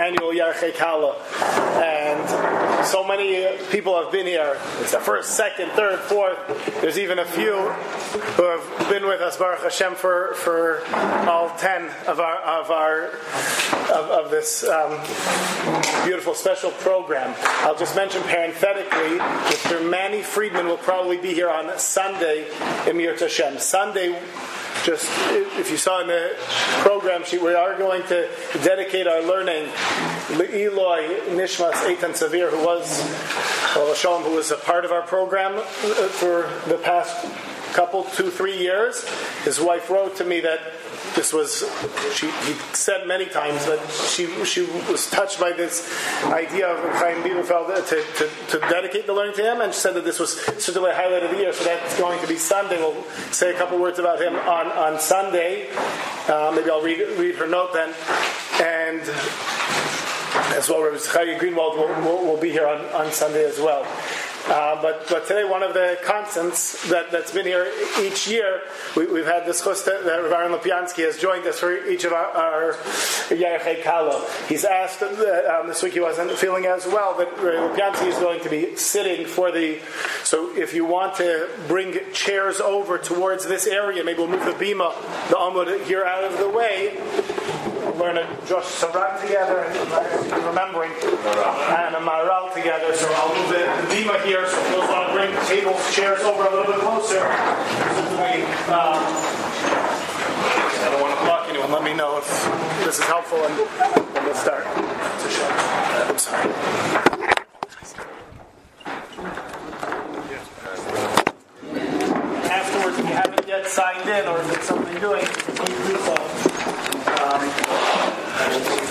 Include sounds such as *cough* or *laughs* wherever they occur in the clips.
annual Yarchei Kala. And so many people have been here. It's the first, second, third, fourth. There's even a few who have been with us, Baruch Hashem, for, for all 10 of our, of our, of, of this um, beautiful special program. I'll just mention parenthetically, Mr. Manny Friedman will probably be here on Sunday in Mir Hashem. Sunday just if you saw in the program sheet, we are going to dedicate our learning Eloy Nishmas Eitan Savir, who was well, who was a part of our program uh, for the past couple, two, three years. His wife wrote to me that this was she he said many times that she she was touched by this idea of Chaim Bieberfeld to, to, to, dedicate the learning to him, and she said that this was certainly a highlight of the year. So that's going to be Sunday. We'll say a couple words about him on on Sunday. Uh, maybe I'll read read her note then, and as well, Rabbi Chaim Greenwald will, will, will, be here on, on Sunday as well. Uh, but, but today, one of the constants that, that's been here each year, we, have had this chus that Rav Aaron has joined us for each of our, our Kala. He's asked, uh, um, this week he wasn't feeling as well, but Rav is going to be sitting for the. So if you want to bring chairs over towards this area, maybe we'll move the bima, the amud here out of the way We're going to Josh Sarat together and remembering and a Maharal together. So I'll move the, the Dima here. So those want to bring tables, chairs over a little bit closer, um, I don't want to block anyone. Let me know if this is helpful and, and we'll start. I'm sorry. Afterwards, if you haven't yet signed in or if it's something doing, please do so. Um,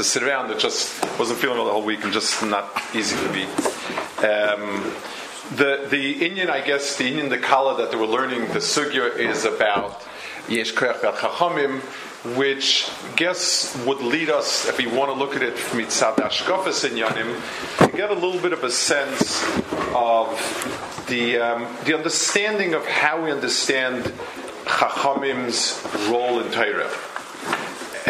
to sit around. It just wasn't feeling well the whole week and just not easy to be. Um, the the Indian, I guess, the Indian, the Kala that they were learning, the Sugya is about Yesh Koyach Chachamim, which guess would lead us, if we want to look at it from Mitzad Ashkafas in Yanim, to get a little bit of a sense of the um, the understanding of how we understand Chachamim's role in Torah.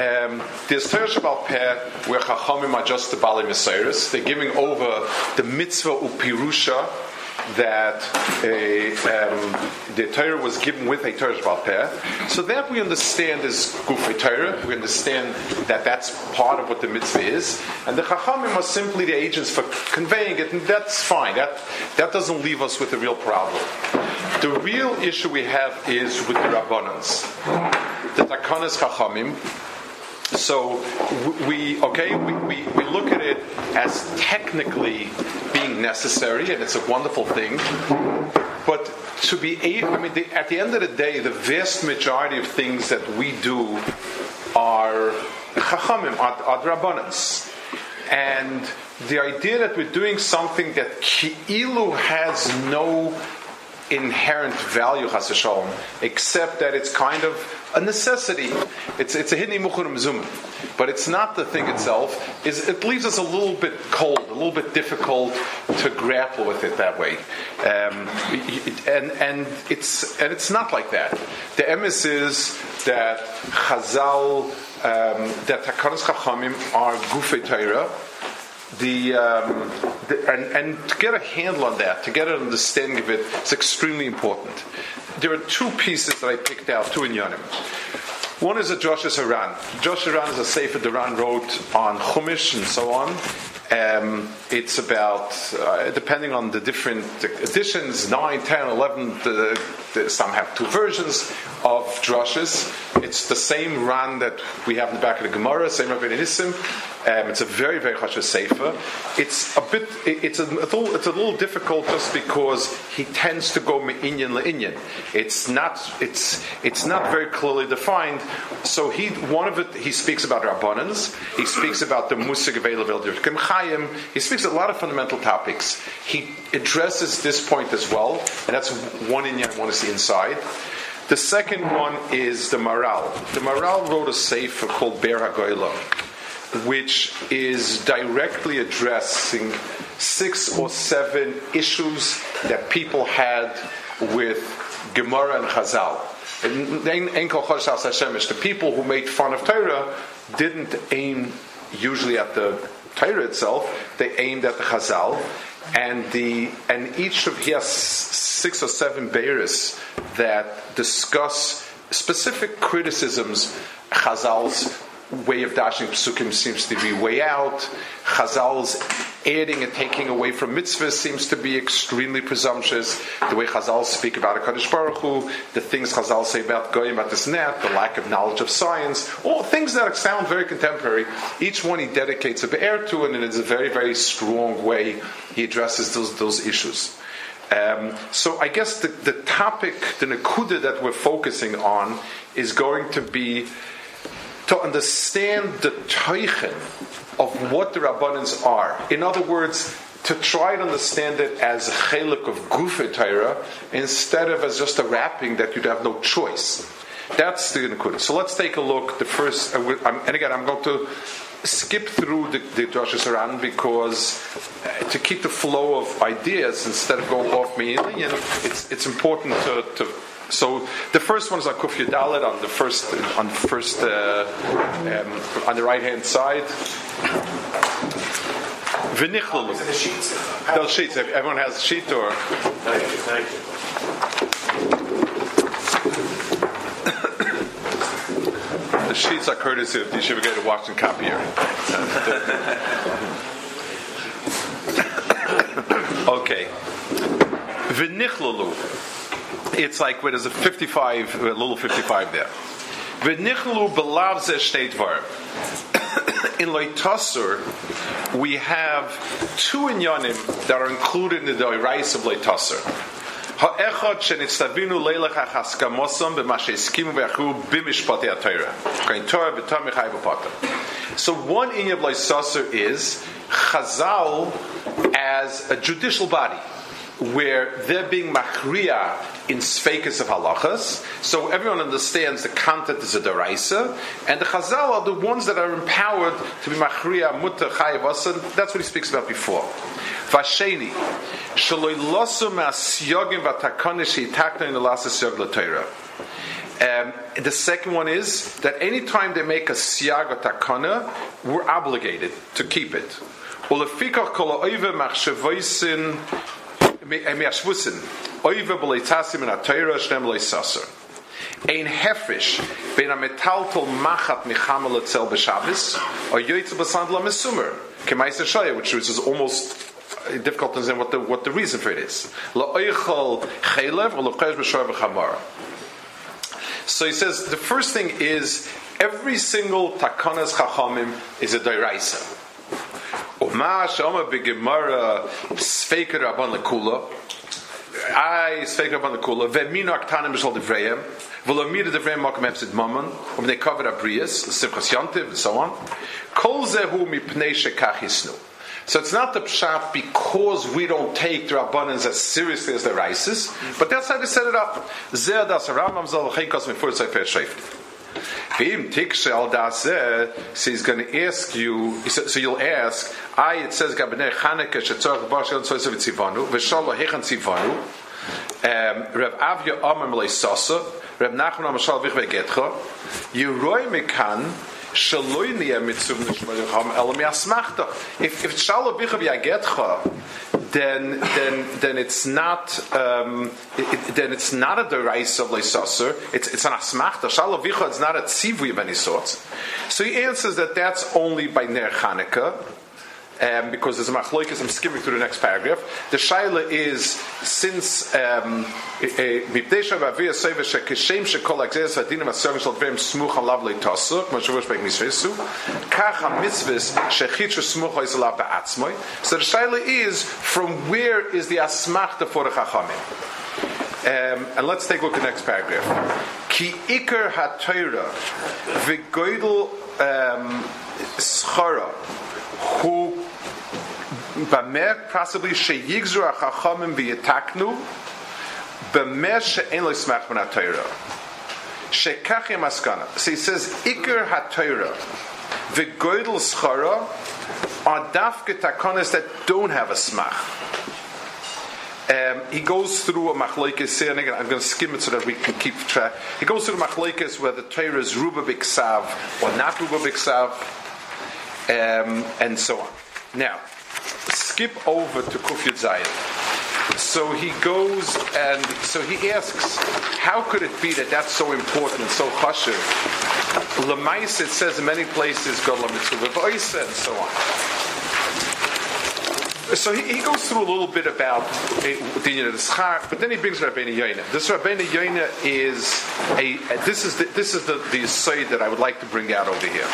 Um, there's Torah Shabbal Peh where Chachamim are just the Bali Messiahs. They're giving over the mitzvah upirusha that a, um, the Torah was given with a Torah Shabbal Peh. So that we understand is Gufay Torah. We understand that that's part of what the mitzvah is. And the Chachamim are simply the agents for conveying it, and that's fine. That, that doesn't leave us with a real problem. The real issue we have is with the Rabbanans. The Takanas Chachamim, so we okay we, we, we look at it as technically being necessary and it's a wonderful thing. But to be able, I mean the, at the end of the day the vast majority of things that we do are chachamim are, are and the idea that we're doing something that ki'ilu has no inherent value, chas v'shalom, except that it's kind of a necessity. It's, it's a hidni muchurim zum. But it's not the thing itself. Is It leaves us a little bit cold, a little bit difficult to grapple with it that way. Um, and, and, it's, and it's not like that. The emes is that Chazal, um, that Takanas Chachamim are gufei Torah, the, um, the, and, and to get a handle on that, to get an understanding of it, is extremely important. There are two pieces that I picked out, two in Yonim. One is a Drashos HaRan. Drashos HaRan is a sefer that Ran wrote on Chumash and so on. Um, it's about, uh, depending on the different editions, 9, 10, 11, the, the, some have two versions of drushes. It's the same Ran that we have in the back of the Gemara, same Rabbi Nissim. Um, it's a very, very chashuv sefer. It's a bit, it's a, it's a, it's a little difficult just because he tends to go me'inyan le'inyan. It's not, it's, it's not very clearly defined. So he, one of it, he speaks about rabbanans. He speaks about the musig of Chaim. He speaks a lot of fundamental topics. He addresses this point as well, and that's one inyan I want to see inside. The second one is the Maharal. The Maharal wrote a sefer called Ber HaGoyla which is directly addressing six or seven issues that people had with Gemara and Chazal. The people who made fun of Torah didn't aim usually at the Torah itself; they aimed at the Chazal, and the and each of he has six or seven beirus that discuss specific criticisms Chazal's way of dashing psukim seems to be way out. Chazal's adding and taking away from mitzvahs seems to be extremely presumptuous. The way Chazal speak about a Kaddish Baruch Hu, the things Chazal say about Goyim at this net, the lack of knowledge of science, all things that sound very contemporary. Each one he dedicates a be'er to, and in a very, very strong way he addresses those, those issues. Um, so I guess the, the topic, the nakuda that we're focusing on, is going to be to understand the teichen of what the Rabbanans are. In other words, to try to understand it as a chelik of Gufe Torah instead of as just a wrapping that you'd have no choice. That's the Nakuda. So let's take a look. The first, uh, and again, I'm going to skip through the, the Saran because uh, to keep the flow of ideas instead of going off me, it's, it's important to, to so the first one is on Kuf Dalit on the first on the first uh, um, on the right hand side. V'nichlalu. Those sheets. Everyone has a sheet or. Thank you. Thank you. the sheets are courtesy of the Yeshiva Gate Washington copier. *laughs* okay. V'nichlalu it's like where there's a 55, a little 55 there. V'nichlu belav *coughs* In Leitasur, we have two inyanim that are included in the Doirais of Leitasur. Ha'echad shenitzavinu leilach ha'chaskamosom b'masheskimu v'achu b'mishpati. Kain Torah. So one inyan of Leitasur is Chazal as a judicial body where they're being machria in sfekas of halachas, so everyone understands the content is a deraisa, and the chazal are the ones that are empowered to be machria mutta chayav That's what he speaks about before. Vasheni, shaloi losu ma'asyogim v'takonish yitakna in the last um, the second one is that anytime they make a siag or takana, we're obligated to keep it. Ulefikach kol oive machshavoisin Eh, Ein hefrish ben a metaltol machat michamal etzel b'shabbos or yoytzel b'sandla mesumer kemaisa shaya, which is almost uh, difficult to understand what the, what the reason for it is. So he says the first thing is every single takanas chachamim is a dairaisa. Uma shoma sfeker rabban lekula. I sfeker rabban lekula. Vemino aktanim b'shol divrayim. V'lomir divrayim makom efsid mammon. Um they cover abrias, simchas yantiv, and so on. Kol. So it's not the pshat because we don't take the rabbanans as seriously as the rices, but that's how they set it up. Das shayfti. Vim tikshe al daseh, so he's going to ask you, so you'll ask, I, it says, Gabineh Chanukah, shetzorach bash yon tzoysev tzivanu, v'shalom hechan tzivanu, um, Rav Avya Omer Malay Sasa, Rav Nachman Omer Shal Vich Vegetcha, Yeroi Mekan, If, if Shalom then then then it's not um, it, then it's not a derais of leisaser. It's it's an asmachta. Shalavicha. It's not a tzivui of any sort. So he answers that that's only by ner Chanukah um, because there's a machloikas. I'm skimming through the next paragraph. The shaila is since so the shaila is from where is the asmachta for the chachamim um, and let's take a look at the next paragraph. Ki ikar ha-Torah v'goydel um, schara hu Bamer possibly sheyigzru achachamim v'yitaknu b'mer she'en lo yismach ben ha-Torah. Shekach maskana. So he says, Iker ha-Torah v'goydel schara are dafke takonis that don't have a smach. Um, he goes through a machlekes, and again, I'm going to skim it so that we can keep track. He goes through a machlekes where the Torah is ruba biksav or not ruba biksav, um, and so on. Now, skip over to Kufyat Zayin. So he goes and so he asks, how could it be that that's so important, so chashiv? Lemais, it says in many places, God lamitsula voice and so on. So he, he, goes through a little bit about eh, the schar, but then he brings Rabbeinu Yoina. This Rabbeinu Yoina is a, this is the, this is the, the that I would like to bring out over here.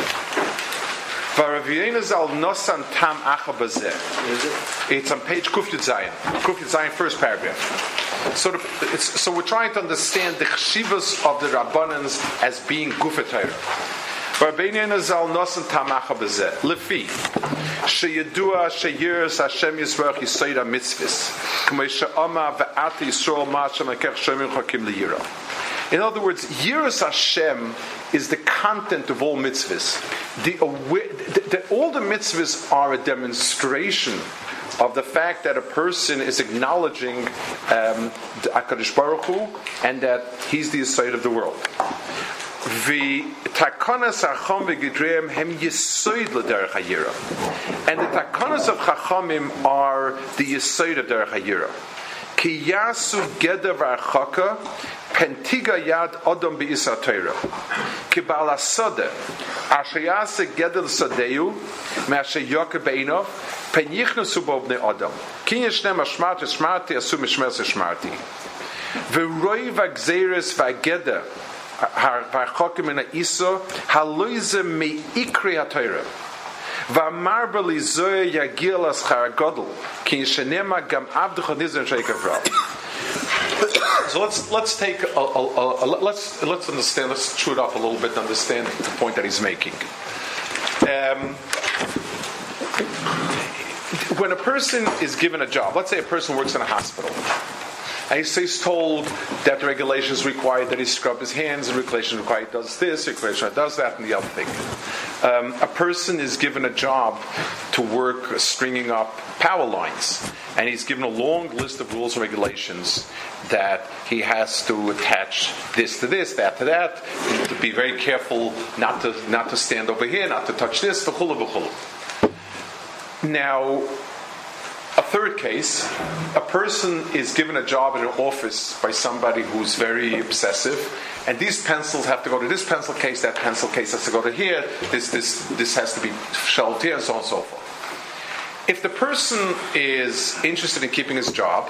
It's on page Kufyud Zayin. Kufyud Zayin, first paragraph. So, the, so we're trying to understand the chshivas of the Rabbanans as being Gufetayr. Rabbeinu Zal Nosan Tamacha Bezeh. Lefi. Sheyadua sheyirs Hashem Yisrael Yisayda Mitzvahs. K'may she'ama ve'at Yisrael ma'ashem lekech shemim chakim liyira. In other words, Yiras Hashem is the content of all mitzvahs. The, the, the, all the mitzvahs are a demonstration of the fact that a person is acknowledging um, the Akadosh Baruch Hu and that He's the side of the world. The takanas hem hayira, and the takanas of chachamim are the yisoid of derech hayira. Ki yasu geder v'archaka pentiga yad odom be'isa Torah. Ki bala sode asher yase geder sadeu me'asher yoke be'inov penichnu subobne odom. Ki yeshnem ashmarti shmarti asu mishmer shmarti. V'roi v'gzeres v'geder v'archokim in ha'isa haloize me'ikri ha'Torah. So let's let's take a, a, a, let's let's understand. Let's chew it up a little bit to understand the point that he's making. Um, when a person is given a job, let's say a person works in a hospital, and he's told that the regulations require that he scrub his hands, the regulations require he does this, the regulation does that, and the other thing. Um, a person is given a job to work stringing up power lines, and he's given a long list of rules and regulations that he has to attach this to this, that to that, to be very careful not to not to stand over here, not to touch this, the chulu Now, third case, a person is given a job in an office by somebody who's very obsessive, and these pencils have to go to this pencil case, that pencil case has to go to here, this, this, this has to be shelved here, and so on and so forth. If the person is interested in keeping his job,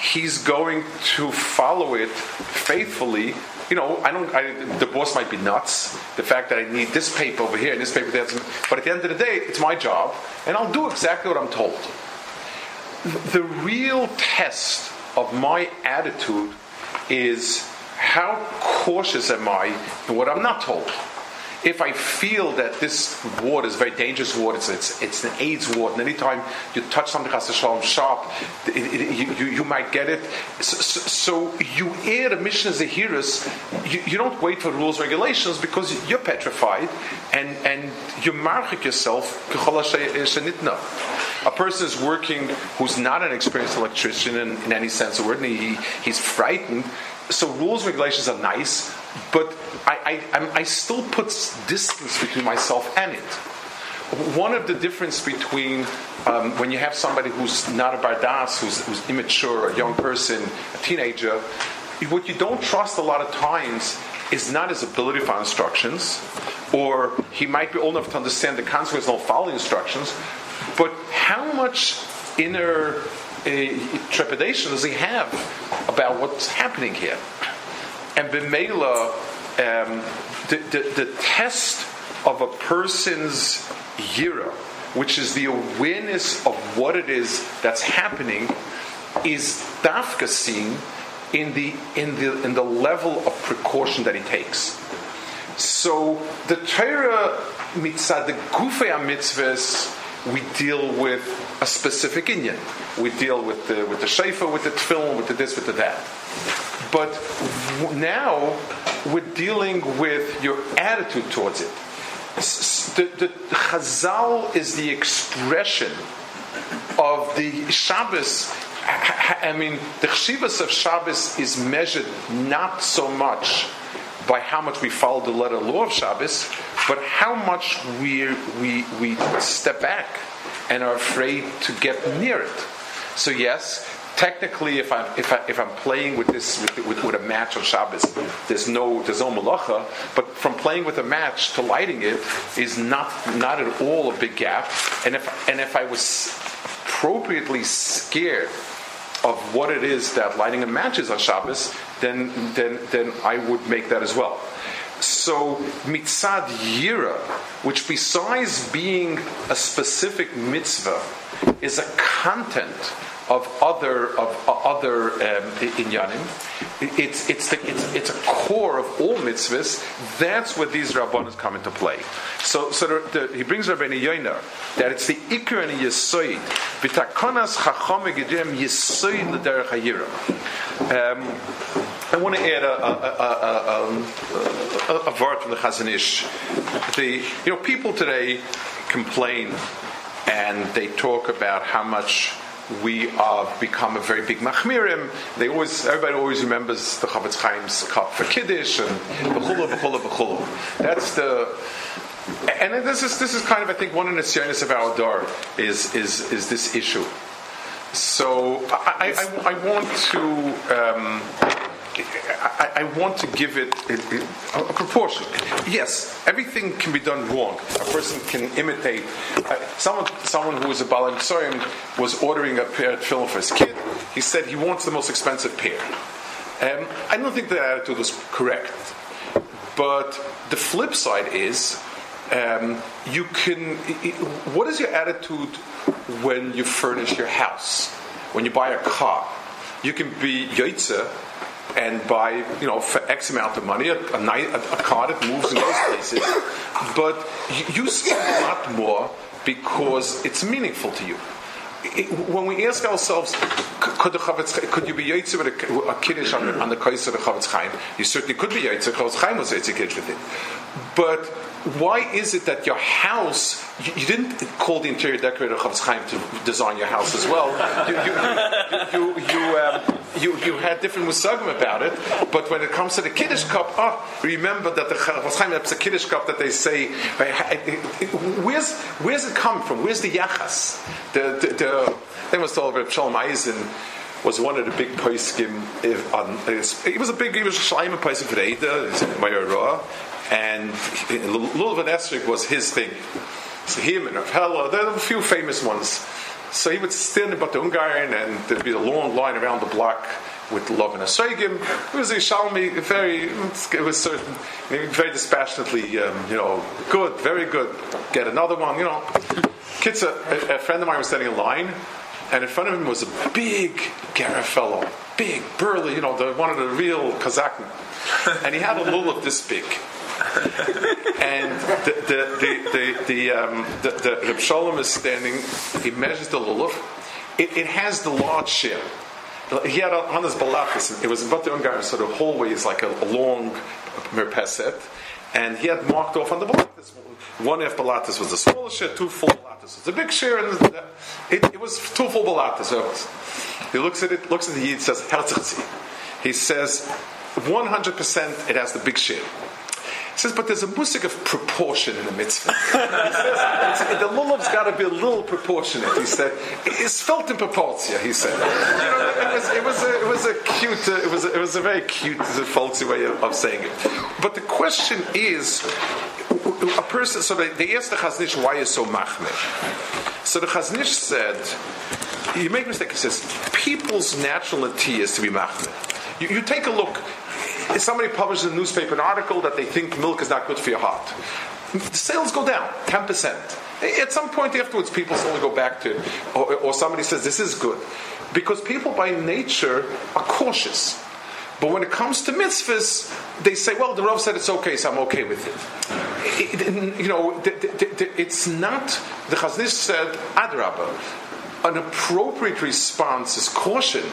he's going to follow it faithfully. You know, I don't. I, the boss might be nuts. The fact that I need this paper over here and this paper there, but at the end of the day, it's my job, and I'll do exactly what I'm told. The real test of my attitude is how cautious am I in what I'm not told. if I feel that this ward is very dangerous ward, it's, it's, it's an AIDS ward, and anytime you touch something show sharp, it, it, you, you, might get it. So, so, you air the mission as a heroes, you, you, don't wait for rules regulations because you're petrified and, and you mark yourself. A person is working who's not an experienced electrician in, in any sense of the word, and he, he's frightened. So rules regulations are nice, but I, I, I still put distance between myself and it. One of the difference between um, when you have somebody who's not a bardas, who's, who's immature, a young person, a teenager, what you don't trust a lot of times is not his ability for instructions, or he might be old enough to understand the consequences of following instructions, but how much inner uh, trepidation does he have about what's happening here? And Bimela, um, the, the, the test of a person's yira, which is the awareness of what it is that's happening, is dafka seen in the in the in the level of precaution that he takes. So the Torah mitzvah, the gufei mitzvahs, we deal with a specific Indian. We deal with the with the shayfa, with the tefillin, with the this, with the that. But now we're dealing with your attitude towards it. The, the Chazal is the expression of the Shabbos. I mean, the chshivas of Shabbos is measured not so much by how much we follow the letter law of Shabbos, but how much we, we, we step back and are afraid to get near it. So, yes, technically, if I'm if, I, if I'm playing with this with, with, with, a match on Shabbos, there's no there's no malacha. But from playing with a match to lighting it is not not at all a big gap. And if and if I was appropriately scared of what it is that lighting a match is on Shabbos, then then then I would make that as well. So mitzad yira, which besides being a specific mitzvah, is a content of other of other um, inyanim. It's it's, the, it's it's a core of all mitzvahs. That's where these rabbanos come into play. So so the, the, he brings Rabbeinu Yoina that it's the ikr and yisoid b'takonas chacham gedim yisoid l'derech hayira. Um, I want to add a, a, a, a, a word from the Chazon Ish. The you know people today complain and they talk about how much we have become a very big machmirim. They always, everybody always remembers the Chofetz Chaim's cup for kiddush and b'chula, b'chula, b'chula. That's the, and this is this is kind of I think one of the nisyonis of our door is is is this issue. So I, I, I want to. Um, I, I, want to give it a, a, a, proportion. Yes, everything can be done wrong. A person can imitate. Uh, someone, someone who was a Soim was ordering a pair of film for his kid. He said he wants the most expensive pair. Um, I don't think that attitude was correct. But the flip side is, um, you can. What is your attitude when you furnish your house? When you buy a car? You can be yoitze and buy, you know, for X amount of money, a, a, a car that moves in those places. But you, spend a lot more because it's meaningful to you. It, when we ask ourselves, could, Chavetz, could you be Yaitse with a, a Kiddush on, on the Kais of the Chofetz Chaim? You certainly could be Yaitse. Chofetz Chaim was Yaitse Kiddush with it. But why is it that your house, you, you didn't call the interior decorator Chofetz Chaim to design your house as well. You, you, you, um, you, you had different musagim about it, but when it comes to the Kiddush cup, oh, remember that the Chofetz Chaim has a Kiddush cup that they say, where's, where's it come from? Where's the Yachas? The, the, the, they must told Reb Shalom Eisen was one of the big poiskim. He was a big, he was a shleim poiskim for the Eida, And Lulav Esrik was his thing. So him and Rav Hella, there were a few famous ones. So he would stand in Batungarin and there'd be a long line around the block with love and Asregim. It was a Shalmi, very, it was certain, very dispassionately, um, you know, good, very good. Get another one, you know. Kids, a, a, friend of mine was standing in line, and in front of him was a big Gara fellow, big, burly, you know, the, one of the real Kazakhs. and he had a lulav this big. *laughs* and the the the the the, um, the, the Reb Shalom is standing. He measures the lulav. It, it has the large share. He had on his balafis. It was about the Ungar, so the hallway is like a, a long merpeset, and he had marked off on the balafis. One half balatis was the smallest share, two full balatis was the big share, and it, it was two full balatis. He looks at it, looks at the yid, says. He says, 100% it has the big share. Says, but there's a music of proportion in the mitzvah. *laughs* says, the lulav's got to be a little proportionate. He said, it's felt in proportion. He said, it was, a, cute, uh, it was, a, it was a very cute, folksy way of, of, saying it. But the question is, a person. So they, they asked the Chazon Ish why is so machmir. So the Chazon Ish said, you make a mistake. He says people's natural nature is to be machmir. You, you take a look. If somebody publishes a newspaper an article that they think milk is not good for your heart, the sales go down 10%. At some point afterwards, people slowly go back to, or, or somebody says, this is good. Because people by nature are cautious. But when it comes to mitzvahs, they say, well, the Rav said it's okay, so I'm okay with it. it you know, it's not, the Chazon Ish said, Adrabah, an appropriate response is caution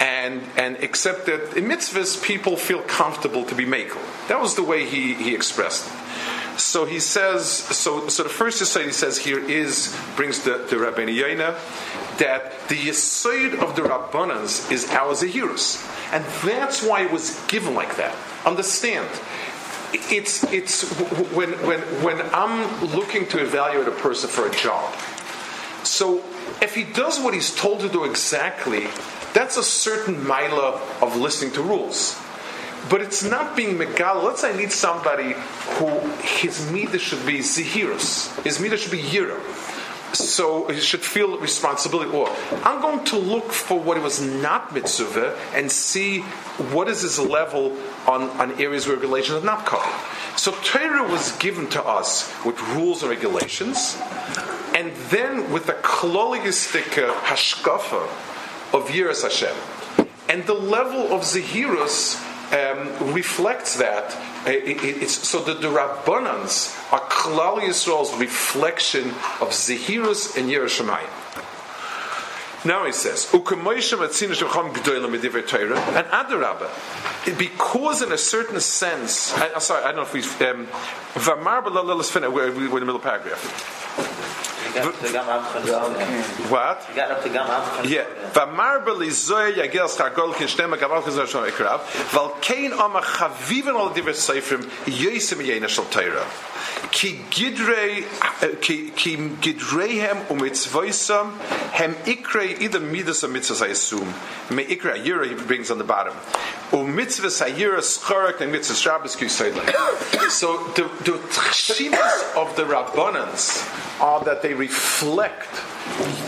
and and accept that in mitzvahs people feel comfortable to be makel. That was the way he, he expressed it. So he says, so so the first aside he says here is brings the, the Rabbeinu Yoina that the yisoid of the Rabbanans is our Zahirus. And that's why it was given like that. Understand, it's, it's when, when, when I'm looking to evaluate a person for a job. So if he does what he's told to do exactly, that's a certain mila of listening to rules. But it's not being megal. Let's say I need somebody who his midah should be zihirus. His midah should be yira. So he should feel responsibility. Or I'm going to look for what it was not mitzvah and see what is his level on, on areas where regulations are not covered. So Torah was given to us with rules and regulations, and then with the kloligistic uh, hashkafa of Yiras Hashem. And the level of Zahirus um, reflects that. Uh, it, it, so the, the Rabbanans are Klal Yisrael's reflection of Zahirus and Yerushalayim. Now he says, and Adarabba, because in a certain sense, I, sorry, I don't know if we've, um, we're in the middle paragraph. What? Yeah. Vamar shel Torah. Ki gidrei ki gidreihem um hem ikrei either midas I assume. Me ikra yira he brings on the bottom. Um mitzvahs ayira and mitzvahs Shabbos *coughs* So the the of the rabbanans are that they reflect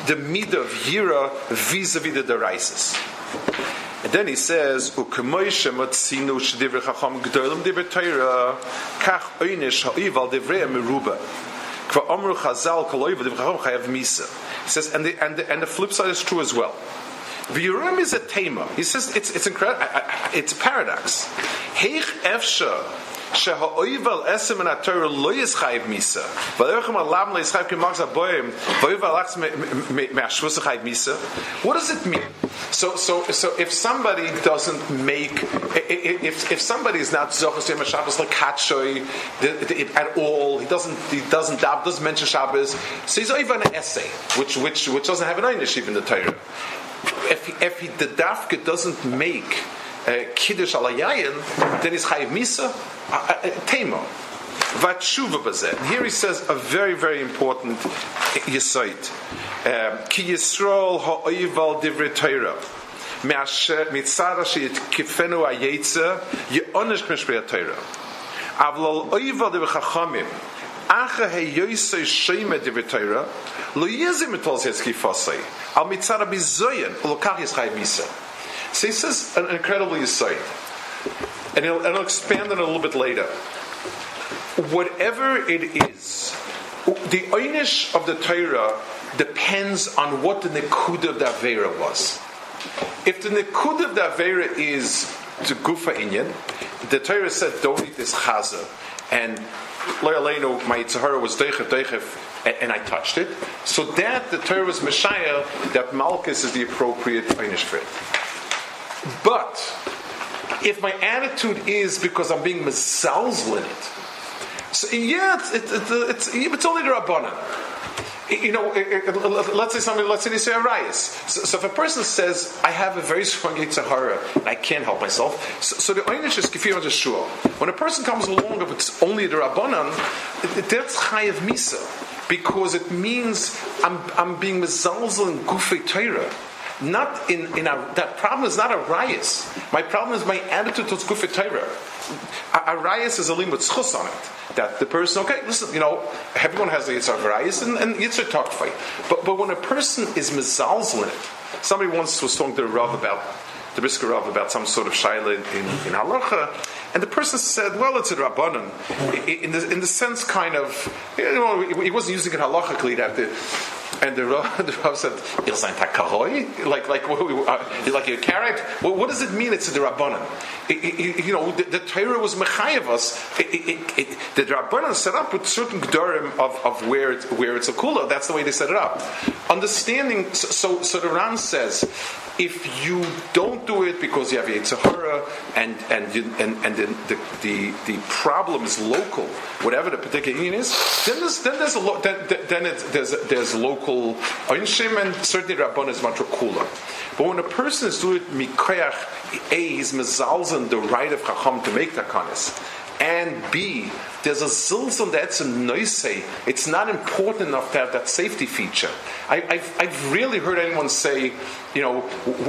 the midah of Yira vis-a-vis the deraisis. And then he says, "Ukemoishe matzinu shedivrei chacham kach oynish ha'ival meruba." He says, and the, and the, and the flip side is true as well. V'yurim is a tema. He says it's it's incredible. It's a paradox. Heich efsha שהאויבל אסם מן התורה לא ישחייב מיסה ולכם עליו לא ישחייב כמחס הבוים ואויבל אלכס מהשבוס חייב מיסה what does it mean so so so if somebody doesn't make if if somebody is not zochus yom Shabbos like katshoi at all he doesn't he doesn't doesn't mention Shabbos so he's even an essay which which which doesn't have an einish even the Torah if if he, the dafka doesn't make uh, kiddush alayayin, then he's chayiv misa uh, uh, tema. Vatshuva bazeh. Here he says a very very important yisoid. Um, Ki Yisrael ha'oival divrei Torah. Mitzara sheyit kifenu ayetza ye'onish k'mishpei Torah. Avlal oival divrei chachamim. Acha heyoisei shema divrei Torah. Lo yezim etol zetzki fasei. Al mitzara bizoyen. Lo kach yischai misa. So he says an incredibly sight, and he'll, and he'll expand on it a little bit later. Whatever it is, the einish of the Torah depends on what the nekud of the Avera was. If the nekud of the Avera is the gufa inyan, the Torah said, "Don't eat this chaza." and Loyalenu, my Yitzhara was Deichev, Deichev, and I touched it. So that, the Torah was Messiah, that Malchus is the appropriate Einish for it. But, if my attitude is because I'm being mezalzel in it, so yeah, it's, it, it, it's, it's only the Rabbanan you know, eh, eh, eh, let's say somebody, let's say a rayas. So, so, if a person says, I have a very strong Yitzhahara and I can't help myself, so, so the Einish is Kefir Shua. When a person comes along, if it's only the Rabbanan, that's Chayav Misa. Because it means I'm, I'm being mezalzel in Gufei Torah. Not in, in a, that problem is not a rayas. My problem is my attitude towards Gufei Torah. A, a is a limit schus on it that the person, okay, listen, you know, everyone has the Yitzhak Varayas and, and Yitzhak fight. But, but when a person is mezalzel in it, somebody once was talking to the Rav about, the Brisker Rav about some sort of shaila in, in, in halacha, and the person said, well, it's a rabbanon, in the, in the sense kind of, you know, he wasn't using it halachically that the, and the Rav, *laughs* the Rav said, like like uh, like a carrot. What does it mean? It's the rabbanon. You know, the, the Torah was mechayev us. The rabbanon set up with certain gedorim of, of where it, where it's a kula. That's the way they set it up. Understanding. So so the Ram says, if you don't do it because you have Yitzhahara and and and and the, the, the, the problem is local, whatever the particular union is, then there's then there's a lo- then, then it's, there's there's local einshim and certainly Rabban is much cooler. But when a person is doing mikoyach, a eh, he's mezalzen the right of chacham to make takanis and B, there's a zilzum that's a noise. It's not important enough to have that safety feature. I, have I've really heard anyone say, you know,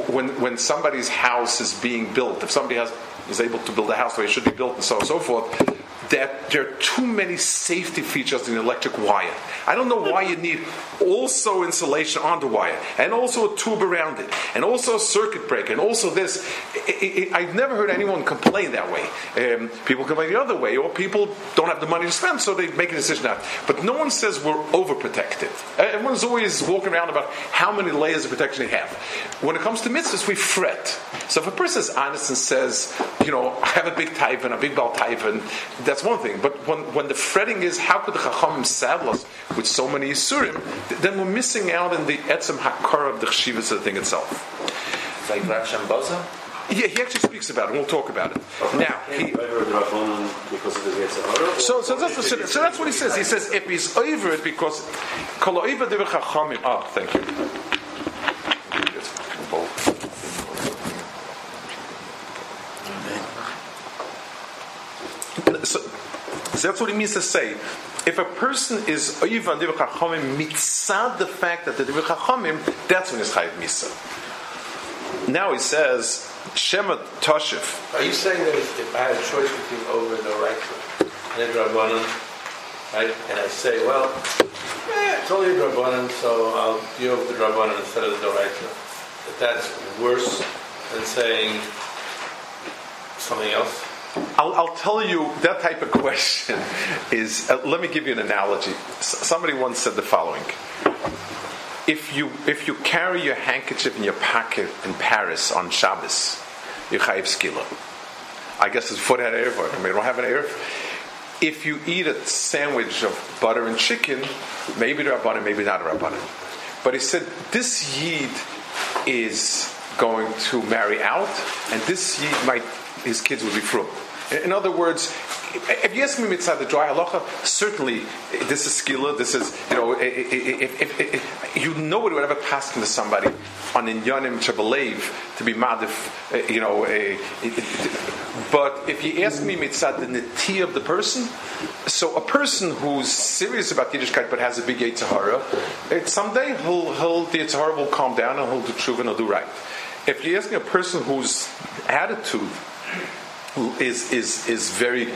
when, when somebody's house is being built, if somebody has, is able to build a house the way it should be built and so on and so forth, that there are too many safety features in electric wire. I don't know why you need also insulation on the wire, and also a tube around it, and also a circuit breaker, and also this. It, it, I've never heard anyone complain that way. Um, people complain the other way, or people don't have the money to spend, so they make a decision out. But no one says we're overprotected. Everyone's always walking around about how many layers of protection they have. When it comes to mitzvahs, we fret. So if a person is honest and says, you know, I have a big and a big bal and that's one thing. But when, when the fretting is, how could the Chachamim saddle us with so many Yisurim, then we're missing out in the Etzem Hakar of the Chshivas of the thing itself. Like Rav? Yeah, he actually speaks about it. We'll talk about it. Now, he, so, so, that's, so, so that's what he says. He says if he's over it because Oh, thank you. So, so that's what it means to say. If a person is oivan divrei chachamim mitzad the fact that the divrei chachamim, that's when he's chayiv misa. Now he says shema toshif. Are you saying that if I had a choice between over and oraita and a drabanan, right? And I say, well, eh, it's only a drabanan, so I'll deal with the drabanan instead of the doraita. That that's worse than saying something else. I'll, I'll, tell you that type of *laughs* question is. Uh, let me give you an analogy. S- somebody once said the following: If you if you carry your handkerchief in your pocket in Paris on Shabbos, you chayiv skila. I guess it's foot had erev. I mean, don't have an erev. If you eat a sandwich of butter and chicken, maybe the rabbanim, maybe not a rabbanim. But he said this yid is going to marry out, and this yid might his kids would be from. In other words, if you ask me mitzvah the dry halacha, certainly this is skilla. This is you know if, if, if, you know what would ever pass to somebody on inyanim to believe to be madif, uh, you know. but if you ask me mitzvah the neti of the person, so a person who's serious about Yiddishkeit but has a big Yitzhara, someday he'll, he'll the Yitzhara will calm down and he'll do tshuva and he'll do right. If you're asking a person whose attitude is is is very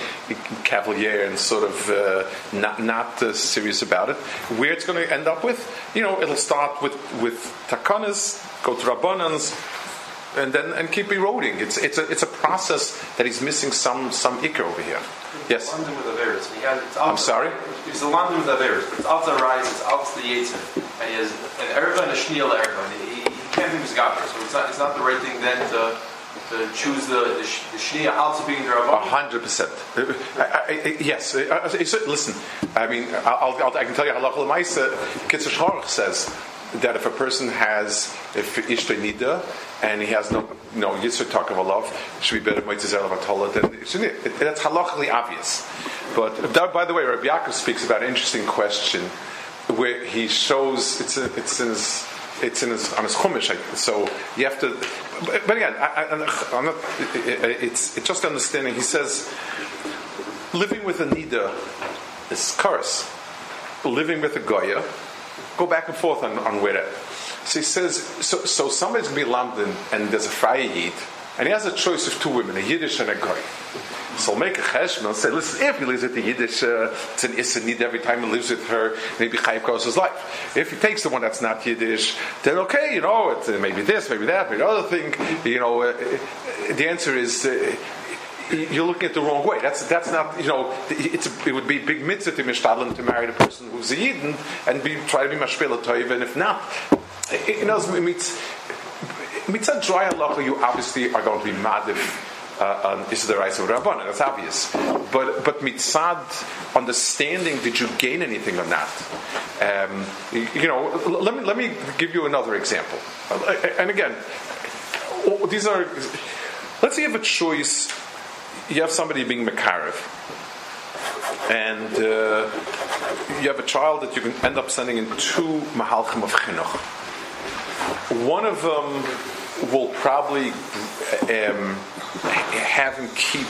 cavalier and sort of uh, not not uh, serious about it. Where it's going to end up with, you know, it'll start with with takanas, go to rabbanans, and then and keep eroding. It's it's a it's a process that he's missing some some ikar over here. Yes. I'm sorry. It's the London with Averis, but it's out the rise, it's out the Yetzer, and he has an Erva and a Shniel Erva, and he, he can't be misgaber, so it's not it's not the right thing then to choose the the, the A hundred percent. Uh, Yes. uh, uh, so Listen. I mean, I'll, I'll, I can tell you. Halacha l'maisa. Kitzur says that if a person has if ishto nida and he has no no yitzur love should be better moitzes elav atola then it that's halachically obvious. But that, by the way, Rabbi Yaakov speaks about an interesting question where he shows it's it's in his it's in his on his chumash. So you have to. But, again, I, I'm not. It's it's just understanding. He says living with a nida is curse. Living with a goya, go back and forth on, on where. So he says, so, so somebody's to be London and there's a Friday Yid, and he has a choice of two women, a Yiddish and a Goy. So make a cheshbon and say, listen, if he lives with the Yiddish, uh, it's an Issa Nid every time he lives with her, maybe Chayiv goes his life. If he takes the one that's not Yiddish, then okay, you know, uh, maybe this, maybe that, maybe the other thing. You know, uh, uh, the answer is, uh, you're looking at the wrong way. That's that's not you know. A, it would be big mitzvah to mishtadlen to marry the person who's a yidden and be try to be mashpela toiv. And if not, it, you know, it's mitzvah dry halacha. You obviously are going to be madif. Uh, on is the rights of Rabbanan, that's obvious. But but mitzad understanding, did you gain anything on that? Um, you, know, let me let me give you another example. Uh, And again, these are. Let's say you have a choice you have somebody being Makarev, and uh, you have a child that you can end up sending in two Mahalchim of Chinuch. One of them will probably um, have him keep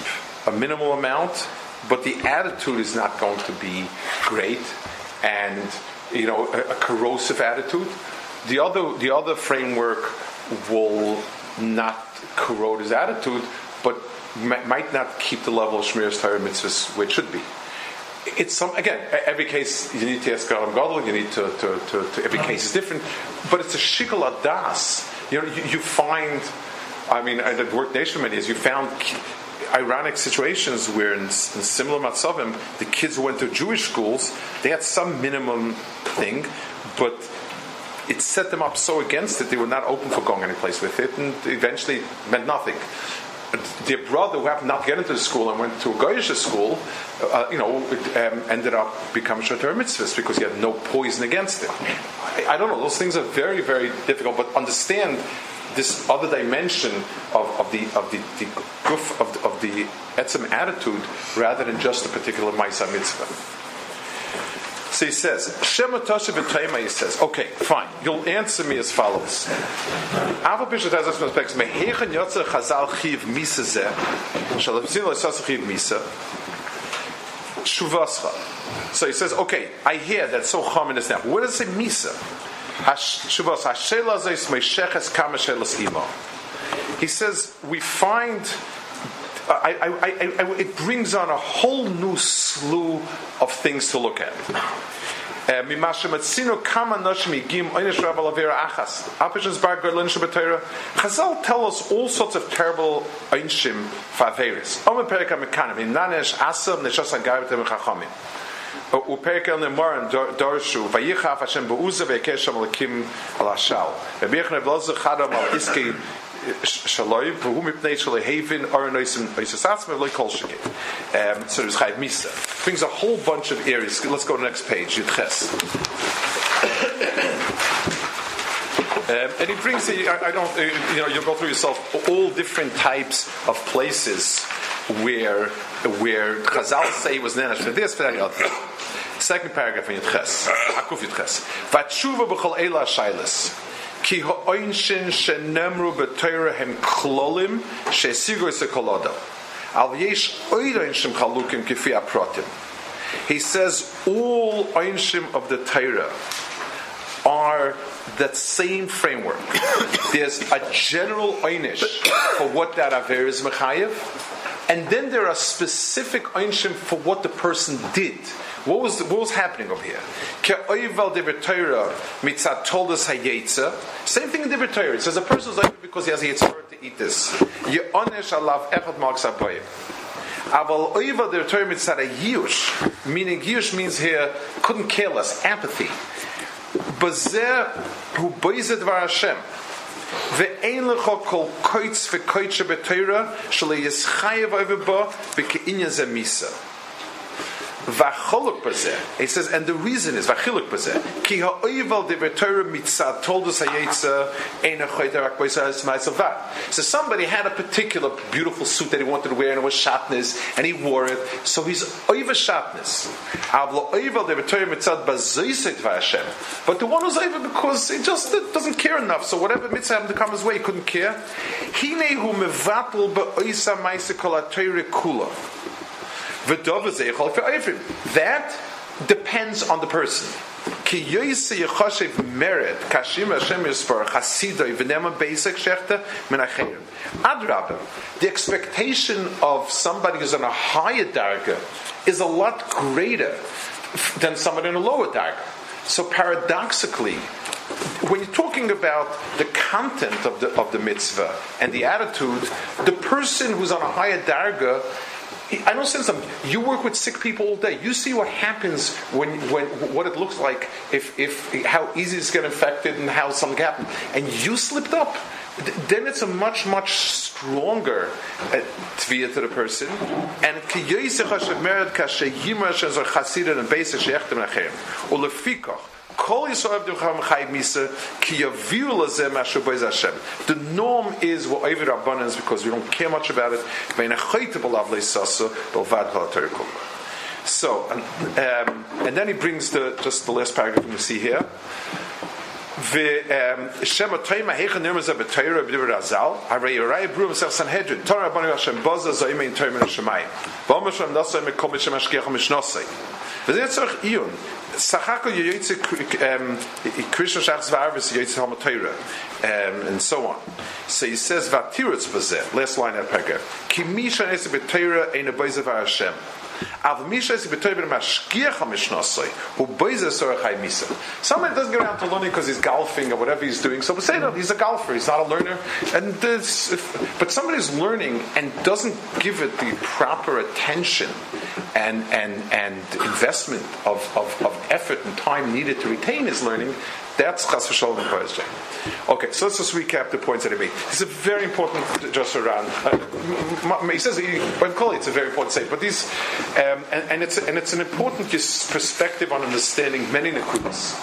a minimal amount, but the attitude is not going to be great, and you know a, a corrosive attitude. The other, the other framework will not corrode his attitude, but mi- might not keep the level of Shmir's Torah mitzvahs it should be. It's some again. Every case you need to ask Galam Gadol. You need to, to, to, to. Every case is different, but it's a shikol adas. You know, you, you find. I mean, I did work nation many years. You found ironic situations where, in, in similar matzavim, the kids who went to Jewish schools, they had some minimum thing, but it set them up so against it they were not open for going any place with it, and eventually meant nothing. Their brother, who happened not to get into the school and went to a Goyish school, uh, you know, um, ended up becoming Shatar Mitzvahs because he had no poison against it. I, I don't know; those things are very, very difficult. But understand this other dimension of, of the of the, the goof of the, of the etzem attitude rather than just a particular Maisa Mitzvah. So he says, Shema Tosha he says, okay, fine, you'll answer me as follows. Bishop has Yotzer Chazal Chiv Misa Zeh, Chiv Misa. So he says, okay, I hear that's so common as now. What does it say Misa? Hashela Meisheches Kama Shelas. He says, we find I, I, I, it brings on a whole new slew of things to look at. Uh, Chazal tell us all sorts of terrible einshim faveris. Uh, Rabbi chadam al-iski shaloi. Um, so there's chayiv misa. Brings a whole bunch of areas. Let's go to the next page. Yudches. Um, and it brings, I, I don't, uh, you know, you'll go through yourself all different types of places where where Chazal say was nenash for this, for that, other. Second paragraph in Yitches, Akuf Yitches. Vatshuva b'chol eila shailas. Ki ha'oinshin shenemru b'toira hem klolim esekolodo. Al yesh chalukim kifi. He says all oinshim of the Torah are that same framework. *coughs* There's a general einish for what that aver is mechayev, and then there are specific einshim for what the person did. What was what was happening over here? Ke'oival de Torah mitzat toldas hayetza. Same thing in the Torah. It says a person is like because he has a yitzhar to eat this. Ye'onesh alav echad marks abayim. Aval oival de Torah mitzat a yush, meaning yush means here couldn't care less, apathy. Bazer hu boizet var Hashem. ואין לך כל קויץ וקויצ'ה בתוירה שלא יסחייב over בו בכעניין זה מיסה. V'acholuk bazeh. He says, and the reason is v'achiluk bazeh. Ki ha'oival de v'torah mitzad told us ha'yetza ein ha'choyder akboisa ma'asavat. So somebody had a particular beautiful suit that he wanted to wear and it was shatnez and he wore it. So he's oiva shatnez. Avlo oival de v'torah mitzad bazoiset v'Hashem. But the one was oiva because he just doesn't care enough. So whatever mitzvah happened to come his way, he couldn't care. Hine hu mevatel ba'oisa ma'isa kol ha'torah kula. That depends on the person. The expectation of somebody who's on a higher darga is a lot greater than somebody in a lower darga. So paradoxically, when you're talking about the content of the of the mitzvah and the attitude, the person who's on a higher darga I sense them. You work with sick people all day. You see what happens when, when what it looks like if, if how easy it's get infected and how something happened, and you slipped up. Then it's a much much stronger uh, tvia to the person, and basic the norm is what Ovid Rabbanan because we don't care much about it. So, um, and then he brings the just the last paragraph we see here. ושם התוימה היכן נרמז בתוירה בדבר הזל, הרי יוראי ברור מסך סנהדרין, תורה רבנו השם בוזה זוהי מן תוימה לשמיים. ואומר שם נוסי מקום בשם השגיח ומשנוסי. וזה צריך עיון. Sachako Yoyitze Krishna Shach Zvarvis Yoyitze Hamatayra and so on. So he says Vatirutz Vazeh, last line of paragraph. Kimisha Nesa B'Teira Ein Somebody doesn't get around to learning because he's golfing or whatever he's doing. So we say he's a golfer. He's not a learner. And this, if, but somebody's learning and doesn't give it the proper attention and and and investment of, of, of effort and time needed to retain his learning. That's chas v'sholem question. Okay, so let's just recap the points that he made. It's a very important just around. Uh, he says when call it's a very important statement, but these um, and, and, it's and it's an important perspective on understanding many nekudas.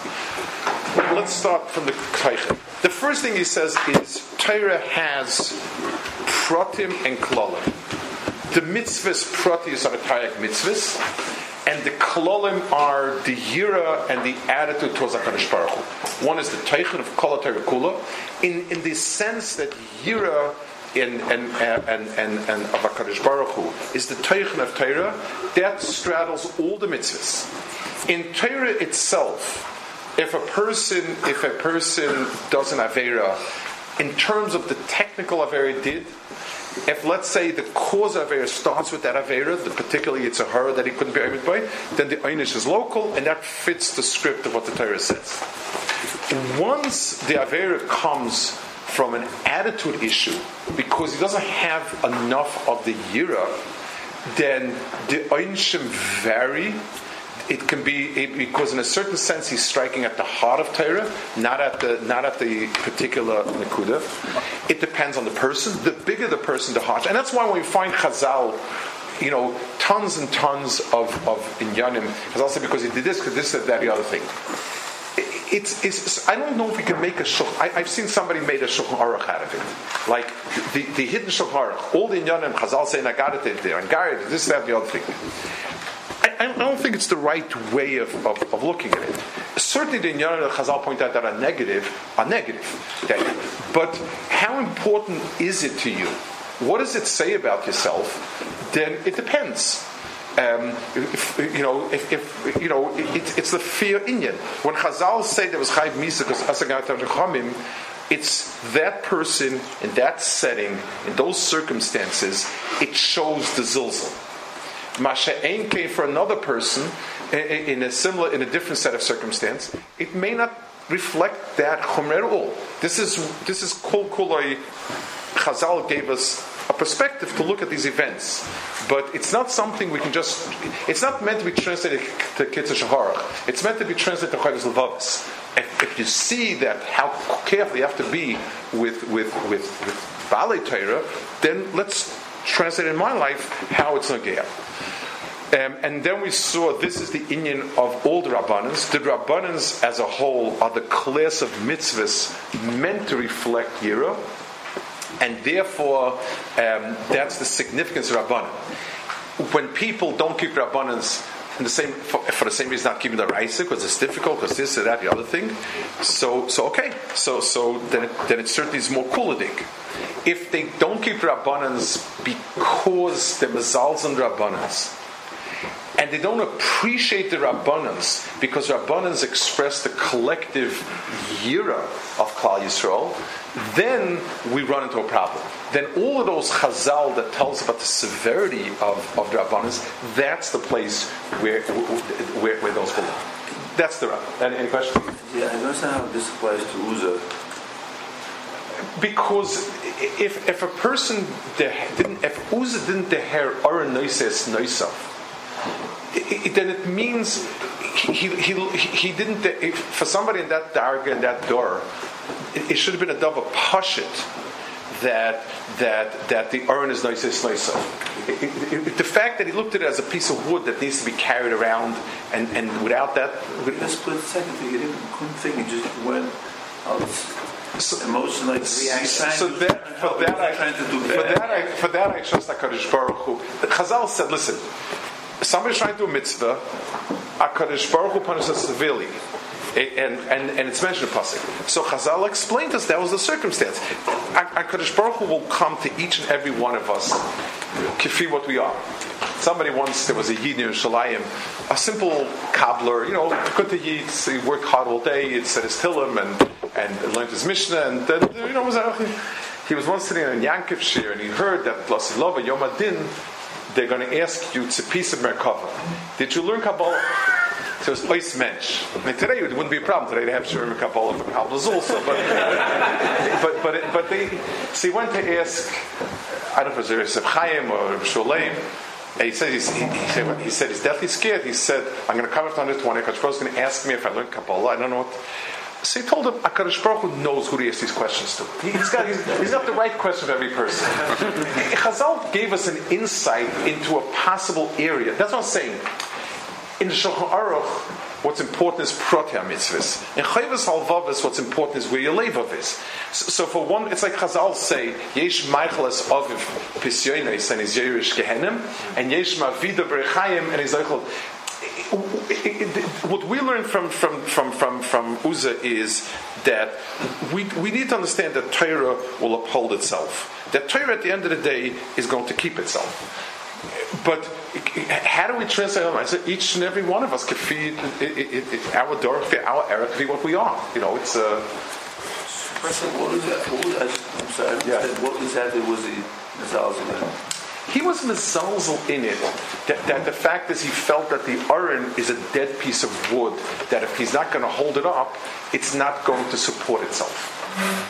Let's start from the Teichen. The first thing he says is Torah has pratim and klalim. The mitzvahs pratis are a Tayak mitzvahs, and the klolim are the yira and the attitude towards HaKadosh Baruch Hu. One is the teichen of Kol Kula, in, in the sense that yira and and uh, and and, and of Hakadosh Baruch Hu is the Teichen of Torah that straddles all the mitzvahs. In Torah itself, if a person if a person does an avera, in terms of the technical avera did, if let's say the cause of Avera starts with that Avera, particularly it's a horror that he couldn't be able by, then the Einish is local and that fits the script of what the Torah says. Once the Avera comes from an attitude issue, because he doesn't have enough of the Yira, then the Einshim vary it can be because in a certain sense he's striking at the heart of Torah, not at the not at the particular nekuda. It depends on the person. The bigger the person, the harsher. And that's why when we find Chazal, you know, tons and tons of of inyanim, Chazal said because he did this, because this, that, that, the other thing. It's, it's, I don't know if we can make a shulchan. I, have seen somebody made a shulchan aruch out of it, like the, the hidden shulchan aruch. All the inyanim, Chazal saying I got it there, and Gary, this, that, the other thing. I, I, don't think it's the right way of, of, of looking at it. Certainly, the Inyan that Chazal point out that are negative are negative. Okay? But how important is it to you? What does it say about yourself? Then it depends. Um, if, you know, if, if you know, it, it's the fear Inyan. When Chazal say there was Chayv Misa because Asagatam it's that person in that setting, in those circumstances, it shows the zilzal. Masha came for another person in a similar, in a different set of circumstance, it may not reflect that chomer at all. This is this is kol kuloi. Chazal gave us a perspective to look at these events. But it's not something we can just. It's not meant to be translated to Kitzur Shulchan Aruch. It's meant to be translated to Chavis Levavis. If, you see that how careful you have to be with with with, with Torah, then let's translate in my life how it's Nagea. Um, and then we saw this is the Indian of all the Rabbanans. The Rabbanans as a whole are the class of mitzvahs meant to reflect Yira, and therefore um, that's the significance of Rabbanan. When people don't keep Rabbanans the same for, for, the same reason not keeping the Raisa because it's difficult because this or that the other thing. So so okay so so then it, then it certainly is more kuladik. If they don't keep Rabbanans because they're mazals and Rabbanans and they don't appreciate the Rabbanans because Rabbanans express the collective yira of Klal Yisrael, then we run into a problem. Then all of those chazal that tells about the severity of, of the Rabbanans, that's the place where, where, where those belong. That's the Rabban. Any, any questions? Yeah, I don't understand how this applies to Uzzah. Because if, if a person didn't, if Uzzah didn't deher Aron Noises Noisaf, it, then it means he, he, he, didn't, for somebody in that darga, in that door, it, it, should have been a double pashit that, that, that the urn is nice nice. The fact that he looked at it as a piece of wood that needs to be carried around, and, and without that. A split second, he didn't, couldn't think, he just went. So, emotional reaction. So that, for that, I, for that, I, for that, I trust Hakadosh Baruch Hu. Chazal said, "Listen, somebody's trying to do a mitzvah, HaKadosh Baruch Hu punishes severely. And, and, and it's mentioned in Pasuk. So Chazal explained to us that was the circumstance. HaKadosh Baruch Hu will come to each and every one of us, kifi what we are. Somebody once, there was a Yid in Shalayim, a simple cobbler, you know, good to eat, he worked hard all day, he said his Tillim and, and learned his Mishnah, and then, you know, was, he was once sitting in Yankiv Shir and he heard that Lasilova Yom Adin they're going to ask you it's a piece of Merkava. Did you learn Kabbalah? So it's Ois Mensch. I mean, today it wouldn't be a problem. Today they have Shurim Kabbalah for Kabbalahs also. But, *laughs* but, but, it, but they, so he went to ask, I don't know if it was Reb Chaim or Sholem, and he said, he's, he, he, said, he said he's deathly scared. He said, I'm going to come after 120 because is going to ask me if I learned Kabbalah. I don't know what. So he told him, Akadosh Baruch Hu knows who to ask these questions to. He's got, he's, he's got the right question for every person. *laughs* Chazal gave us an insight into a possible area. That's what I'm saying. In the Shulchan Aruch, what's important is protea mitzvahs. In Chayvus Halvavis, what's important is where your levav is. So, so, for one, it's like Chazal say, Yesh Meicheles Aviv Pisyonis and his Yerush Gehenim, and Yesh Mavida Berechayim and his *laughs* what we learn from from from from from Uzzah is that we we need to understand that Torah will uphold itself. That Torah at the end of the day is going to keep itself. But how do we translate? I said each and every one of us could feed our door, our era could be what we are. You know, it's a. Uh, what is that? What was, I, I'm sorry. Yeah. What exactly was the he was mezalzel in it. That, that, the fact is, he felt that the aron is a dead piece of wood. That if he's not going to hold it up, it's not going to support itself.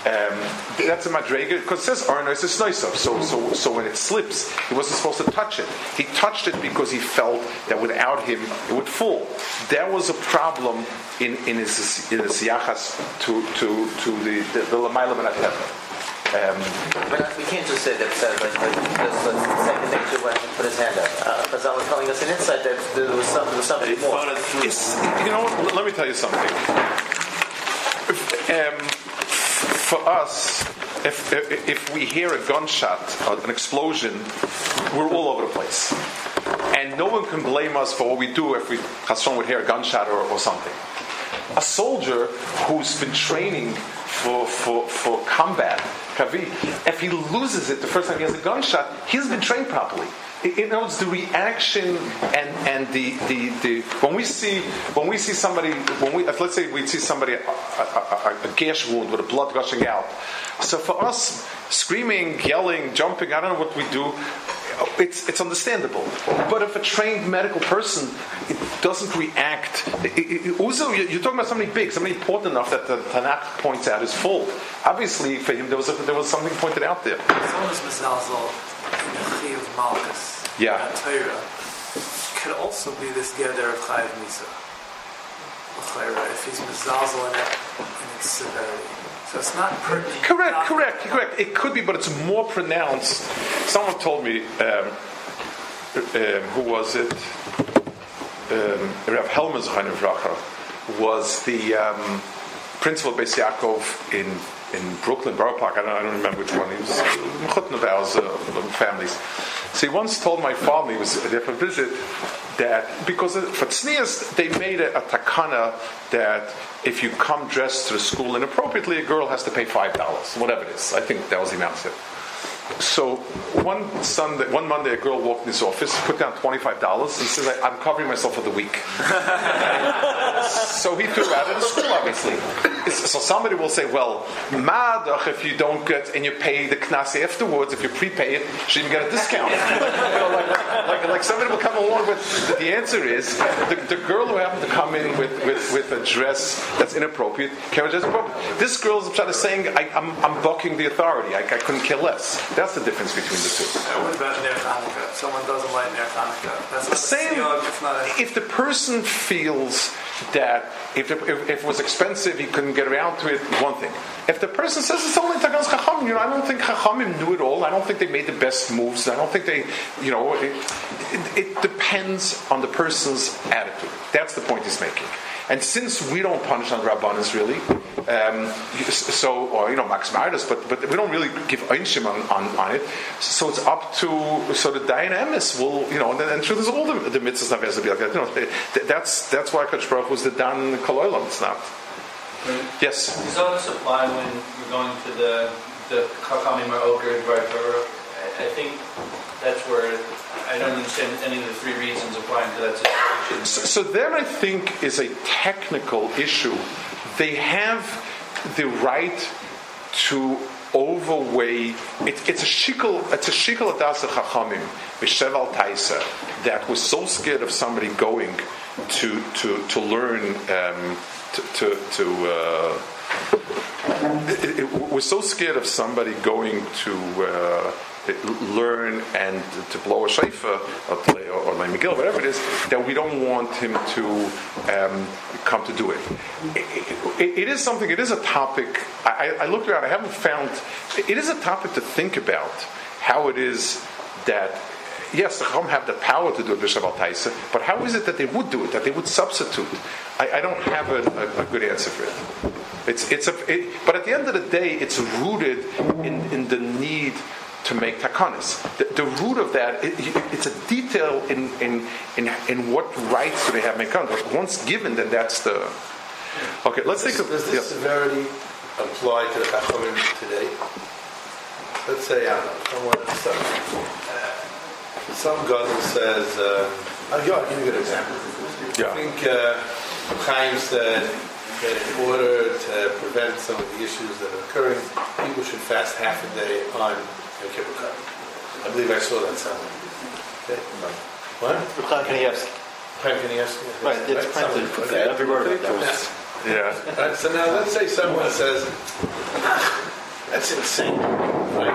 Um, that's a madrega because it says aron is a So, so, so when it slips, he wasn't supposed to touch it. He touched it because he felt that without him, it would fall. That was a problem in, in his in his yachas to to to the the, the, the um, but we can't just say that said, like, like just the second nature when he put his hand up. Uh, Chazal was telling us an insight that there was, some, there was something more. It's, you know, let me tell you something. Um, for us, if, if we hear a gunshot, an explosion, we're all over the place. And no one can blame us for what we do if we, Hassan would hear a gunshot or, or something. A soldier who's been training for, for, for combat Kavi, if he loses it the first time he has a gunshot, he hasn't been trained properly. You know, it's the reaction and, and the, the, the when we see when we see somebody when we let's say we see somebody a, a, a, gash wound with a blood gushing out. So for us, screaming, yelling, jumping, I don't know what we do it's, it's understandable. But if a trained medical person doesn't react, also you're talking about somebody big, somebody important enough that the Tanakh points out is full. Obviously, for him there was there was something pointed out there. In the Chi of Malchus, Yeah. Torah, could also be this gather of Chayiv Misa. If he's mazazel in it, in its severity. So it's not pertinent. Correct, not- correct, correct. It could be, but it's more pronounced. Someone told me, um, um, who was it? Um, Rav Helmer Zachanim was the um, principal of Beis Yaakov in, in Brooklyn, Borough Park. I don't, I don't remember which one. He was Chutn uh, families. So he once told my father, he was there for a visit, that because of- for tznias, they made a, a takana that if you come dressed to the school inappropriately, a girl has to pay five dollars, whatever it is. I think that was the amount said. So one Sunday, one Monday, a girl walked in his office, put down twenty-five dollars, and says, "I- "I'm covering myself for the week." so he threw out of the school, obviously. So somebody will say, "Well, madach, if you don't get and you pay the knas afterwards, if you prepay it, she didn't get a discount." *laughs* Like, like, like somebody will come along with. The answer is the, the girl who happened to come in with, with, with a dress that's inappropriate dress appropriate. This girl's trying to saying, I, "I'm I'm bucking the authority. I, I couldn't care less." That's the difference between the two. What about Ner Hanukkah? If someone doesn't like Ner Hanukkah, that's not Same. a siyog, it's not a... If the person feels that if, if, if it was expensive, he couldn't get around to it, one thing. If the person says it's only Tagas Chachamim, you know, I don't think Chachamim knew it all. I don't think they made the best moves. I don't think they, you know, it, it, it depends on the person's attitude. That's the point he's making. And since we don't punish on Rabbanis really, um, so or you know Max Mardus, but but we don't really give einshim on, on, on it. So it's up to so the Dayan Emes will you know and, and sure there's all the, the mitzvahs not be like that. You know, that's that's why Kodesh Baruch was the Dan Koloilam. It's not. Yes. Does all this apply when we're going to the the Chachamim or Oker Dvar Torah? I I think that's where I don't understand any of the three reasons applying to that situation. So, so then I think is a technical issue. They have the right to overweigh. It, it's a shikol. It's a shikol adas chachamim b'sheval taisa that was so scared of somebody going to to to learn um, to to. to uh, it, it, we're so scared of somebody going to uh, learn and to blow a shofar or, to, or, or like megillah, whatever it is, that we don't want him to um, come to do it. It, it. it is something. It is a topic. I, I looked around. I haven't found. It is a topic to think about how it is that yes, the Chacham have the power to do it b'Shabbat Taisa, but how is it that they would do it, that they would substitute? I, I don't have a, a, a, good answer for it. It's, it's a, it, but at the end of the day, it's rooted in, in the need to make takanas. The, the root of that, it, it's a detail in, in, in, in what rights do they have mekan. But once given, then that's the. Okay, let's does, think of Does this yes. severity apply to the Chachamim today? Let's say, I don't know, someone, some, uh, some gadol says, uh, I'll give you a good example. Yeah. I think uh, Chaim said that in order to prevent some of the issues that are occurring, people should fast half a day on Yom Kippur. I believe I saw that somewhere. Okay. What? Chaim Kanievsky. Chaim Kanievsky? Right, it's printed. Okay. Every word of that was. *laughs* Yeah. Right, so now let's say someone says, "Ah, *laughs* that's insane, right?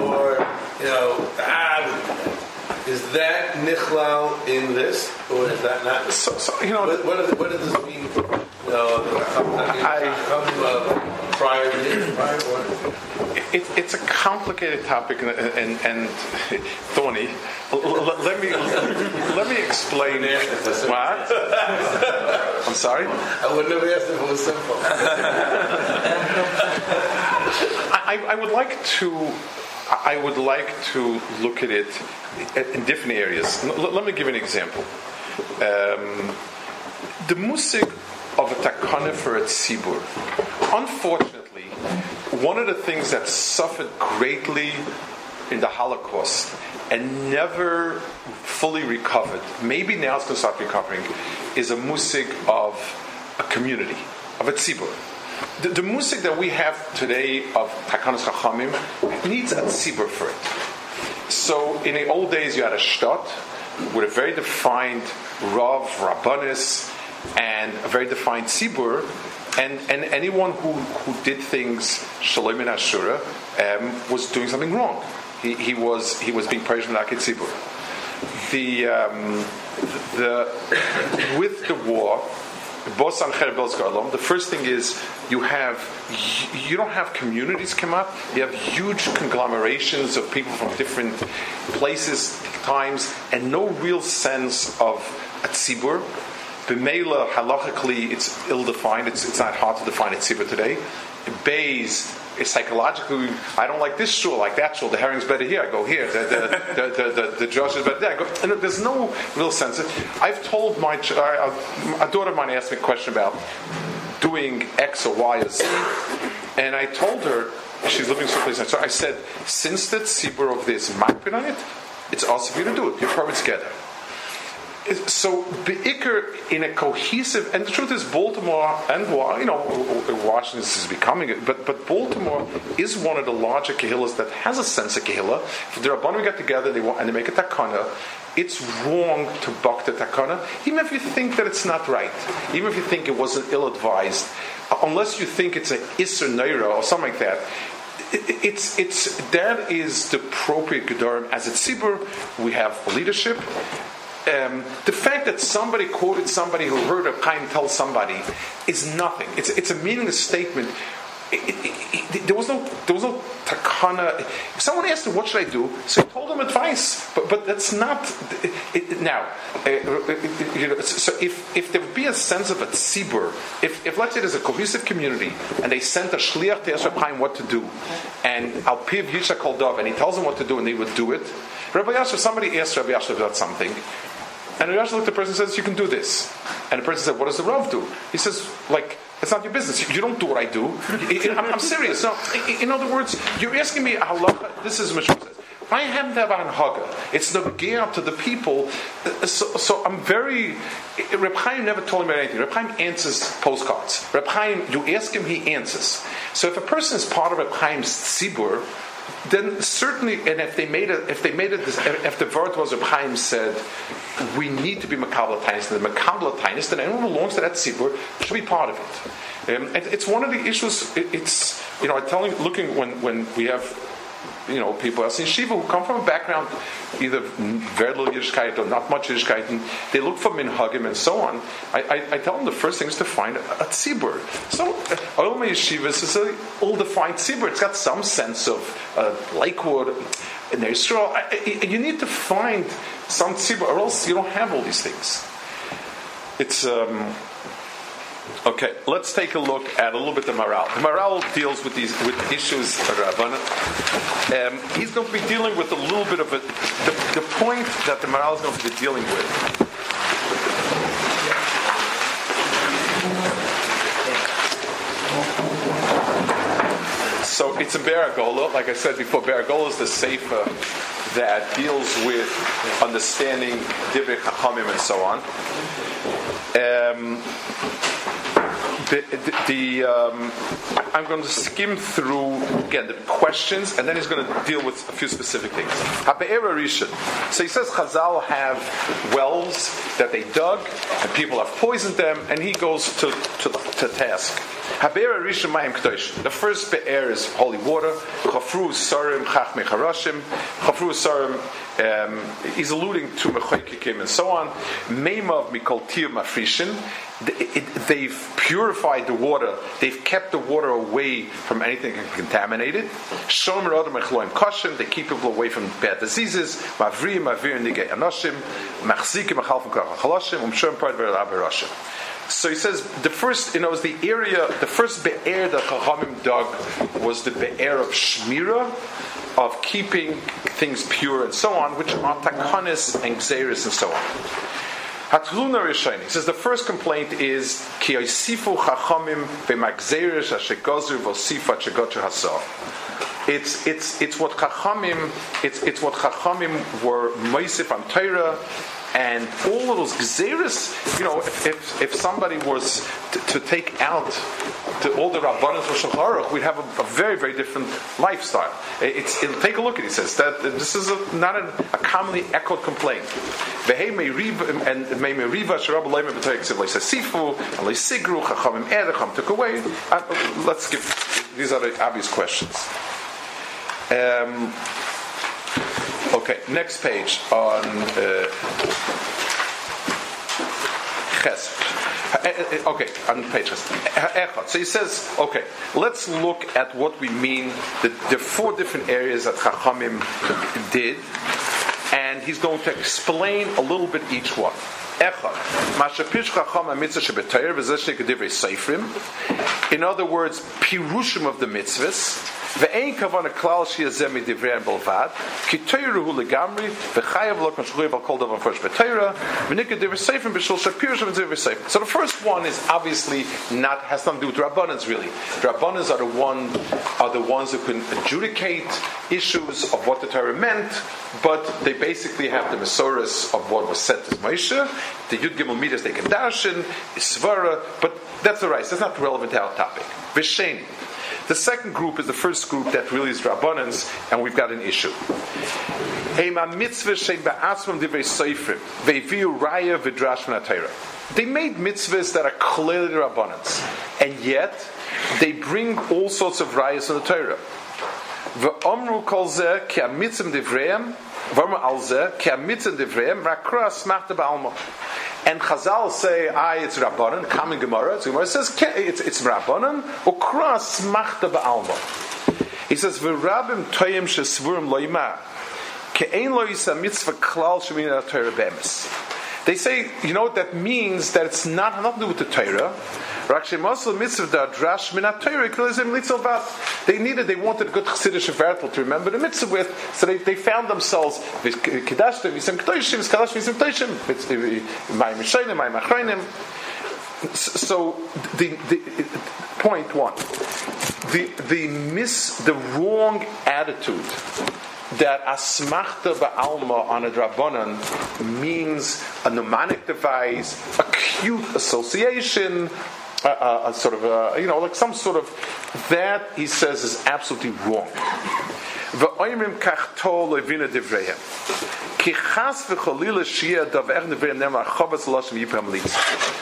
Or, you know, ah, is that nichlal in this, or is that not? So, so, you know, What, what, does, what does this mean? You know, I- come uh, prior to this, prior or It, it's a complicated topic and, and, and thorny. Let me let me explain. What? I'm sorry. I would never asked if it was simple. I, I would like to. I would like to look at it in different areas. Let me give an example. Um, the musik of a takana for a tzibur. Unfortunately, one of the things that suffered greatly in the Holocaust and never fully recovered, maybe now it's going to start recovering, is a musik of a community, of a tzibur. The, the musik that we have today of Takanas Chachamim needs a tzibur for it. So in the old days, you had a shtot with a very defined rav, rabbanis, and a very defined tzibur, and, and anyone who, who did things shalom in ashura um, was doing something wrong. he, he was he was being praised Akit Tzibur. The um, the with the war, the first thing is you have you don't have communities come up. You have huge conglomerations of people from different places, times, and no real sense of a tzibur. B'meila halachically, it's ill-defined. It's, it's not hard to define a tzibur today. Bays psychologically, I don't like this shul, like that shul. The herring's better here. I go here. The the the the, the, Josh is better there. I go, and there's no real sense. I've told my uh, a daughter of mine asked me a question about doing X or Y or Z, and I told her she's living someplace. So I said, since the tzibur of this makpid on it, it's also for you to do it. You're probably together so Be'ikr in a cohesive, and the truth is Baltimore and you know Washington is becoming it, but but Baltimore is one of the larger kahillas that has a sense of kahillah. If the Rabbanim get together they want, and they make a takana, it's wrong to buck the takana, even if you think that it's not right, even if you think it wasn't ill-advised, uh, unless you think it's a isser neira or something like that it's it's that is the appropriate gedorim as a tzibur. We have leadership, um, the fact that somebody quoted somebody who heard a Chaim tell somebody is nothing. It's, it's a meaningless statement. It, it, it, there was no there was no takana. If someone asked him, "What should I do?" So he told him advice, but but that's not now. Uh, you know, so if if there would be a sense of a tzibur, if, if let's say there's a cohesive community and they sent a shliach to Yisrael Chaim what to do, and al piv kol dov, and he tells them what to do, and they would do it. Rabbi Yasher, somebody asked Rabbi Yasher about something, and Rashi looked at the person and says, You can do this. And the person said, What does the Rav do? He says, like, it's not your business. You don't do what I do. I'm, serious. No, in other words, you're asking me halacha. This is Mishra says. I have that on haga. It's the gear to the people. Uh, so, so I'm very. Reb Chaim never told me anything. Reb Chaim answers postcards. Reb Chaim, you ask him, he answers. So if a person is part of Reb Chaim's tzibur, then certainly, and if they made it, if they made it, if the word was Reb Chaim said, we need to be tainis, and the tainis, then anyone who belongs to that tzibur should be part of it. Um, it. It's one of the issues. It, it's you know, I'm telling, looking when when we have you know, people else in Shiva who come from a background either very little Yiddishkeit or not much Yiddishkeit, and they look for minhagim and so on. I, I, I, tell them the first thing is to find a, a tzibur. So, Oil Yeshivas is a ill-defined tzibur. It's got some sense of uh, Lakewood and Israel. You need to find some tzibur, or else you don't have all these things. It's. Um, Okay, let's take a look at a little bit the Maharal. The Maharal deals with these with issues. Um, he's going to be dealing with a little bit of a the, the point that the Maharal is going to be dealing with. So it's a Be'er HaGolah. Like I said before, Be'er HaGolah is the sefer that deals with understanding Divrei Chachamim and so on. Um, the, the, um, I'm going to skim through again the questions, and then he's going to deal with a few specific things. So he says Chazal have wells that they dug, and people have poisoned them, and he goes to, to, to task. The first be'er is holy water. Chafru sarim chachme charashim. Chafru sarim. Um, he's alluding to mechoikikim and so on. Meimav mikol tir mafrishin. They've purified the water. They've kept the water away from anything contaminated. Shomer adam echloim kashim. They keep people away from bad diseases. Mavri mavir nigei anoshim. Machzikim achalfim kachaloshim. Umshom part verabirashim. So he says the first, you know, was the area, the first be'er that Chachamim dug was the be'er of Shmira, of keeping things pure and so on, which are takanis and xeris and so on. Hatluna Rishayni says the first complaint is ki oisifu chachamim b'magzerish ashegozer v'osifa shegocher hasor. It's it's it's what chachamim it's it's what chachamim were meisif on Torah and all of those gzeris, you know, if, if, if somebody was to, take out to all the rabbanim for Shulchan we'd have a, a, very, very different lifestyle. It's, it, take a look at it. He says that this is a, not a commonly echoed complaint. And may meriva sharab leimer b'toyek sifu and leisigru chachamim erecham took away. Uh, let's give these are the obvious questions. Um, Okay, next page on uh. Uh, uh, Okay, on page. Echad. So he says, okay, let's look at what we mean. The, the four different areas that Chachamim did, and he's going to explain a little bit each one. Echad. Mashapish Chacham HaMitzvah Shebetayr V'zeh Shekadivrei Seifrim. In other words, pirushim of the mitzvahs. ואין כוון הכלל שיהיה זה מדבריהם בלבד, כי תוירה הוא לגמרי, וחייב לא כמשחויב על כל דבר מפרש בתוירה, וניקה דבר ספרים בשביל שפירוש ודבר ספרים. So the first one is obviously not, has nothing to do with Rabbanans really. Rabbanans are the one, are the ones who can adjudicate issues of what the Torah meant, but they basically have the Masoras of what was said to Moshe, the Yud Gimel Midas they can darshan, Svara, but that's the right, that's not relevant to our topic. Visheni. The second group is the first group that really is Rabbanans, and we've got an issue. They made mitzvahs that are clearly Rabbanans, and yet they bring all sorts of rayas in the Torah. Smachta. And Chazal say, "I it's Rabbanan." Common Gemara, so Gemara says it's it's Rabbanan. Ukras machta ba'alma. He says, "V'rabim toyim shesvurim loyma ke'ein lo yisa mitzvah klal shemin Torah bemis." They say, you know that means? That it's not nothing to do with the Torah. Rakshemasel mitzvah da drash min Torah kilizim litzovat. They needed, they wanted a good chassidish vertel to remember the mitzvah with, so they, they found themselves kedashtem visem k'toyshim, kadash visem k'toyshim, my uh, mishayim, my machronim. So the, the point one, the the miss the wrong attitude that asmachta ba'alma on a drabanan means a mnemonic device, a cute association, a, a, sort of a, you know like some sort of that he says is absolutely wrong.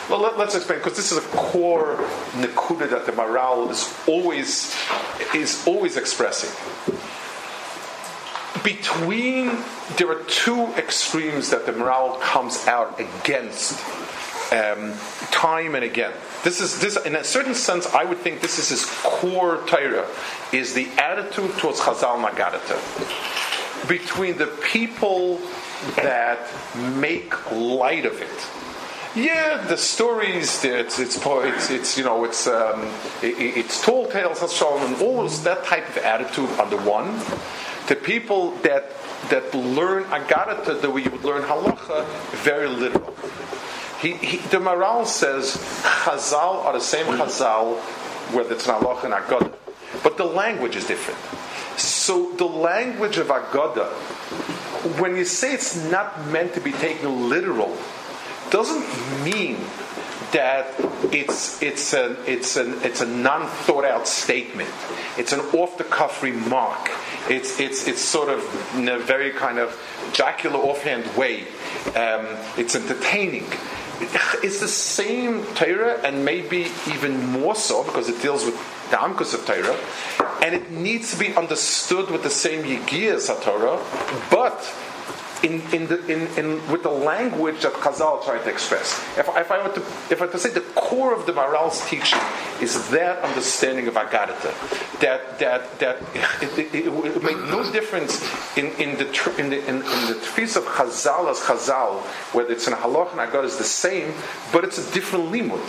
Well, let, us explain because this is a core nekuda that the Maharal is always is always expressing. Between there are two extremes that the Maharal comes out against um, time and again. This is this in a certain sense. I would think this is his core Torah is the attitude towards Chazal Magadata between the people that make light of it. Yeah, the stories, it's it's it's, it's you know it's um, it, it's tall tales and all that type of attitude on the one The people that that learn agadata the way you would learn halacha very literal. He, he, the Maharal says Chazal are the same Chazal whether it's an halacha and agada, but the language is different. So the language of agada, when you say it's not meant to be taken literal, doesn't mean that it's it's a it's an it's a non thought out statement. It's an off the cuff remark. It's it's it's sort of in a very kind of jocular offhand way. Um, it's entertaining. It's the same Torah, and maybe even more so because it deals with the Amkus of Torah, and it needs to be understood with the same Yigiyas of Torah, but in, in the, in, in, with the language that Chazal tried to express. If, if, I were to, if I were to say the core of the Maharal's teaching is that understanding of Agadata, that that that *laughs* it, it, it would make no difference in, in the in the in, in the trees of Chazal as Chazal, whether it's in Halach and Agad is the same, but it's a different limud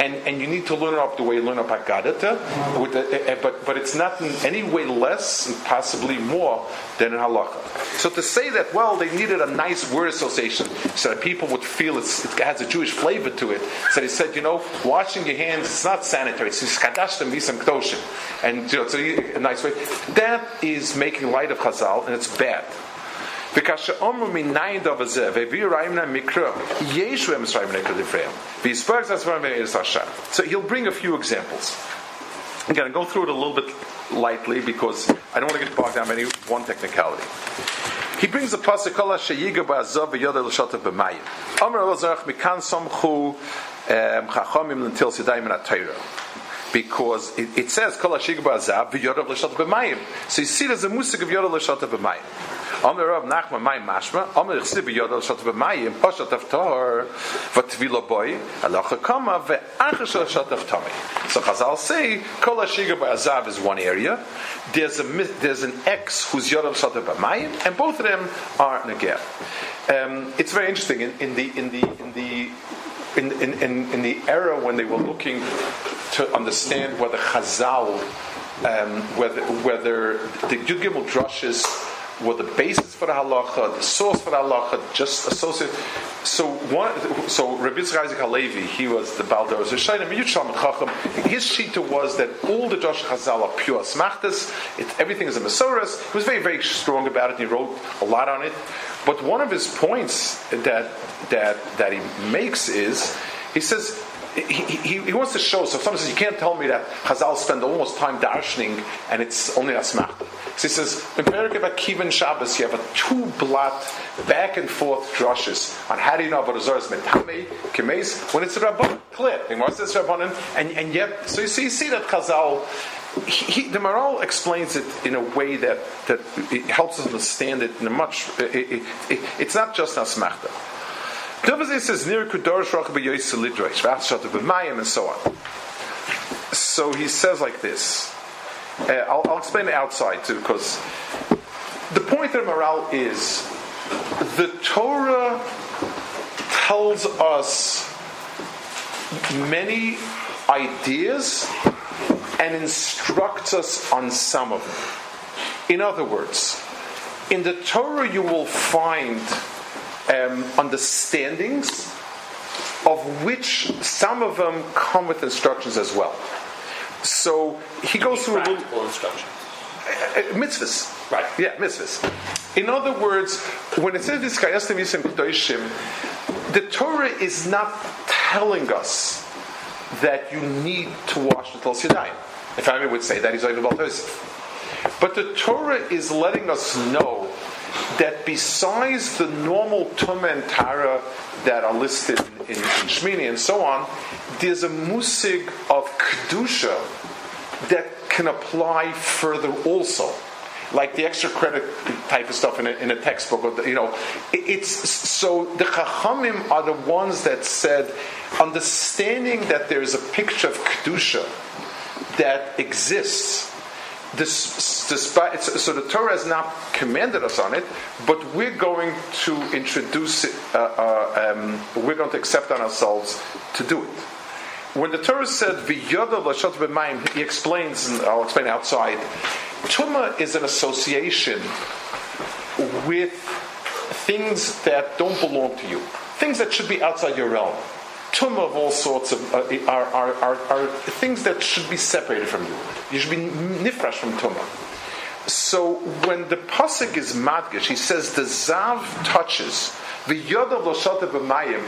and, and you need to learn up the way you learn up Haggadah, with the, uh, but, but it's not in any way less, and possibly more, than in Halacha. So to say that, well, they needed a nice word association so that people would feel it has a Jewish flavor to it, so they said, you know, washing your hands, it's not sanitary, it's Kadashtem Misam Ktoshim. And you know, it's a, a nice way. That is making light of Chazal, and it's bad. וכאשר אומרו מניין דבר זה, והביאו רעים להם מקרא, ישו הם שרעים נקרא דבריהם, והספר את הספרים בארץ השם. So he'll bring a few examples. I'm going to go through it a little bit lightly because I don't want to get bogged down by any one technicality. He brings the pasuk kol sheyiga ba'azov v'yoda l'shota b'mayim. Omer Elazarach mikan somchu chachamim l'ntil sidayim in Torah. because it, it says kol sheyiga ba'azav v'yoda l'shota b'mayim. So you see there's a musik of yoda l'shota b'mayim. Amar Rav Nachman Mai Mashma, Amar Chsiv Yodel Shat B'Mayim, Pashat Avtar, Vatvila Boy, Halacha Kama, Ve'achas Shat Avtami. So Chazal say, Kol HaShiga Ba'azav is one area, there's a there's an X who's Yodel Shat B'Mayim, and both of them are Neger. Um, it's very interesting in, in the in the in the in, in, in, the era when they were looking to understand whether Chazal, um, whether whether the Yud Gimel drushes were the basis for the halacha, the source for the halacha, just associate. So one, so Rabbi Yitzchak Isaac Halevi, he was the Baldor Zeshayim, Yud Chacham. His shita was that all the Josh Chazal are pure smachtas. Everything is a Masoras. He was very very strong about it. He wrote a lot on it. But one of his points that that that he makes is he says he, he, he wants to show. So someone says you can't tell me that Chazal spend almost time darshaning and it's only a smachta. So he says in Perek Akivan Shabbos you have a two blot back and forth drushes on how do you know about a Zoras metame kemes when it's a rabban clear. And what's this rabbanim? And and yet so you see you see that Chazal. He, he, the Maharal explains it in a way that, that helps us understand it in a much. It, it, it, it's not just asmachta. Says near and so on. So he says like this. Uh, I'll, I'll explain it outside too, because the point of Maharal is the Torah tells us many ideas and instructs us on some of them. In other words, in the Torah you will find um, understandings of which some of them come with instructions as well. So he goes through a little Practical uh, mitzvahs. Right. Yeah, mitzvahs. In other words, when it says this Kayastim Yisem Kedoshim, the Torah is not telling us that you need to wash until Yadayim. If I would say that, he's over Baltosif. But the Torah is letting us know that besides the normal Tumah and Tara that are listed in, in, in Shmini and so on, there's a musig of Kedusha that can apply further also. Like the extra credit type of stuff in a, in a textbook, or the, you know, It- it's so the Chachamim are the ones that said, understanding that there is a picture of kedusha that exists. This, despite, so the Torah has not commanded us on it, but we're going to introduce it. Uh, uh, um, we're going to accept on ourselves to do it. When the Torah said "V'yoda l'shot b'mayim," he explains, and I'll explain outside. Tuma is an association with things that don't belong to you, things that should be outside your realm. Tuma of all sorts of uh, are, are, are, are things that should be separated from you. You should be nifrash from Tuma. So when the pasuk is madgish, he says the zav touches the yodav loshata b'mayim.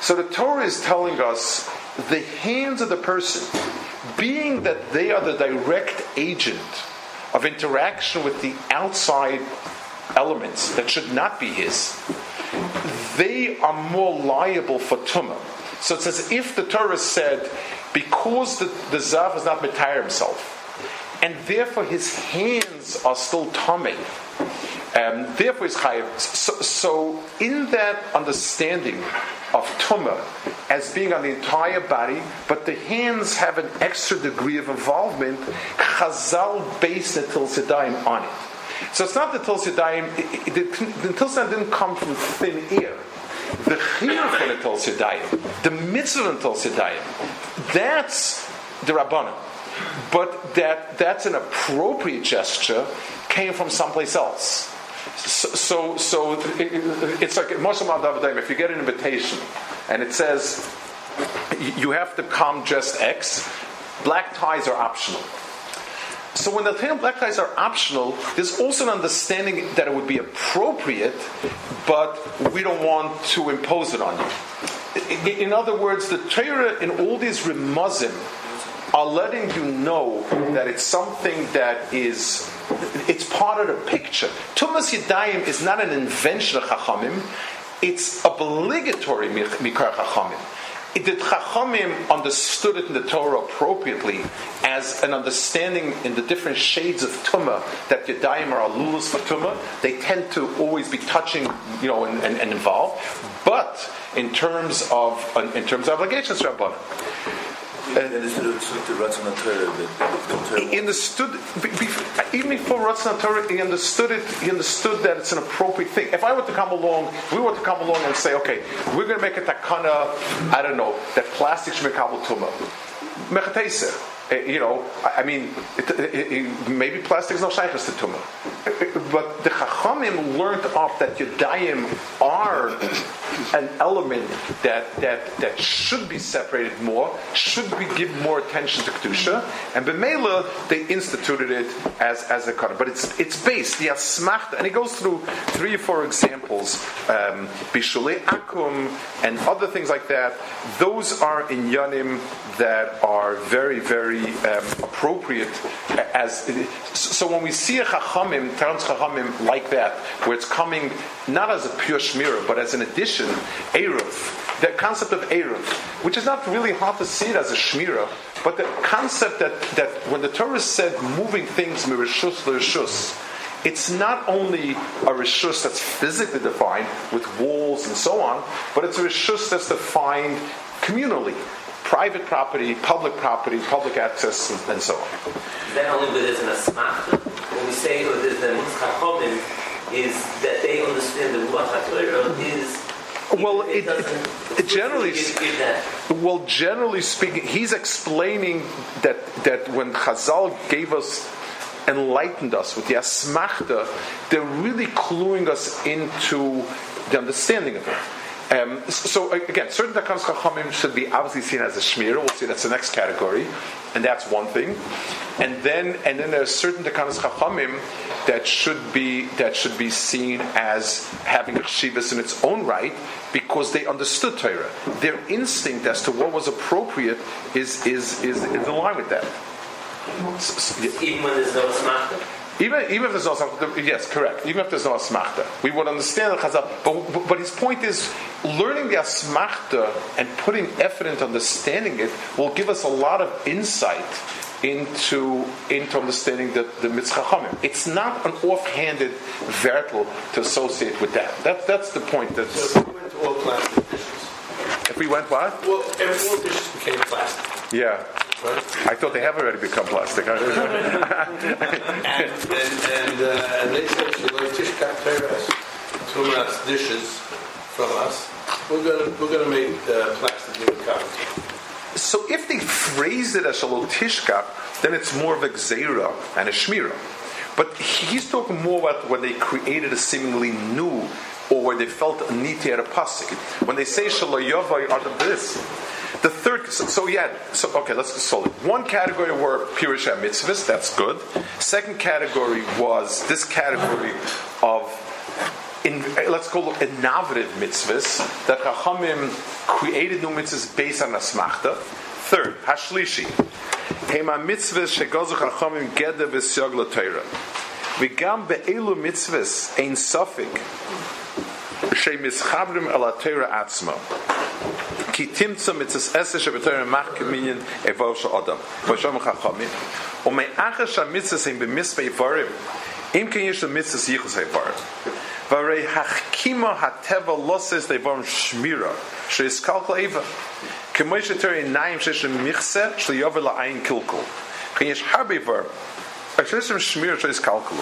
So the Torah is telling us the hands of the person, being that they are the direct agent of interaction with the outside elements that should not be his, they are more liable for tumah. So it's as if the Torah said, because the, the Zav is not Mitayr himself, and therefore his hands are still tummy. Um, therefore, he's chayiv. So, so, in that understanding of tumah as being on the entire body, but the hands have an extra degree of involvement, Chazal based the Tilsidayim on it. So it's not the Tilsidayim. The, Tilsidayim didn't come from thin air. The chiyuv for the Tilsidayim, the mitzvah of Tilsidayim, that's the Rabbanim. But that that's an appropriate gesture came from someplace else. So, so, so it, it, it's like Moshe If you get an invitation and it says you have to come dressed X, black ties are optional. So when the term black ties are optional, there's also an understanding that it would be appropriate, but we don't want to impose it on you. In, in other words, the Torah in all these remuzim are letting you know that it's something that is it's part of the picture. Tumas Yadayim is not an invention of Chachamim, it's obligatory Mikar Chachamim. It, the Chachamim understood it in the Torah appropriately as an understanding in the different shades of Tumah that Yadayim are alulas for Tumah. They tend to always be touching, you know, and, and, and involved. But in terms of in terms of obligations, Rabbanah. He understood even before Ratzon Torah. He understood it. He understood that it's an appropriate thing. If I were to come along, we were to come along and say, okay, we're going to make a takana. I don't know that plastic shmekabel tuma. Mechatese. You know, I mean, it, it, it, maybe plastic is no shaykhs to tumah, *laughs* but the chachamim learned off that yadayim are an element that that that should be separated more, should be give more attention to kedusha, and b'meila they instituted it as as a kaddish. But it's it's based the asmachta, and it goes through three or four examples, um, akum and other things like that. Those are in yanim that are very very um, appropriate as so when we see a chachamim, Terence chachamim like that, where it's coming not as a pure shmira, but as an addition, eruv, the concept of eruv, which is not really hard to see it as a shmira, but the concept that, that when the Torah said moving things mirishus l'rishus, it's not only a rishus that's physically defined with walls and so on, but it's a rishus that's defined communally private property, public property, public access, and, and so on. Then only with an asmachta. When we say that there's the mitzchachomim, is that they understand the ruach haTorah is. Well, it, it, it generally, well, generally speaking, he's explaining that that when Chazal gave us enlightened us with the asmachta, they're really cluing us into the understanding of it. Um, so again, certain takanas chachamim should be obviously seen as a shmir. We'll see that's the next category, and that's one thing. And then and then there's certain takanas chachamim that should be that should be seen as having chshivas in its own right because they understood Torah. Their instinct as to what was appropriate is is is, is in line with that. Even when there's no smachta. Even, even if there's no asmachta, yes, correct. Even if there's no asmachta, we would understand the chazal. But, but, his point is, learning the asmachta and putting effort into understanding it will give us a lot of insight into into understanding the, the mitzchachamim. It's not an offhanded vertical to associate with that. That that's the point. That's so if we went to all plastic dishes. If we went what? Well, every all dishes became plastic. Yeah. I thought they have already become plastic. *laughs* and and, and, uh, and they said, Tishkat Teres, Tumas dishes from us, we're going we're gonna make uh, plastic in the So if they phrase it as Shalom Tishkat, then it's more of a Gzeira and a Shmira. But he's talking more about when they created a seemingly new or where they felt a need to add a pasuk. When they say Shalayavai are the this. The third, so, so yeah, so okay, let's solve it. One category were Pirush mitzvahs, that's good. Second category was this category of in, eh, let's call it innovative mitzvahs that Chachamim created new mitzvahs based on asmachta. Third, hashlishi, hema mitzvahs shegozu Chachamim geder v'syog l'teira. V'gam be'elu mitzvahs ein sofik she'mischabrim el ha'teira atzma. כי תמצא מצס עשר שבתור מח כמיין איבור של אדם ושום חכמים ומאחר שהמצס הם במספר איבורים אם כן יש למצס ייחוס איבורים והרי החכימה הטבע לא סס לאיבורים שמירה שיסקל כל איבר כמו שתר עיניים שיש למכסה של יובר לעין קלקול כן יש הרבה איבורים שיש להם שמירה שיסקלקלו ואם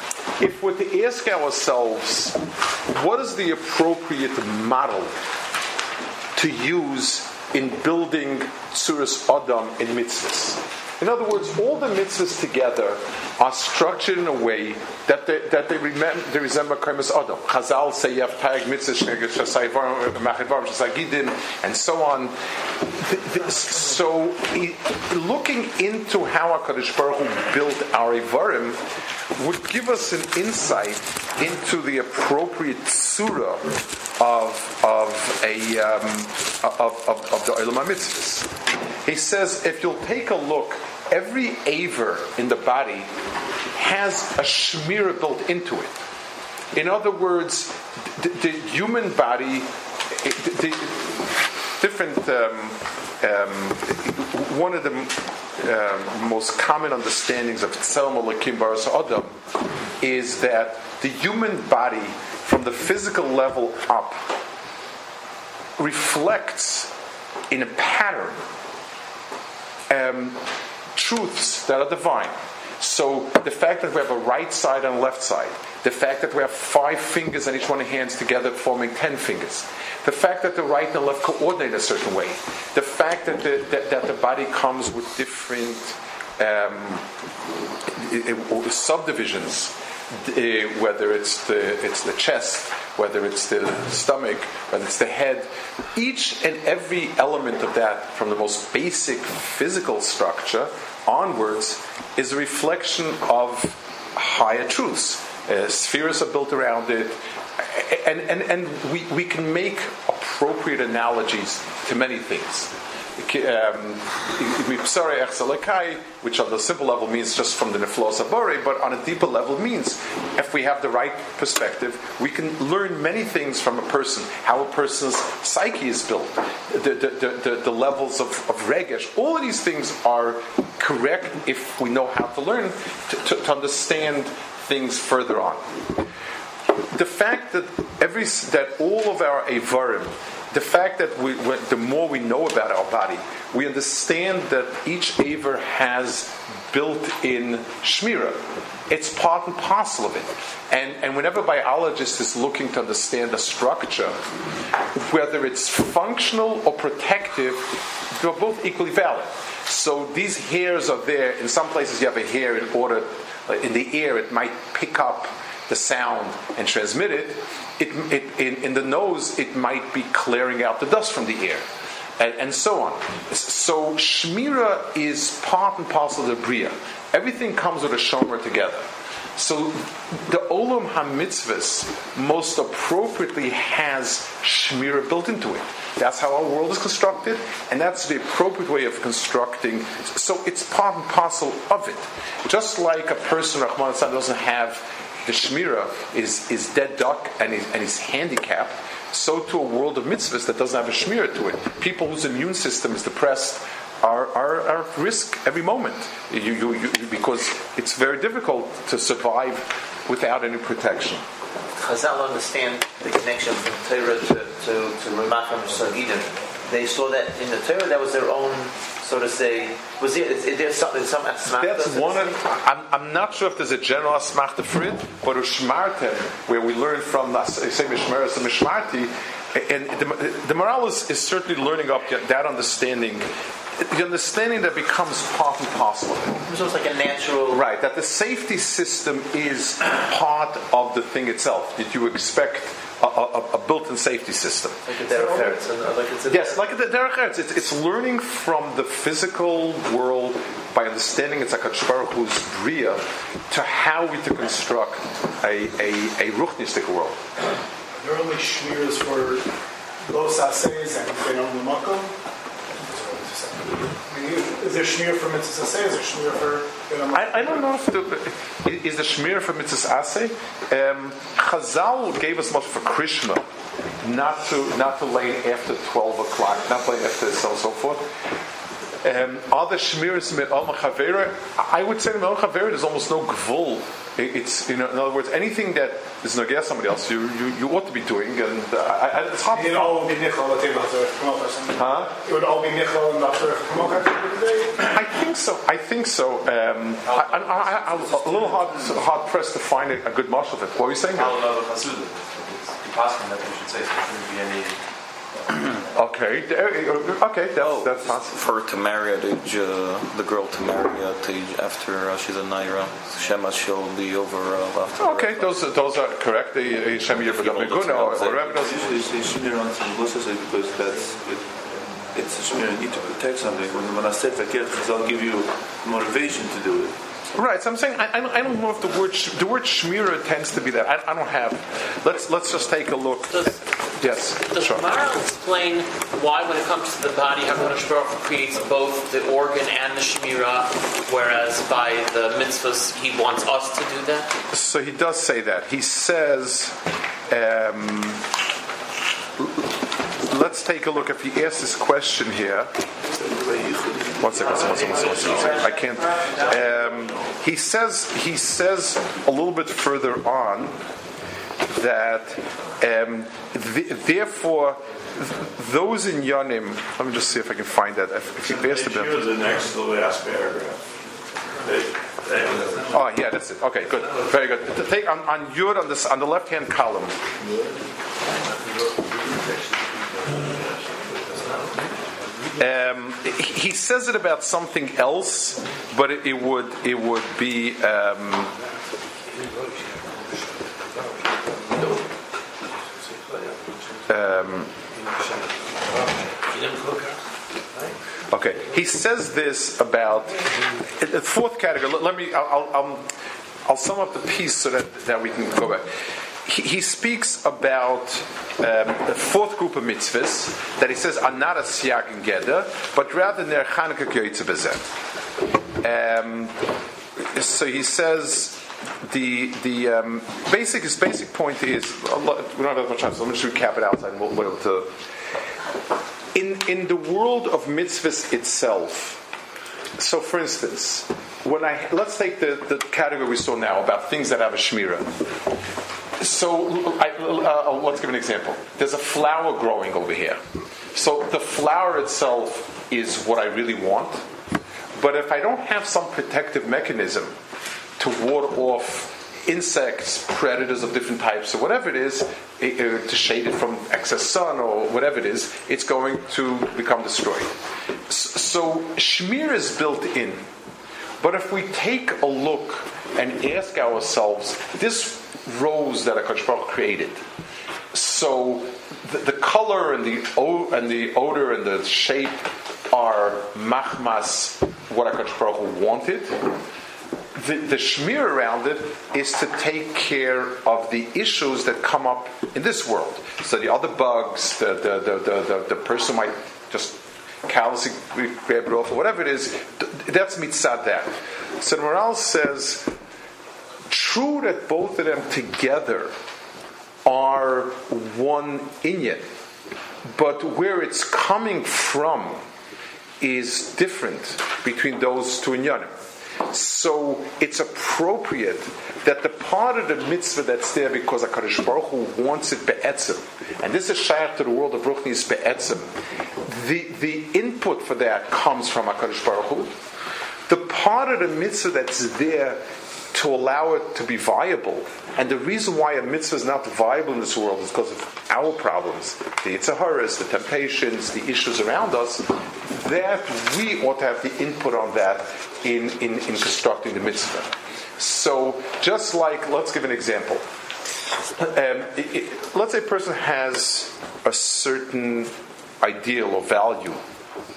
if we're to ask ourselves, what is the appropriate model to use in building Tsuras Adam in mitzvahs. In other words, all the mitzvahs together are structured in a way that they, that they, remember, they resemble Kremes Adam. Chazal say you have Tag mitzvah, and so on. So, looking into how HaKadosh Baruch Hu built our Ivarim would give us an insight into the appropriate surah of, of, a, um, of, of, of the Olam HaMitzvahs. He says, if you'll take a look every aver in the body has a shmira built into it. In other words, the, the human body, the, different, um, um, one of the um, most common understandings of Tselem Lakim Baras Adam is that the human body, from the physical level up, reflects in a pattern um, truths that are divine. So the fact that we have a right side and left side, the fact that we have five fingers and each one of hands together forming ten fingers, the fact that the right and the left coordinate a certain way, the fact that the, that, that the body comes with different um, subdivisions, uh, whether it's the, it's the chest, whether it's the stomach, whether it's the head, each and every element of that, from the most basic physical structure onwards, is a reflection of higher truths. Uh, spheres are built around it, and, and, and we, we can make appropriate analogies to many things Um, which on the simple level means just from the abore, but on a deeper level means if we have the right perspective, we can learn many things from a person, how a person's psyche is built, the, the, the, the levels of, of regesh. All of these things are correct if we know how to learn to, to, to understand things further on. The fact that every that all of our avarim the fact that we, the more we know about our body, we understand that each aver has built-in shmira. It's part and parcel of it. And, and whenever a biologist is looking to understand the structure, whether it's functional or protective, they're both equally valid. So these hairs are there. In some places, you have a hair in order, in the ear, it might pick up the sound and transmit it it, it, in, in, the nose, it might be clearing out the dust from the air, and, and so on. So Shmira is part and parcel of the Bria. Everything comes with a Shomer together. So the Olam HaMitzvahs most appropriately has Shmira built into it. That's how our world is constructed, and that's the appropriate way of constructing. So it's part and parcel of it. Just like a person, Rahman doesn't have the Shmira is, is dead duck and is, and is handicapped, so to a world of mitzvahs that doesn't have a Shmira to it. People whose immune system is depressed are, are, are at risk every moment you, you, you, because it's very difficult to survive without any protection. Chazal understand the connection from Torah to, to, to Ramacham Sagidim. They saw that in the Torah, that was their own so to say, was there, is, is there something, some asmachta? That's one of, I'm, I'm not sure if there's a general asmachta for it, but Ushmartem, where we learn from, say, Mishmeres and Mishmarti, and the, the Maharal is, is certainly learning up that understanding the understanding that becomes part and parcel of it. It's like a natural. Right, that the safety system is part of the thing itself. That you expect a, a, a built-in safety system. Like a derech uh, like Yes, like a derech it's, it's learning from the physical world by understanding it's like a Baruch bria to how we to construct a, a, a ruchnistic world. There are only shmiras for los ases and fenom makom. Is there shmir for mitzvah aseh? Is there shmir for? I, I don't know if the, is the shmir for mitzvah aseh. Um, Chazal gave us much for Krishma, not to not to lay after twelve o'clock, not lay after so so forth. Um, are the shmiras mit al I would say in al there's almost no gvul it's you know, in other words, anything that is not against somebody else, you, you, you ought to be doing, and uh, I, I, it's hard. It would all be nichol Huh? It would all be nichol and I think so. I think so. Um, I, am a little hard hard pressed to find a, a good marshal of it. What are you saying? How about It's asking that we should say so there shouldn't be any *clears throat* Okay, uh, okay, that's, Oh, that's possible. for her to marry at age, uh, the girl to marry at age after uh, she's a naira. Shema she'll be over uh, after. Okay, those are, those are correct. The uh, Shem Yirvadam You know, Meguna or that's or whatever those- Usually say Shmir on some bushes because that's it, it's a Shmir. You need to protect something. When when I said Fakir, I'll give you motivation to do it. Right, so I'm saying I, I, don't, know if the word the word shmira tends to be that. I, I don't have. Let's let's just take a look. yes, Does sure. Gemara explain why, when it comes to the body, HaKadosh Baruch creates both the organ and the shemira, whereas by the mitzvahs he wants us to do that? So he does say that. He says. Um, let's take a look. If he asks this question here. One second, one second, one second, one second, one second. I can't. Um, he says he says a little bit further on that um, th- therefore th- those in Yonim. Let me just see if I can find that. If, if he asked about. the next to the last paragraph. Oh yeah, that's it. Okay, good, very good. Take on, on Yud on this on the left hand column. Um, he says it about something else, but it, it would it would be. Um, um, Okay, he says this about the fourth category. Let, me. I'll, I'll, I'll, I'll sum up the piece so that, that we can go back. He, speaks about um, the fourth group of mitzvahs that he says are not a siyag and geder, but rather they're Chanukah kyoytze. Um, so he says the the um, basic his basic point is we don't have much time, so let me just recap it outside. And we'll, we'll to, in in the world of mitzvahs itself. So, for instance, when I let's take the, the category we saw now about things that have a shmira. So, I, uh, let's give an example. There's a flower growing over here. So, the flower itself is what I really want. But if I don't have some protective mechanism to ward off insects, predators of different types, or whatever it is, eh, eh, to shade it from excess sun or whatever it is, it's going to become destroyed. S- So Shmir is built in. But if we take a look and ask ourselves, this rose that HaKadosh Baruch created, so the, the color and the, o- and the odor and the shape are machmas, what HaKadosh Baruch wanted, the, the shmir around it is to take care of the issues that come up in this world. So the other bugs, the the the, the, the, the person might just callously grab it off or whatever it is. That's mitzad that. So the Maharal says, true that both of them together are one inyan, but where it's coming from is different between those two inyanim. So it's appropriate that the part of the mitzvah that's there because HaKadosh Baruch Hu wants it be'etzim, and this is shaykh to the world of Ruchni is be'etzim, the, the input for that comes from HaKadosh Baruch Hu. The part of the mitzvah that's there to allow it to be viable, and the reason why a mitzvah is not viable in this world is because of our problems, the Yitzharas, the temptations, the issues around us, that we ought to have the input on that in, in, in constructing the mitzvah. So, just like, let's give an example. Um, i- i- let's say a person has a certain ideal or value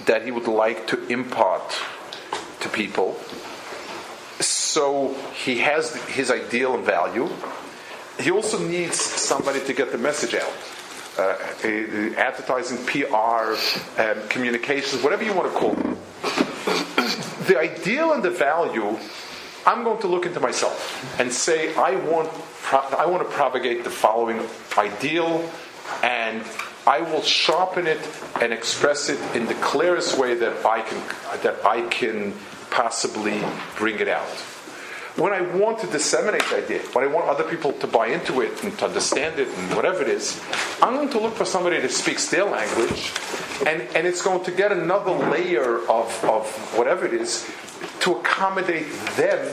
that he would like to impart to people. So he has his ideal and value. He also needs somebody to get the message out. Uh, uh, advertising, PR, um, communications, whatever you want to call it. *coughs* The ideal and the value, I'm going to look into myself and say, I want, pro- I want to propagate the following ideal, and I will sharpen it and express it in the clearest way that I can, that I can possibly bring it out when I want to disseminate the idea, when I want other people to buy into it and to understand it and whatever it is, I'm going to look for somebody that speaks their language, and, and it's going to get another layer of, of whatever it is to accommodate them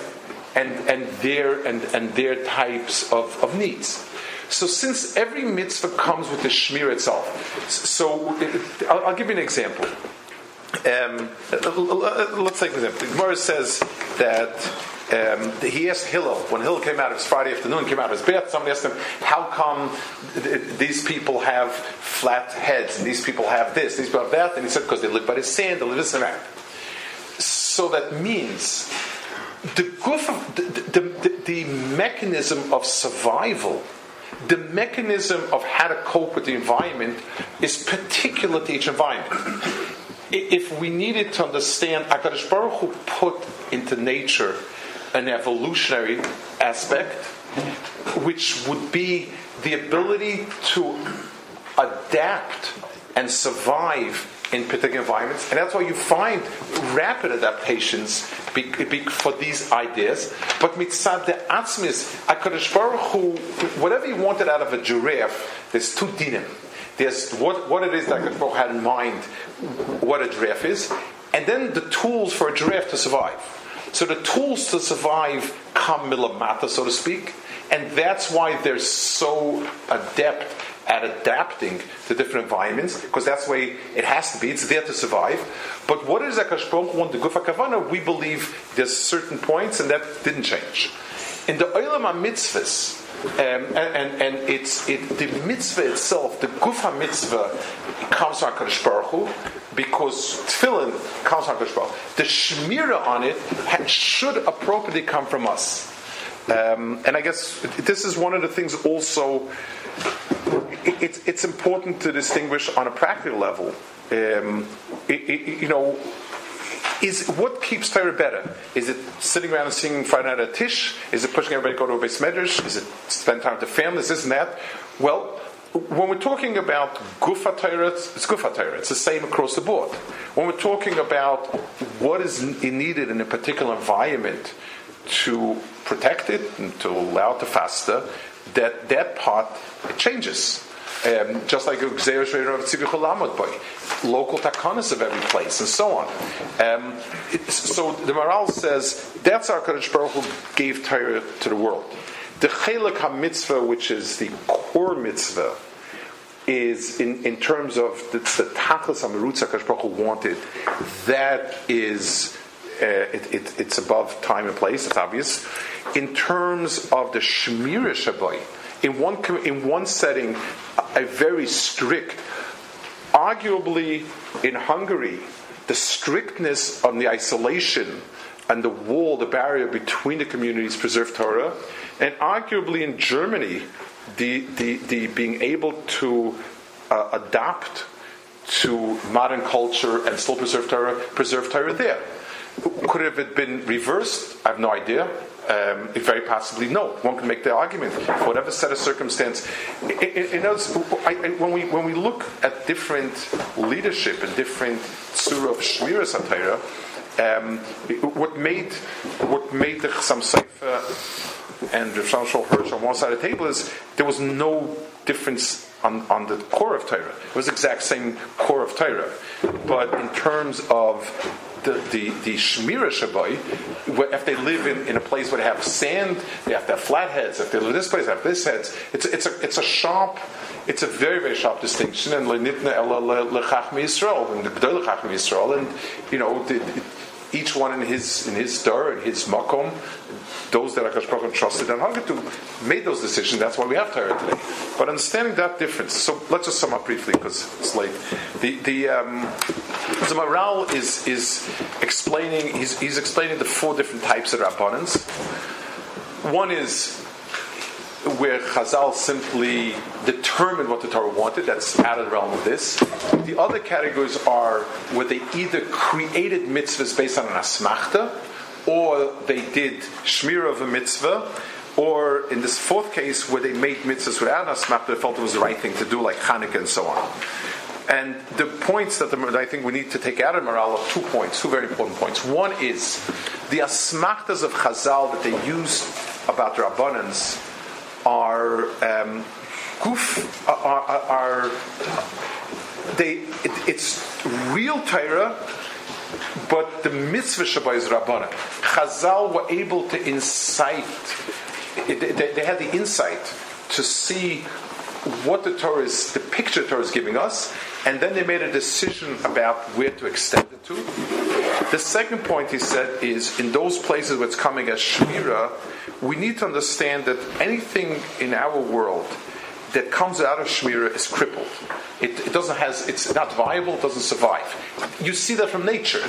and, and, their, and, and their types of, of needs. So since every mitzvah comes with the shmir itself, so I'll, I'll give you an example. Um, let's take an example. The Gemara says that um, he asked Hillel, when Hillel came out of his Friday afternoon, came out of his bath, somebody asked him, how come th- these people have flat heads, and these people have this, these people have that? And he said, because they live by the sand, they live this and that. So that means the, goof of, the, the, the, the mechanism of survival the mechanism of how to cope with the environment is particular to each environment. If we needed to understand, HaKadosh Baruch Hu put into nature an evolutionary aspect, which would be the ability to adapt and survive in particular environments, and that's why you find rapid adaptations for these ideas. But mitzad the atzmis, Hakadosh Baruch Hu, whatever you wanted out of a giraffe, there's two dinim. There's what, what it is that Baruch had in mind, what a giraffe is, and then the tools for a giraffe to survive. So the tools to survive come milamata, so to speak, and that's why they're so adept at adapting to different environments, because that's the way it has to be. It's there to survive. But what is Akash Baruch want the Gufa Kavana? We believe there's certain points, and that didn't change. In the Olam HaMitzvahs, um, and, and, and, it's it, the mitzvah itself, the Gufa mitzvah, comes from Hakadosh Baruch Hu, because tefillin comes from Hakadosh Baruch Hu. The shmira on it ha- should appropriately come from us. Um, and I guess this is one of the things also it's, it's important to distinguish on a practical level. Um, it, it, you know, is what keeps Torah better? Is it sitting around and singing Friday night at a Tish? Is it pushing everybody to go to a beis medrash? Is it spend time with the family? Is this and that? Well, when we're talking about Gufa Torah, it's Gufa Torah. It's the same across the board. When we're talking about what is needed in a particular environment to protect it and to allow it to faster, that that part it changes. Um, just like local takanas of every place, and so on. Um, so the Maharal says that's our Kadosh Baruch Hu gave Torah to the world. The Chelak HaMitzvah, which is the core mitzvah, is in, in terms of the, the Tachlis HaMerutza Kadosh Baruch Hu wanted, that is, uh, it, it, it's above time and place, it's obvious. In terms of the Shmira Shabbai, in one, in one setting, a very strict, arguably in Hungary, the strictness on the isolation and the wall, the barrier between the communities preserved Torah, and arguably in Germany, the, the, the being able to uh, adapt to modern culture and still preserve Torah, preserve Torah there. Could have it been reversed? I have no idea. Um, very possibly no. One can make the argument. for Whatever set of circumstance, in other when we when we look at different leadership and different surah of shmira satira, um, what made what made the Chasam Sofer and Rav Shal Hirsch on one side of the table is there was no difference on, on the core of Torah. It was the exact same core of Torah, but in terms of the, the, the Shmira Shabai, if they live in, in a place where they have sand, they have to have flat heads. If they live in this place, they have this heads. It's, it's, a, it's a sharp, it's a very, very sharp distinction. And Lenitna Lechachmi Yisrael, and the Gdol Lechachmi Yisrael, and, you know, the, each one in his in his stir, in his makom, those that Akash Baruch trusted and hungered to made those decisions. That's why we have Torah today. But understanding that difference, so let's just sum up briefly because it's late. The the um, Maharal is is explaining. He's, he's explaining the four different types of rabbanans. One is where Chazal simply determined what the Torah wanted. That's out of the realm of this. The other categories are where they either created mitzvahs based on an asmachta, or they did shmir of a mitzvah, or in this fourth case where they made mitzvahs without an asmachta, they felt it was the right thing to do, like Hanukkah and so on. And the points that, the, that, I think we need to take out of Maharal are two points, two very important points. One is the asmachtas of Chazal that they use about the Rabbanans are um, goof, are, are, are they? It, it's real Torah but the mitzvah Shabbat is Rabbana. Chazal were able to incite, they, had the insight to see what the Torah is, the picture Torah is giving us, and then they made a decision about where to extend it to. The second point he said is in those places where it's coming as Shmira, we need to understand that anything in our world that comes out of Shmira is crippled. It, it doesn't has it's not viable, it doesn't survive. You see that from nature,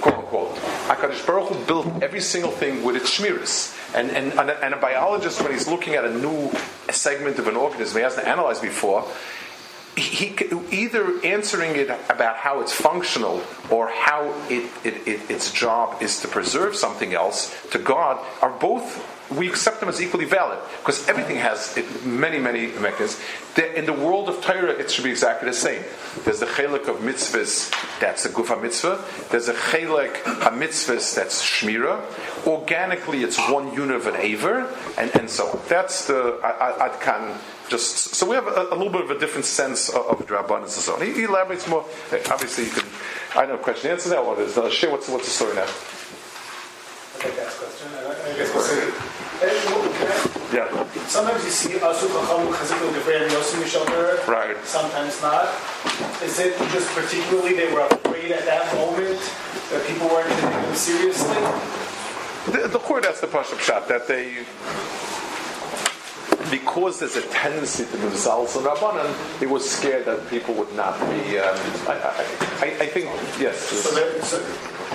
quote unquote. HaKadosh Baruch Hu built every single thing with its Shmiras. And, and, and, a, and a biologist, when he's looking at a new segment of an organism he hasn't analyzed before, he, he either answering it about how it's functional or how it, it, it, its job is to preserve something else to God are both we accept them as equally valid because everything has many many mechanisms. In the world of Torah, it should be exactly the same. There's the chelik of mitzvahs that's the gufa mitzvah. There's a chelik a mitzvahs that's shmira. Organically, it's one unit of an aver, and, and so on. That's the adkan just so we have a, a, little bit of a different sense of, of Drabanan and so on. He, he, elaborates more. Obviously, you can. I know question answer that one is. Uh, share what's what's the story now. Okay, that's question. I guess we'll see. Yeah. Sometimes you see Asu Chacham Chazikul Gevray Yosim Mishomer. Right. Sometimes not. Is it just particularly they were afraid at that moment that people weren't taking them seriously? The, the core that's the Pashup shot that they because there's a tendency to move Zalz and Rabbanan, he was scared that people would not be. Um, I, I, I, think, yes. So, there, so,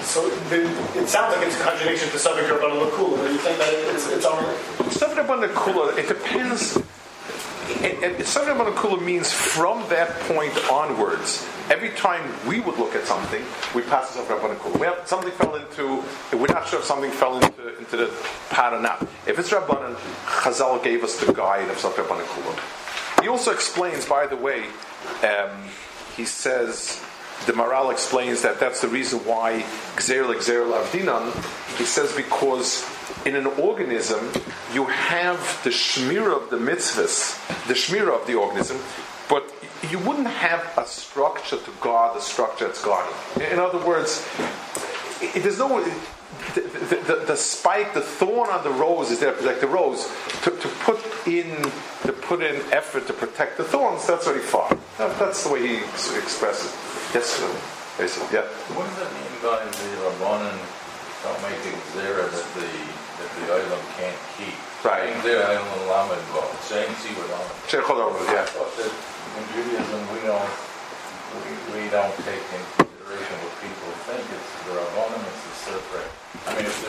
so it sounds like it's a contradiction to Sofek Rabbanan Lakula. Do you think that it's, it's already. Sofek Rabbanan Lakula, it depends. Sofek Rabbanan Lakula means from that point onwards, every time we would look at something, we pass this over Rabbanan Kula. We have something fell into, we're not sure if something fell into, into the pot or not. If it's Rabbanan, Chazal gave us the guide of Saf Rabbanan Kula. He also explains, by the way, um, he says, the Maharal explains that that's the reason why Gzer Gzer Lavdinan, he says because in an organism, you have the shmira of the mitzvahs, the shmira of the organism, but you wouldn't have a structure to guard the structure that's guarding. In other words, it, there's no the, the, the, the, spike, the thorn on the rose is there to protect the rose. To, to put in to put in effort to protect the thorns, that's very far. That, that's the way he expresses it. Yes, sir. Basically, yeah. What does that mean by the Rabbanan don't make it zera that the that the island can't keep? Right. Zera island lamed saying see what yeah in Judaism, we don't we, we don't take into consideration what people think. It's the rabbanim, it's the sifrei. I mean, it's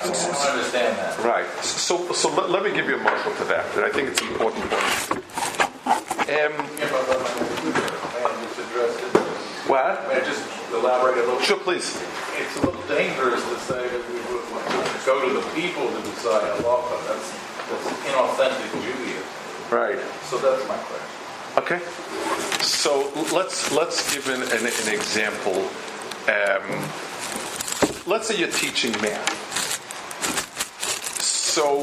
I don't understand that. Right. So, so let, let, me give you a marshal to that, and I think it's an important point. Um, what? May I just elaborate a little? Sure, please. It's a little dangerous to say that we would go to the people to decide halacha. That's, that's inauthentic Judaism. Right. So that's my question. Okay, so let's let's give an, an, an example. Um, let's say you're teaching math. So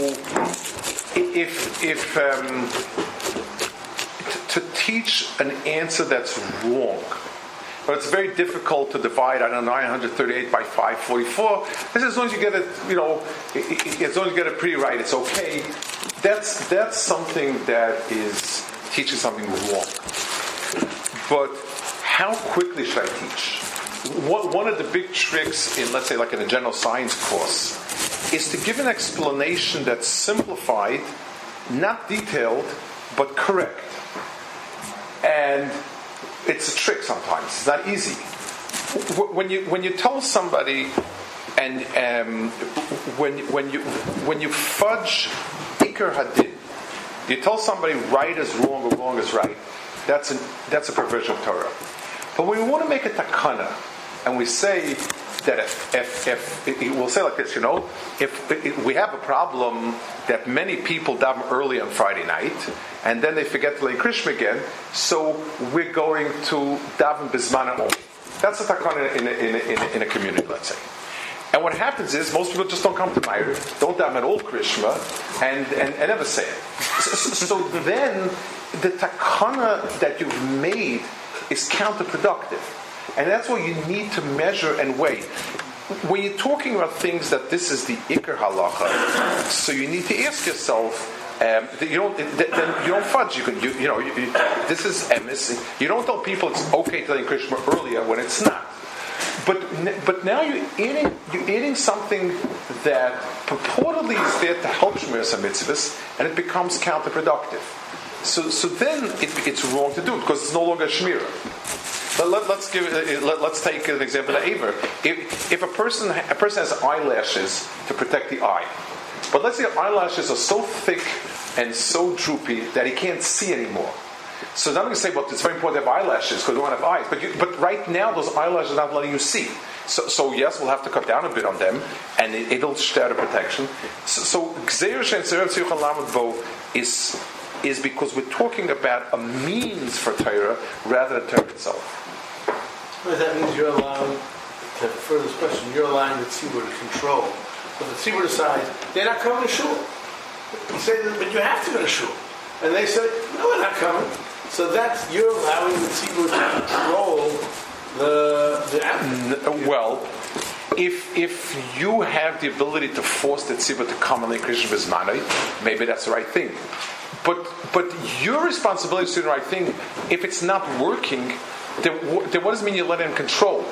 if if um, t- to teach an answer that's wrong, but it's very difficult to divide, I don't know, 938 by 544. As long as you get it, you know, as long as you get it pretty right, it's okay. That's that's something that is teaching something wrong. But how quickly should I teach? One of the big tricks in, let's say, like in a general science course, is to give an explanation that's simplified, not detailed, but correct. And it's a trick sometimes. It's not easy. When you when you tell somebody, and um, when when you when you fudge ikar hadin, you tell somebody right is wrong or wrong is right, that's, an, that's a perversion of Torah. But when we want to make a takana, and we say that if, if, if, we'll say like this, you know, if, if, we have a problem that many people daven early on Friday night, and then they forget to lay Krishma again, so we're going to daven bismana only. That's a takana in a, in, a, in, a, in a community, let's say. And what happens is most people just don't come to Meir, don't have an old Krishma, and, and, and never say it. So, so *laughs* then the takana that you've made is counterproductive. And that's why you need to measure and weigh. When you're talking about things that this is the Iker halacha, so you need to ask yourself, um, you don't then you don't fudge. You can you, you know you, you- this is emis. You don't tell people it's okay to tell Krishma earlier when it's not. But but now you're eating you're eating something that purportedly is there to help Shmiras mitzvahs, and it becomes counterproductive. So so then it, it's wrong to do it because it's no longer Shmira. Let, us give uh, let, us take an example of Aver. If, if a person a person has eyelashes to protect the eye, but let's say eyelashes are so thick and so droopy that he can't see anymore. So now we say, well, it's very important to have eyelashes because we don't have eyes. But, you, but right now, those eyelashes are not letting you see. So, so yes, we'll have to cut down a bit on them, and it, it'll share protection. So, so Gzeir Shen Tzeret Tziyuch Lamed Bo is is because we're talking about a means for Torah rather than Torah itself. Well, that means you're allowing, to further this question, you're allowing the tzibur to control. But the tzibur decides, they're not coming to shul. You say, but you have to go to shul. And they say, no, we're not coming. So that's, you're allowing the tzibur to control the, the. N- Well, if if you have the ability to force the tzibur to come on the Krishma Bismanai, maybe that's the right thing. But but your responsibility is to do the right thing. If it's not working, then, then what does it mean you let him control?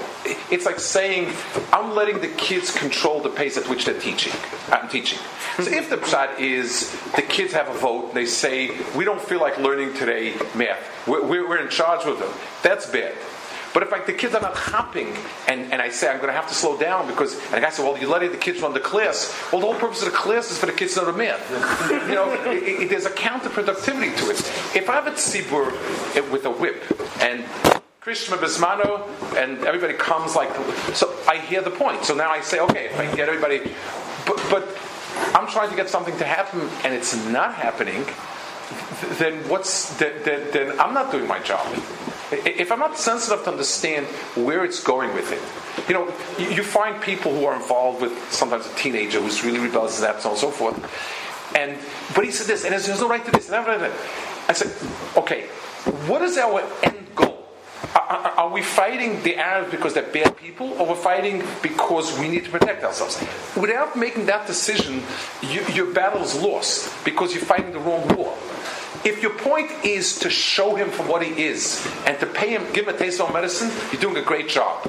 It's like saying I'm letting the kids control the pace at which they're teaching. I'm teaching. So if the pshat is the kids have a vote, they say we don't feel like learning today math. We're, we're, in charge with them. That's bad. But if like the kids are not hopping, and, and I say I'm going to have to slow down because, and the guy said, well, you're letting the kids run the class. Well, the whole purpose of the class is for the kids to know the math. you know, *laughs* it, it, there's a counterproductivity to it. If I have a tzibur eh, with a whip and Krishma Bismano and everybody comes like, so I hear the point. So now I say, okay, if I can get everybody, but, but I'm trying to get something to happen and it's not happening, then what's then, then, then I'm not doing my job. If I'm not sensitive to understand where it's going with it, you know, you, find people who are involved with sometimes a teenager who's really rebellious and that so on and so forth, and but he said this and there's no right to this and. I said, okay, what is our end? Are, are- we fighting the Arabs because they're bad people, or we're fighting because we need to protect ourselves? Without making that decision, you, your battle is lost because you're fighting the wrong war. If your point is to show him for what he is and to pay him, give him a taste of medicine, you're doing a great job.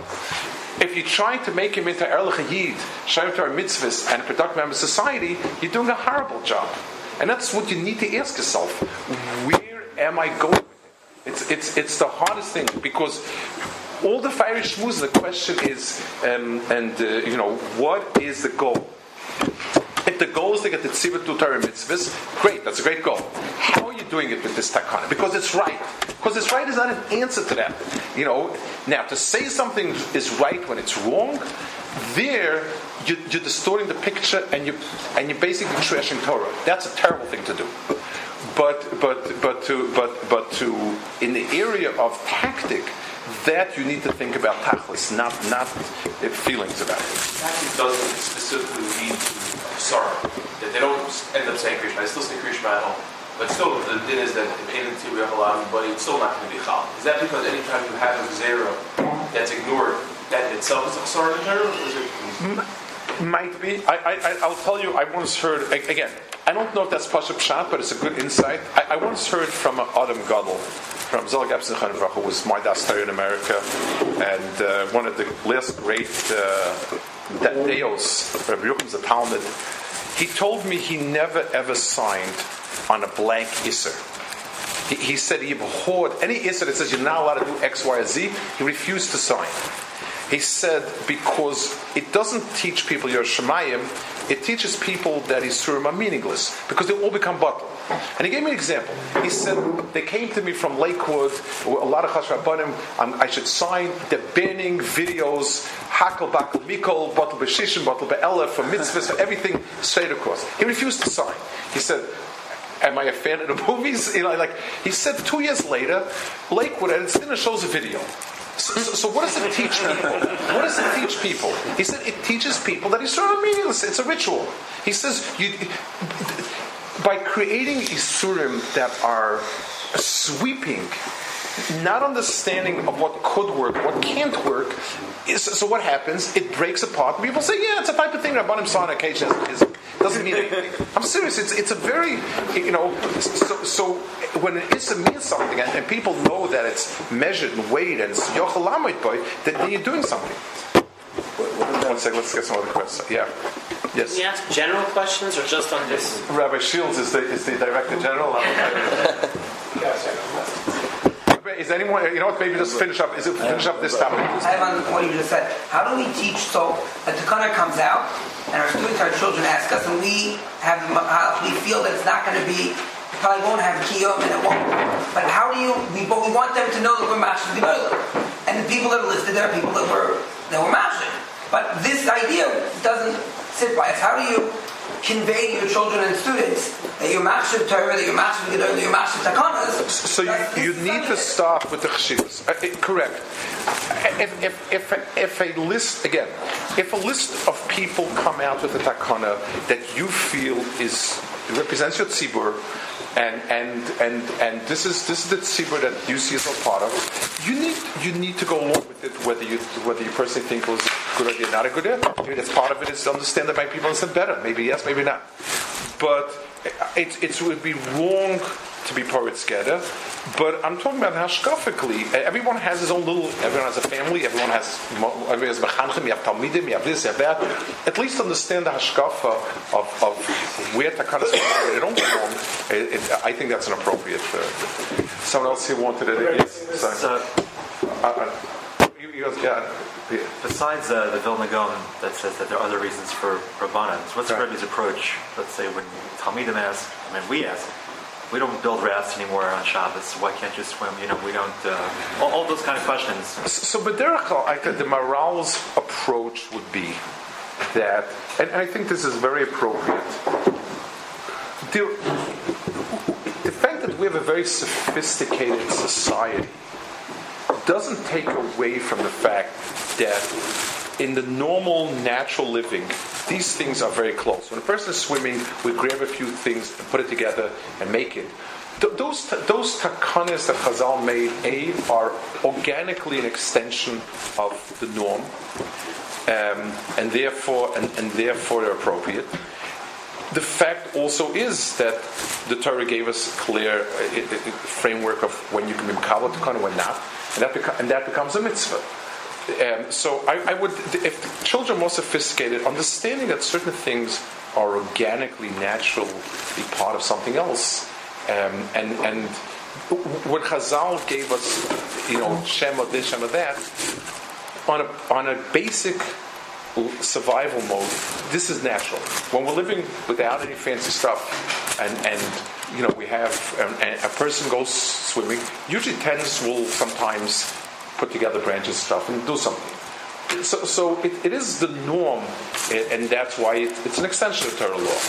If you're trying to make him into Erlich Yid, show him to our mitzvahs and a productive member of society, you're doing a horrible job. And that's what you need to ask yourself. Where am I going? It's, it's, it's the hardest thing because all the fiery schmooze, the question is, um, and uh, you know, what is the goal? If the goal is to get the tzibur to Torah mitzvahs, great, that's a great goal. How are you doing it with this takana? Because it's right. Because it's right is not an answer to that. You know, now to say something is right when it's wrong, there you, you're distorting the picture and you and you're basically trashing Torah. That's a terrible thing to do. But but but to but but to in the area of tactic, that you need to think about tachlis, not not feelings about it. Matthew doesn't specifically lead to sorrow. That they don't end up saying Krishma. They still say Krishma at home. But still, the din is that if anything we have a lot of money, it's still not going to be chal. Is that because anytime you have a zero that's ignored, that itself is a sorrow in Torah? Or is it Might be. I, I, I- I'll tell you, I once heard, again, I don't know if that's Pasha Pshat, but it's a good insight. I, I once heard from a Adam Gadol, from Zelig Epstein who was my dastar in America, and uh, one of the last great uh, Deos, Rabbi the Talmud, he told me he never ever signed on a blank Isser. He, he said he abhorred any Isser that says you're not allowed to do X, Y, or Z, he refused to sign. He said because it doesn't teach people your Shemayim, it teaches people that Isurim are meaningless because they all become bottle. And he gave me an example. He said they came to me from Lakewood, a lot of Chashrabanim, um, I should sign the banning videos, Hakel Bakel Mikol, Bottle Beshishim, Bottle Be'ela, for mitzvahs, for everything straight across. He refused to sign. He said, Am I a fan of the *laughs* movies? *laughs* You know, like he said. Two years later, Lakewood at its dinner shows a video. So, so, so what does it teach people? What does it teach people? He said it teaches people that it's sort of meaningless. It's a ritual. He says you, by creating Isurim that are sweeping not understanding of what could work, what can't work. Is, so what happens? It breaks apart. People say, "Yeah, it's a type of thing Rabbanim saw on occasion." Is, doesn't mean anything. I'm serious. It's, it's a very, you know, so, so when it is means something, and, and people know that it's measured and weighed and it's yochalamid boy, then, then you're doing something. One second, let's get some other questions. Yeah. Yes. Can we ask general questions or just on this? Rabbi Shields is the, is the director general. *laughs* Is anyone, you know what, maybe just finish up, is it, finish up this topic. I have on what you just said. How do we teach? So a takana comes out, and our students, our children ask us, and we have we feel that it's not going to be, probably won't have kiyum, and it won't. But how do you? We, but we want them to know that we're mashing gedolim, and the people that are listed there are people that were that were mashing. But this idea doesn't sit by us. How do you convey to your children and students that you're master Torah, that you're master Gedolim, that you're master Takanas? So you, you need to start with the chshivas. Uh, it- correct. If, if, if, if a list, again, if a list of people come out with a takana that you feel is represents your tzibur, and and and and this is this is the tzibur that you see as a part of. You need you need to go along with it, whether you whether you personally think it was a good idea, not a good idea. Maybe that's part of it is to understand that my people understand better. Maybe yes, maybe not. But it, it would be wrong to be poets together. But I'm talking about hashkafically. Everyone has his own little. Everyone has a family. Everyone has. Everyone has mechanchim. You have talmidim. You have this. You have that. At least understand the hashkafa of, of where takanas are. They don't belong. It, it, I think that's an appropriate. Uh, someone else here wanted it. Yes. Sorry. Uh, uh, you, you guys, yeah. yeah. Besides uh, the Vilna Gaon that says that there are other reasons for Rabbanans, what's Right. Rebbe's approach? Let's say when Talmidim ask, I mean, we ask, we don't build rafts anymore on Shabbos. Why can't you swim? You know, we don't. Uh, all, all those kind of questions. So, but there, I think the Maharal's approach would be that, and I think this is very appropriate. There, the fact that we have a very sophisticated society doesn't take away from the fact that in the normal natural living, these things are very close. When a person is swimming, we grab a few things and put it together and make it. Th- those those takanas that Chazal made, a are organically an extension of the norm, um, and therefore and, and therefore they're appropriate. The fact also is that the Torah gave us a clear uh, i- i- framework of when you can be Mikabel Takana and when not, and that, beco- and that becomes a mitzvah. Um, so I, I would, if children are more sophisticated, understanding that certain things are organically, naturally part of something else, um, and and what Chazal gave us, you know, Shema this, Shema that, on a on a basic survival mode, this is natural. When we're living without any fancy stuff, and and you know we have um, and a person goes swimming. Usually, tens will sometimes put together branches and stuff and do something. So, so it, it is the norm, and that's why it, it's an extension of Torah law.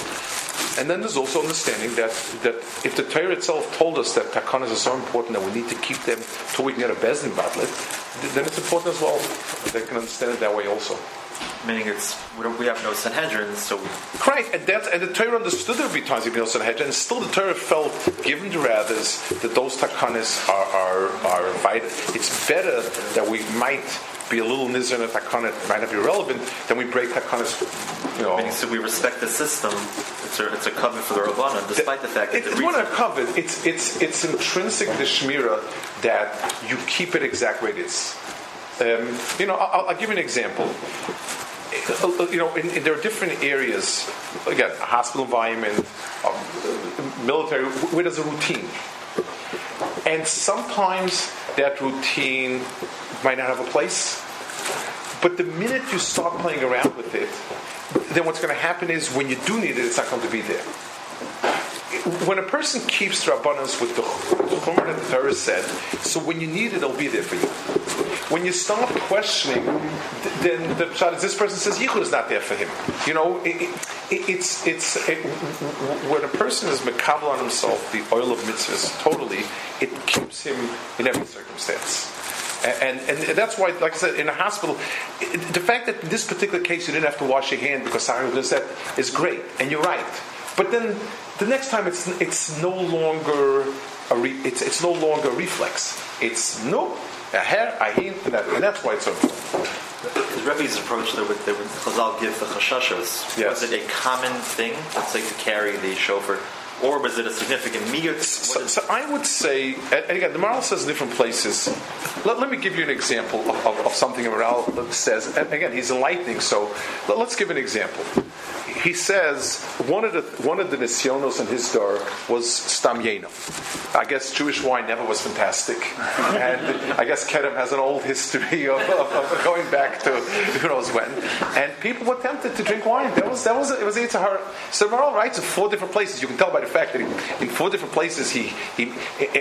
And then there's also understanding that, that if the Torah itself told us that takanas are so important that we need to keep them till we can get a bezdin batlet, then it's important as well. They can understand it that way also. Meaning it's we, don't, we have no Sanhedrin, so Right, and that and the Torah understood there would be times of Bill Sanhedrin, and still the Torah felt, given the rathers, that those takanas are are are vital. It's better that we might be a little nizar in a takana might not be relevant than we break takanas. You know, meaning so we respect the system. It's a it's a covenant for the Rabbanan, despite the fact that It- the it's reason, one of covered. It's it's it's intrinsic to Shmira that you keep it exact where it is. Um, you know, I'll, I'll give you an example. You know, in, in- there are different areas. Again, hospital environment, um, military, where there's a routine, and sometimes that routine might not have a place. But the minute you start playing around with it, then what's going to happen is when you do need it, it's not going to be there when a person keeps abundance with the chumrah that the Torah said, so when you need it, it'll be there for you. When you stop questioning, then the pshat is this person says yichud is not there for him. You know, it, it, it's it's it, when a person is mekabel on himself the oil of mitzvahs totally, it keeps him in every circumstance. And, and, and that's why, like I said, in a hospital, it- the fact that in this particular case you didn't have to wash your hand because Sarah does that is great, and you're right. But then the next time it's it's no longer a re, it's, it's no longer reflex. It's no, a hair, a and, that, that's why it's so important. Because Rebbe's approach there with, with Chazal give the chashashos, Yes. was it a common thing, let's say, to carry the shofar, or was it a significant miyut? So, so I would say, and again, the Maharal says in different places. Let, let me give you an example of, of, of something the Maharal says. And again, he's enlightening, so let, us give an example. He says one of the one of the nisyonos in his door was stam yeno. I guess Jewish wine never was fantastic, *laughs* and I guess Kedem has an old history of, of, going back to who knows when. And people were tempted to drink wine. That was that was it was Yitzhar. So Maharal writes in four different places. You can tell by the fact that he, in four different places he, he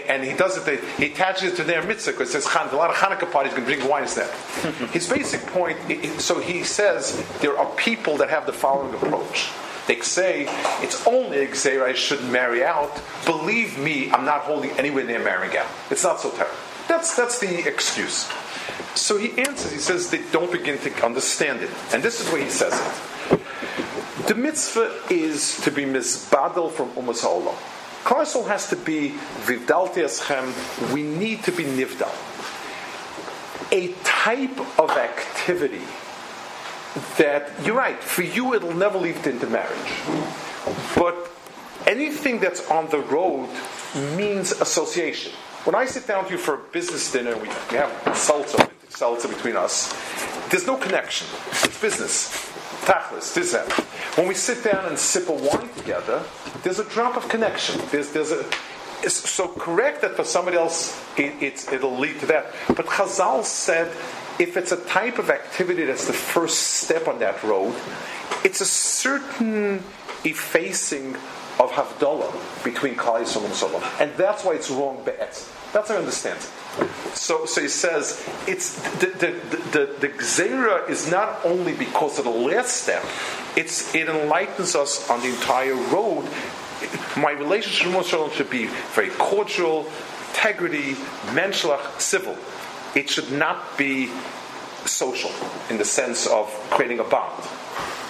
and he does it. He attaches it to their mitzvah because it says Chan, a lot of Hanukkah parties can drink wine instead. *laughs* His basic point. So he says there are people that have the following approach. They say it's only a Xer I shouldn't marry out. Believe me, I'm not holding anywhere near marrying out. It's not so terrible. That's that's the excuse. So he answers. He says they don't begin to understand it, and this is where he says it. The mitzvah is to be misbadel from umas ha'olam. Klarsol has to be vivdalti eschem. We need to be nivdal. A type of activity that you're right. For you, it'll never lead into marriage, but anything that's on the road means association. When I sit down to you for a business dinner, we, we have salsa, salsa between us. There's no connection. It's business. Tachlis, this that. When we sit down and sip a wine together, there's a drop of connection. There's, there's a, it's so correct that for somebody else it, it'll lead to that. But Chazal said if it's a type of activity that's the first step on that road, it's a certain effacing of Havdalah between Yisrael and Solom. And that's why it's wrong be'etz. That's how I understand it. So, so he says it's the the the, the, is not only because of the last step, it's it enlightens us on the entire road. My relationship with Shalom should be very cordial, integrity, menschlich, civil. It should not be social in the sense of creating a bond.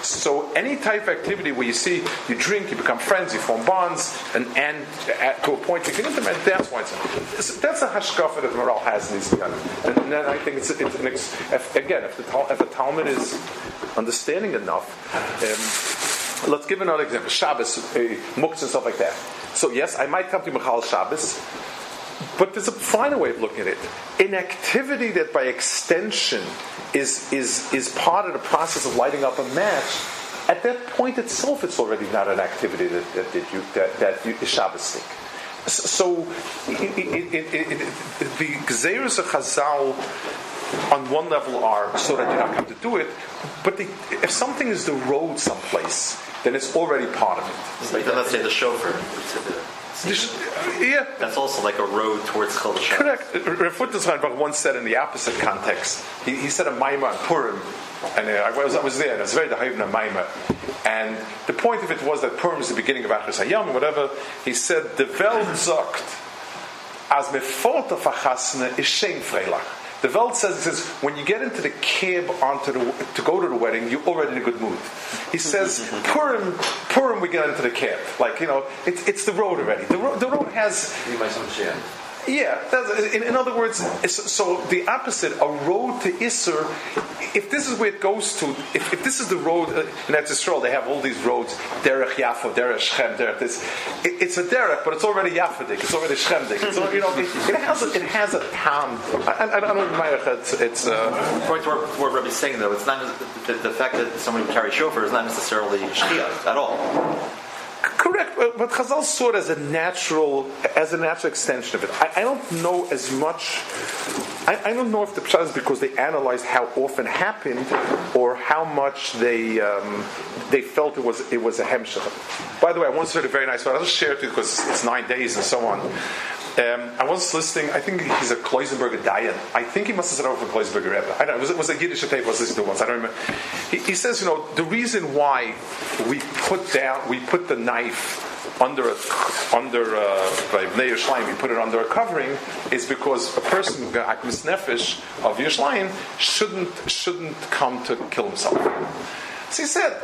So any type of activity where you see you drink, you become friends, you form bonds, and and at, to a point you can implement. That's why it's that's a hashkafa that Maharal has in these and, and then I think it's, it's an ex, if, again if the if the Talmud is understanding enough. Um, let's give another example: Shabbos, uh, and stuff like that. So yes, I might come to Michal Shabbos. But there's a finer way of looking at it. An activity that by extension is, is, is part of the process of lighting up a match, at that point itself, it's already not an activity that, that, that you, that, that you, is So, it, it, it, the Gzeirus of Chazal on one level are so that you're not come to do it, but the, if something is the road someplace, then it's already part of it. Let's say the chauffeur. Yeah. That's also like a road towards Chol Correct. Rafut Zranbach once said in the opposite context. He, he said a Maima on Purim, and uh, I was, I was there, and it was very the Hayvna Maima. And the point of it was that Purim is the beginning of Achris Hayam, or whatever. He said, the Welt sagt, as me fort of Achasne is shame freilach. The Welt says, it says, when you get into the cab onto the, to go to the wedding, you're already in a good mood. He says, Purim, Purim, we get into the cab. Like, you know, it's, it's the road already. The, ro- the road has. Yeah, in, in other words, so the opposite, a road to Isser, if this is where it goes to, if, if this is the road, uh, in Eretz they have all these roads, Derech Yafo, Derech Shem, Derech this. It, it's a Derech, but it's already Yafadik, it's already Shemdik. It's already, you know, it, it, has a, it has a tam. I, I, I don't know, it's, it's uh, Point to what, Rebbe's saying though, it's not the, the fact that someone carries chauffeur is not necessarily shkia at all. But, but Chazal saw it as a natural, as a natural extension of it. I, I don't know as much. I, I don't know if the pshat is because they analyzed how often happened, or how much they um, they felt it was it was a hemshach. By the way, I once heard a very nice one. I'll just share it because it's nine days and so on. Um, I was listening. I think he's a Kloisenberger Dayan. I think he must have said over from Kloisenberger Rebbe. I don't know. It was, it was a Yiddish tape I was listening to once. I don't remember. He, he says, you know, the reason why we put down, we put the knife under a, under uh, by Bnei Yerushalayim, we put it under a covering, is because a person, Akmis Nefesh of Yerushalayim, shouldn't shouldn't come to kill himself. So he said,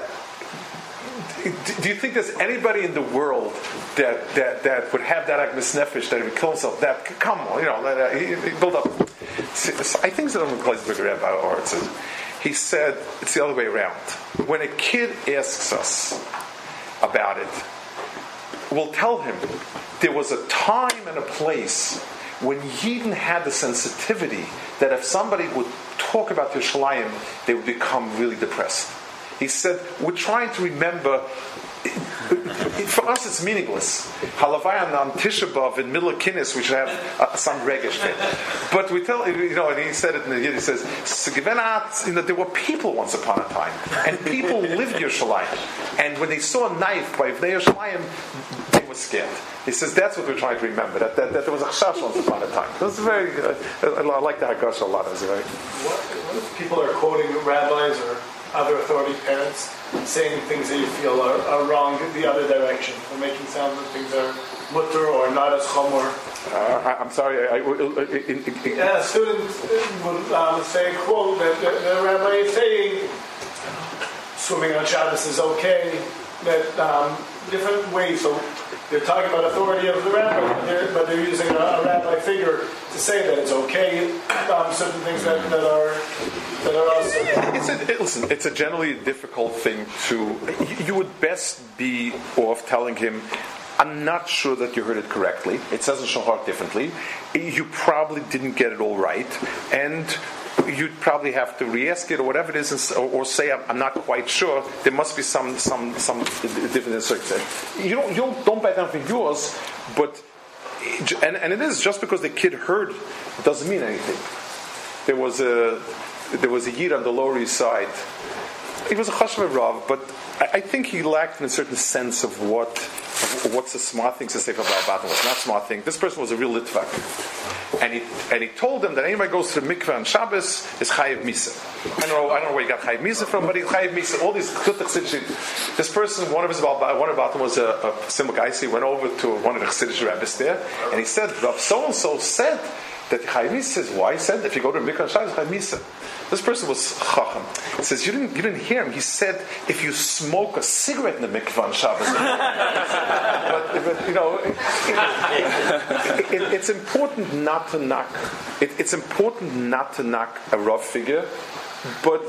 do you think there's anybody in the world that that, that would have that agnes nefesh that would kill himself? That come on, you know, that, he, he built up. I think it's the Kleisberg Rebbe, or it says he said it's the other way around. When a kid asks us about it, we'll tell him there was a time and a place when Yidden had the sensitivity that if somebody would talk about Yerushalayim, they would become really depressed. He said, we're trying to remember for us, it's meaningless. Halavayan on Tisha B'av in middle of Kinnis, we should have uh, some regish there. But we tell you know, and he said it in the Yiddish. He says, you know, there were people once upon a time, and people *laughs* lived Yerushalayim, and when they saw a knife by Vnei Yerushalayim, they were scared. He says that's what we're trying to remember. That, that, that there was a chash once upon a time. That's very. Uh, I like that Hakash a lot. It's very. What, what if people are quoting rabbis or other authority parents saying things that you feel are, are wrong in the other direction, or making sounds that things are mutter or not as chomer. Uh, I, am sorry. I, I, in, in, yeah, a student would um, say, quote, that the, the, rabbi is saying swimming on Shabbos is okay, that um, different ways. So they're talking about authority of the rabbi, but they're, but they're using a, a, rabbi figure to say that it's okay. Um, certain things that, that are that are. It's a, it, listen. It's a generally difficult thing to. You would best be off telling him. I'm not sure that you heard it correctly. It says in Shulchan differently. You probably didn't get it all right, and you'd probably have to re-ask it or whatever it is, or, or say I'm, I'm, not quite sure. There must be some some some difference. You don't you don't don't buy down yours, but and, and it is just because the kid heard doesn't mean anything. There was a there was a yid on the Lower East Side. He was a chashav rav, but I, think he lacked in a certain sense of what of what's a smart thing to say about Batim, what's not smart thing. This person was a real litvak and he and he told them that anybody goes to the mikveh on Shabbos is chayiv misa. I don't know I don't know where he got chayiv misa from, but he chayiv misa. All these This person, one of his one about them was a, a simple guy. So he went over to one of the chassidish rabbis there, and he said, so and so said that chayiv misa is why said if you go to on Shabbos chayiv misa. This person was chacham. He says, you didn't, you didn't hear him. He said, if you smoke a cigarette in the mikvah Shabbos. *laughs* but, but, you know, it, it, it, it's important not to knock. it's important not to knock a rough figure but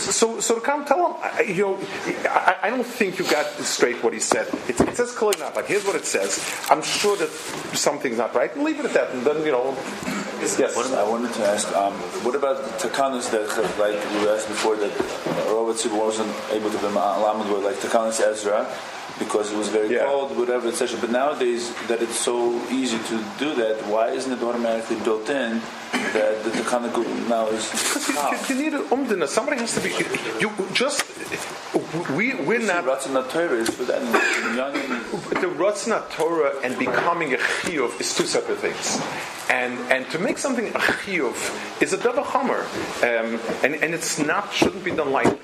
so so to come tell him, you know, I, I, don't think you got straight what he said. It, it says clearly not. Like here's what it says. I'm sure that something's not right. And leave it at that. And then you know. Yes. I wanted to ask, um, what about the takanas that, like we asked before, that Robert wasn't able to be lamed like takanas Ezra, because it was very yeah. cold, whatever, etc. But nowadays, that it's so easy to do that, why isn't it automatically built in that the, the kind of now is? Because you, you, need an umdina. Somebody has to be. You just we we're not. Ratzon Torah is for that young. The Ratzon Torah and becoming a chiyuv is two separate things. And and to make something a chiyuv is a double hammer, um, and and it's not shouldn't be done lightly.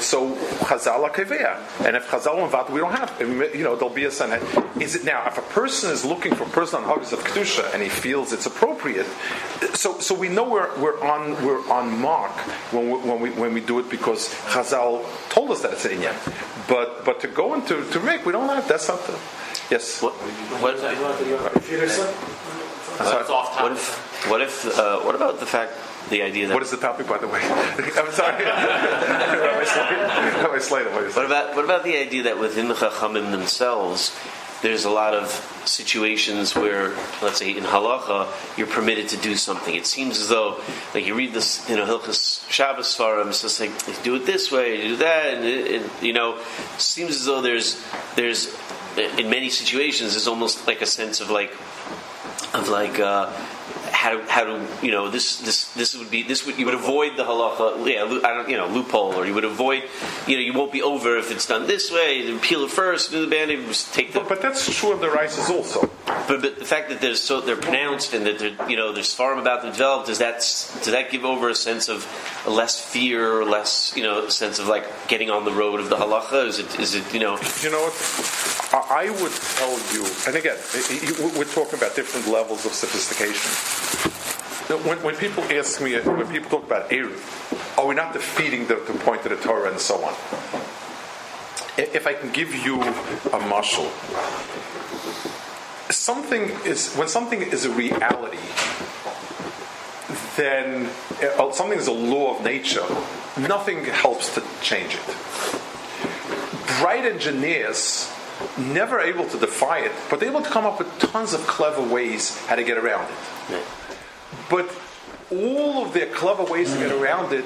So Chazal Kevea, and if Chazal and Vat we don't have, you know, there'll be a son. Is it now? If a person is looking for personal hugs of kedusha and he feels it's appropriate, so so we know we're, we're on we're on mark when we, when we when we do it because Chazal told us that it's an inyan. But but to go into to make we don't have. That's not the yes. What what is that? What if what if uh, what about the fact the idea that. What is the topic, by the way? *laughs* I'm sorry. *laughs* what about what about the idea that within the Chachamim themselves, there's a lot of situations where, let's say in halacha, you're permitted to do something. It seems as though, like you read this, you know, Hilchas Shabbos Farim, it's just like do it this way, do that, and it, it, you know, seems as though there's there's in many situations there's almost like a sense of like of like. Uh, how to, how to you know this this this would be this would you would avoid the halacha yeah I don't you know loophole or you would avoid you know you won't be over if it's done this way then peel it first do the bandage take the but, but that's true of the rices also. But, but the fact that they're so they're pronounced and that they're you know there's farm about them developed does that does that give over a sense of less fear or less you know sense of like getting on the road of the halacha? Is it is it you know? You know what? I would tell you and again we're talking about different levels of sophistication when, when, people ask me, when people talk about Eruv, are we not defeating the, the point of the Torah and so on? if I can give you a muscle, something is when something is a reality, then uh, something is a law of nature. Nothing helps to change it. Bright engineers never able to defy it, but they're able to come up with tons of clever ways how to get around it. But all of their clever ways to get around it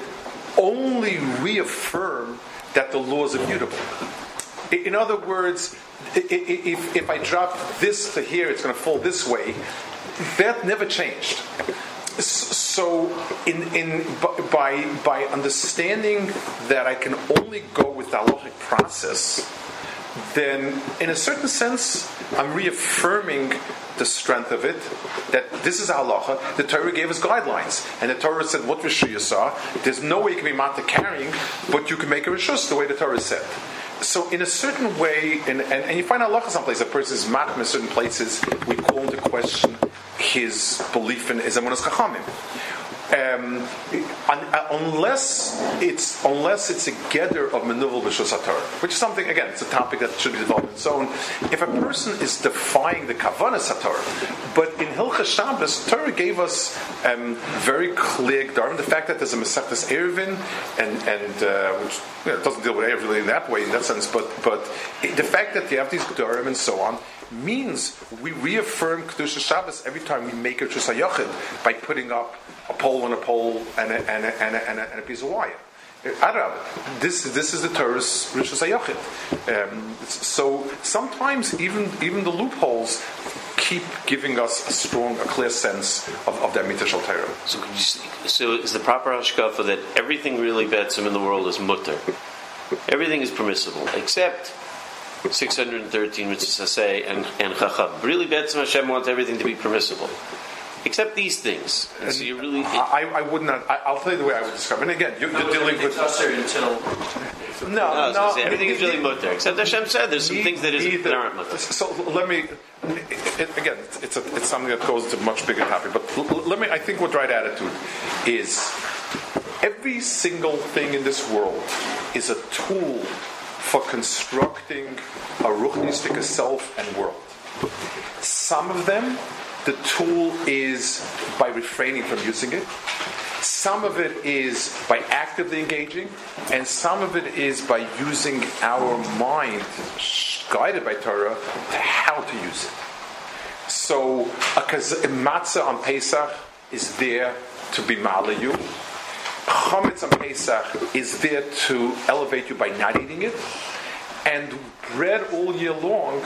only reaffirm that the laws are mutable. I- In other words, if, if I drop this to here, it's going to fall this way. That never changed. So, in, in, by, by understanding that I can only go with the halachic process, then in a certain sense, I'm reaffirming the strength of it, that this is halacha. The Torah gave us guidelines, and the Torah said what Rishus you saw. There's no way you can be mata carrying, but you can make a Rishus the way the Torah said. So in a certain way, and, and, and you find halacha someplace, a person is matm in certain places, we call into question his belief in his emunas chachamim. Um, uh, unless it's unless it's a gather of manuval b'shus Torah, which is something again, it's a topic that should be developed in its own. If a person is defying the kavanas Torah, but in Hilchas Shabbos, Torah gave us um, very clear gdarim. The fact that there's a Masechtas Eruvin, and and uh, which you know, doesn't deal with Erev in that way, in that sense, but but the fact that you have these gdarim and so on means we reaffirm Kedusha Shabbos every time we make a Tshus by putting up a pole and a pole and a, and a, and a, and a, and a piece of wire. Arab, this this is the Torah's Rishus HaYachid. Um, so sometimes even even the loopholes keep giving us a strong, a clear sense of, of that Mitzvah Torah. So, so is the proper hashkafa that everything really betzim in the world is mutter? Everything is permissible except 613 mitzvahs say and and chacham. Really, betzim Hashem wants everything to be permissible, except these things. And so you really. I, I would not. I, I'll tell you the way I would describe. it. And again, you're, you're dealing with until no, I was no. gonna say, everything is really mutter, except Hashem said there's some things that isn't that aren't mutter. So let me it, it- again. It's a, it's something that goes to a much bigger topic. But l- l- let me. I think what right attitude is every single thing in this world is a tool for constructing a ruchnistic self and world. Some of them, the tool is by refraining from using it. Some of it is by actively engaging, and some of it is by using our mind, guided by Torah, to how to use it. So a, matzah on Pesach is there to be you. Chametz on Pesach is there to elevate you by not eating it, and bread all year long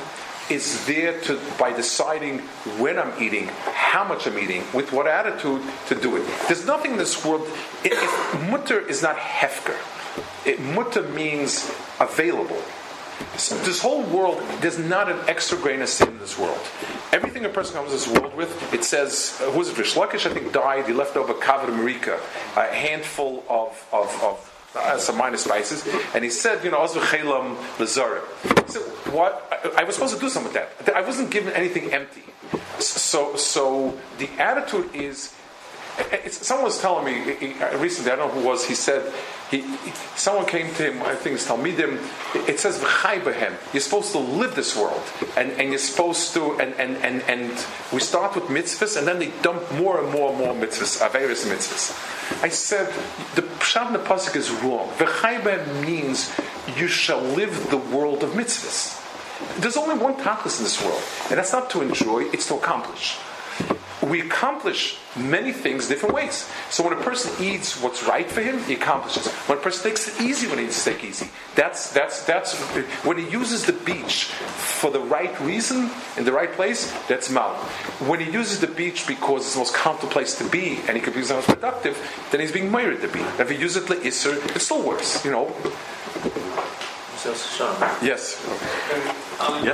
is there to by deciding when I'm eating, how much I'm eating, with what attitude to do it. There's nothing in this world. If mutter is not hefker, it, mutter means available. So this whole world, there's not an extra grain of sin in this world. Everything a person comes to this world with, it says, uh, who was it? Rish Lakish, I think, died. He left over kavod marika, a handful of, of, of uh, some minor spices, and he said, you know, Azvu chelam said, what? I, I was supposed to do something with that. I wasn't given anything empty. So, so the attitude is someone was telling me recently, I don't know who was, he said, he, someone came to him, I think it's Talmidim, it says, "V'chai behem." You're supposed to live this world, and, and you're supposed to, and, and, and, and we start with mitzvahs, and then they dump more and more and more mitzvahs, various mitzvahs. I said, the Pshat in the Pasuk is wrong. V'chai behem means you shall live the world of mitzvahs. There's only one tachlis in this world, and that's not to enjoy, it's to accomplish we accomplish many things different ways. So when a person eats what's right for him, he accomplishes. When a person takes it easy when he eats steak easy, that's that's that's when he uses the beach for the right reason in the right place, that's mal. When he uses the beach because it's the most comfortable place to be and he can be the most productive, then he's being married to be. If he uses it le'isr, it's still worse, you know. Yes. Um,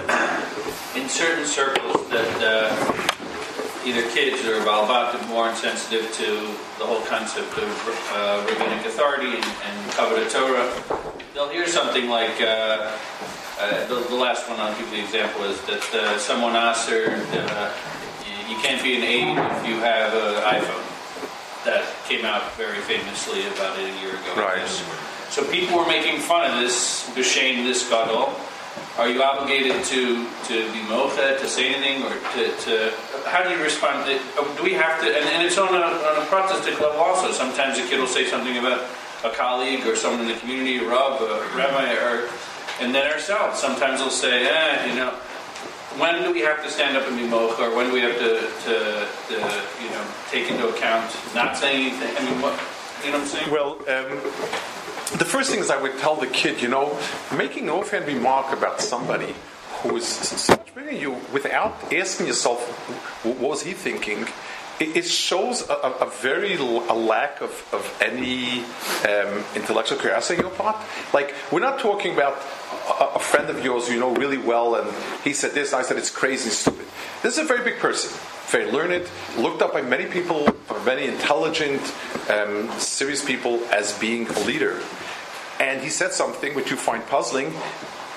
In certain circles that uh, either kids or Balbat are more insensitive to the whole concept of uh, rabbinic authority and, and Kavod Torah, they'll hear something like uh, uh, the, the last one I'll give the example is that uh, someone asked her, uh, you, you can't be an aide if you have an iPhone. That came out very famously about a year ago. Right. So people were making fun of this B'Shem, this gadol. Are you obligated to to be mocha, to say anything, or to, to how do you respond? Do we have to? And, and it's on a, on a protestant level also. Sometimes a kid will say something about a colleague or someone in the community, a rab, a rabbi, or and then ourselves. Sometimes we'll say, eh, you know, when do we have to stand up and be mocha, or when do we have to, to, to you know take into account not saying anything? I mean, what you know what I'm saying? Well. Um, the first thing is I would tell the kid, you know, making no offhand remark about somebody who is so much bigger than you without asking yourself, what was he thinking? It shows a, a very a lack of, of any um, intellectual curiosity on your part. Like we're not talking about a, a, friend of yours you know really well, and he said this, I said it's crazy, stupid. This is a very big person, very learned, looked up by many people, by many intelligent, um, serious people as being a leader and he said something which you find puzzling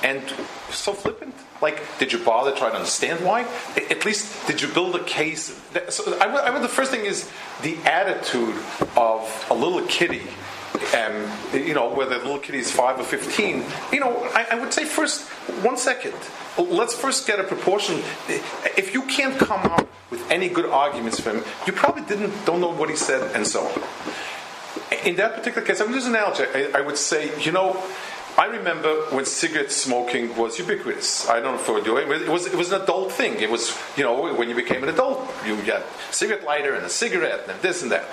and so flippant. Like, did you bother trying to understand why? At least, did you build a case? So I I the first thing is the attitude of a little kitty Um, you know, whether the little kitty is five or fifteen. You know, I, I would say first, one second. Let's first get a proportion. If you can't come up with any good arguments for him, you probably didn't don't know what he said, and so on in that particular case, I'm use an analogy. I, I, would say, you know, I remember when cigarette smoking was ubiquitous. I don't know for you, it was it was an adult thing. It was you know when you became an adult, you had cigarette lighter and a cigarette and this and that.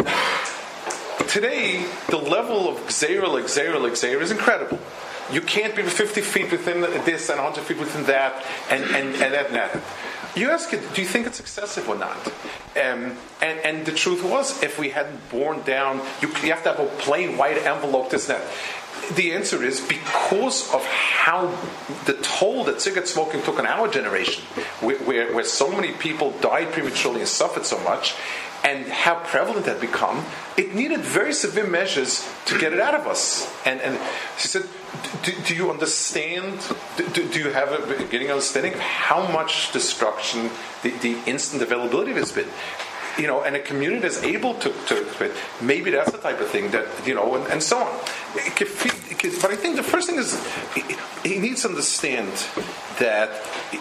Today, the level of xera, like xera is incredible. You can't be 50 feet within this and 100 feet within that, and, and, and that and that. You ask it, do you think it's excessive or not? Um, and, and the truth was, if we hadn't borne down, you, you have to have a plain white envelope, this and. The answer is because of how the toll that cigarette smoking took on our generation, where, where, where so many people died prematurely and suffered so much, and how prevalent that become, it needed very severe measures to get it out of us. And, and she said, do, do you understand, do, do, you have a beginning understanding of how much destruction the, the instant availability of it's been? You know, and a community is able to, to maybe that's the type of thing that, you know, and, and so on. But I think the first thing is he needs to understand that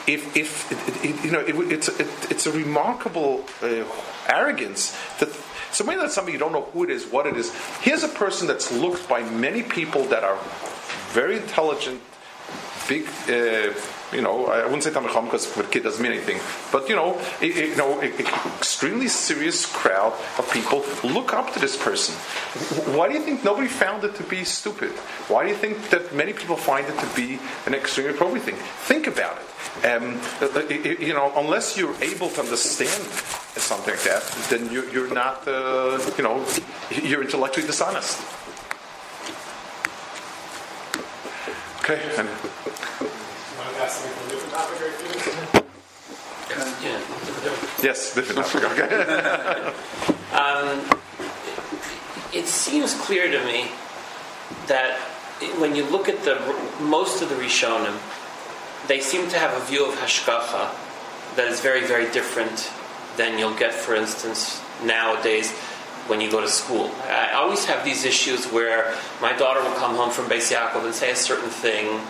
if, if you know, it, it's, it, it's a remarkable uh, arrogance that so maybe that's something you don't know who it is, what it is. Here's a person that's looked by many people that are very intelligent, big. Uh, you know, I wouldn't say Tamacham because for a kid doesn't mean anything, but you know, it, it, you know, it, extremely serious crowd of people look up to this person. Why do you think nobody found it to be stupid? Why do you think that many people find it to be an extremely appropriate thing? Think about it. Um, you know, unless you're able to understand something like that, then you, are not, uh, you know, you're intellectually dishonest. Okay. And, Yes, different. *laughs* Okay. um, it seems clear to me that when you look at the most of the Rishonim, they seem to have a view of hashgacha that is very, very different than you'll get, for instance, nowadays when you go to school. I always have these issues where my daughter will come home from Beis Yaakov and say a certain thing,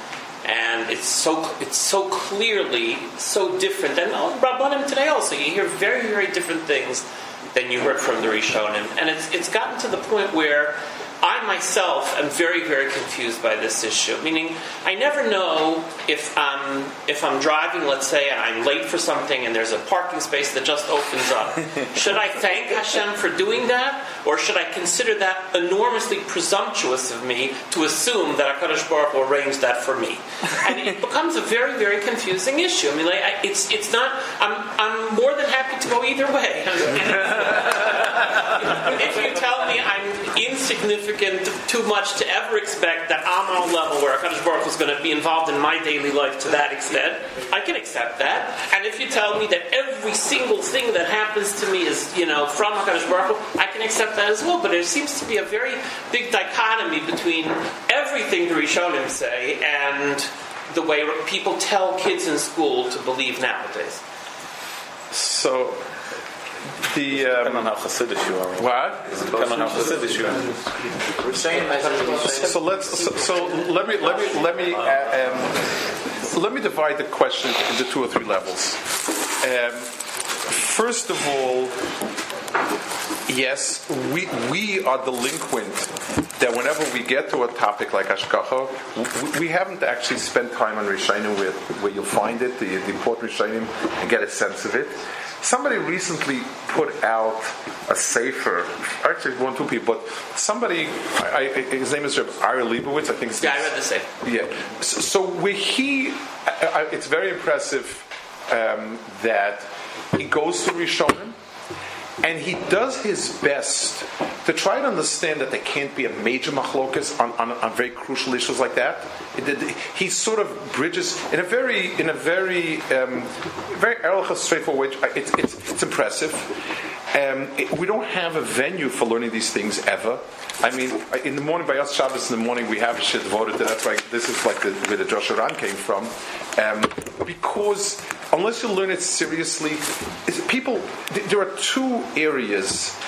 and it's so it's so clearly so different. And oh, Rabbanim today also, you hear very, very different things than you heard from the Rishonim, and it's it's gotten to the point where I myself am very, very confused by this issue. Meaning, I never know if I'm if I'm driving, let's say, and I'm late for something, and there's a parking space that just opens up. *laughs* should I thank Hashem for doing that, or should I consider that enormously presumptuous of me to assume that Hakadosh Baruch will arrange that for me? And it becomes a very, very confusing issue. I mean, like, it's it's not. I'm I'm more than happy to go either way. *laughs* if you tell me I'm insignificant too much to ever expect that I'm on a level where Hakadosh Baruch is going to be involved in my daily life to that extent, I can accept that. And if you tell me that every single thing that happens to me is, you know, from Hakadosh Baruch I can accept that as well. But there seems to be a very big dichotomy between everything the Rishonim say and the way people tell kids in school to believe nowadays. So the um, depending on how Hasidish you are. What? Depending on how Hasidish you are. We're saying So let's. So, so let me let me let me uh, um, let me divide the question into two or three levels. Um, first of all, yes, we we are delinquent that whenever we get to a topic like Ashkacha, we, we haven't actually spent time on Rishonim where, where you'll find it, the, the important Rishonim, and get a sense of it. Somebody recently put out a safer, actually one, two people, but somebody, I, I, his name is Ari Leibowitz, I think. Yeah, I read the safer. yeah. So, so where he, I, it's very impressive um, that he goes to Rishonim and he does his best to try to understand that there can't be a major machlokas on, on, on very crucial issues like that. He sort of bridges in a very, in a very, um, very straightforward way. It's, it's, it's impressive. Um, it- we don't have a venue for learning these things ever. I mean, in the morning, by us Shabbos in the morning, we have shit devoted to that's why this is like the, where the Drashos HaRan came from. Um, because unless you learn it seriously, people, there are two areas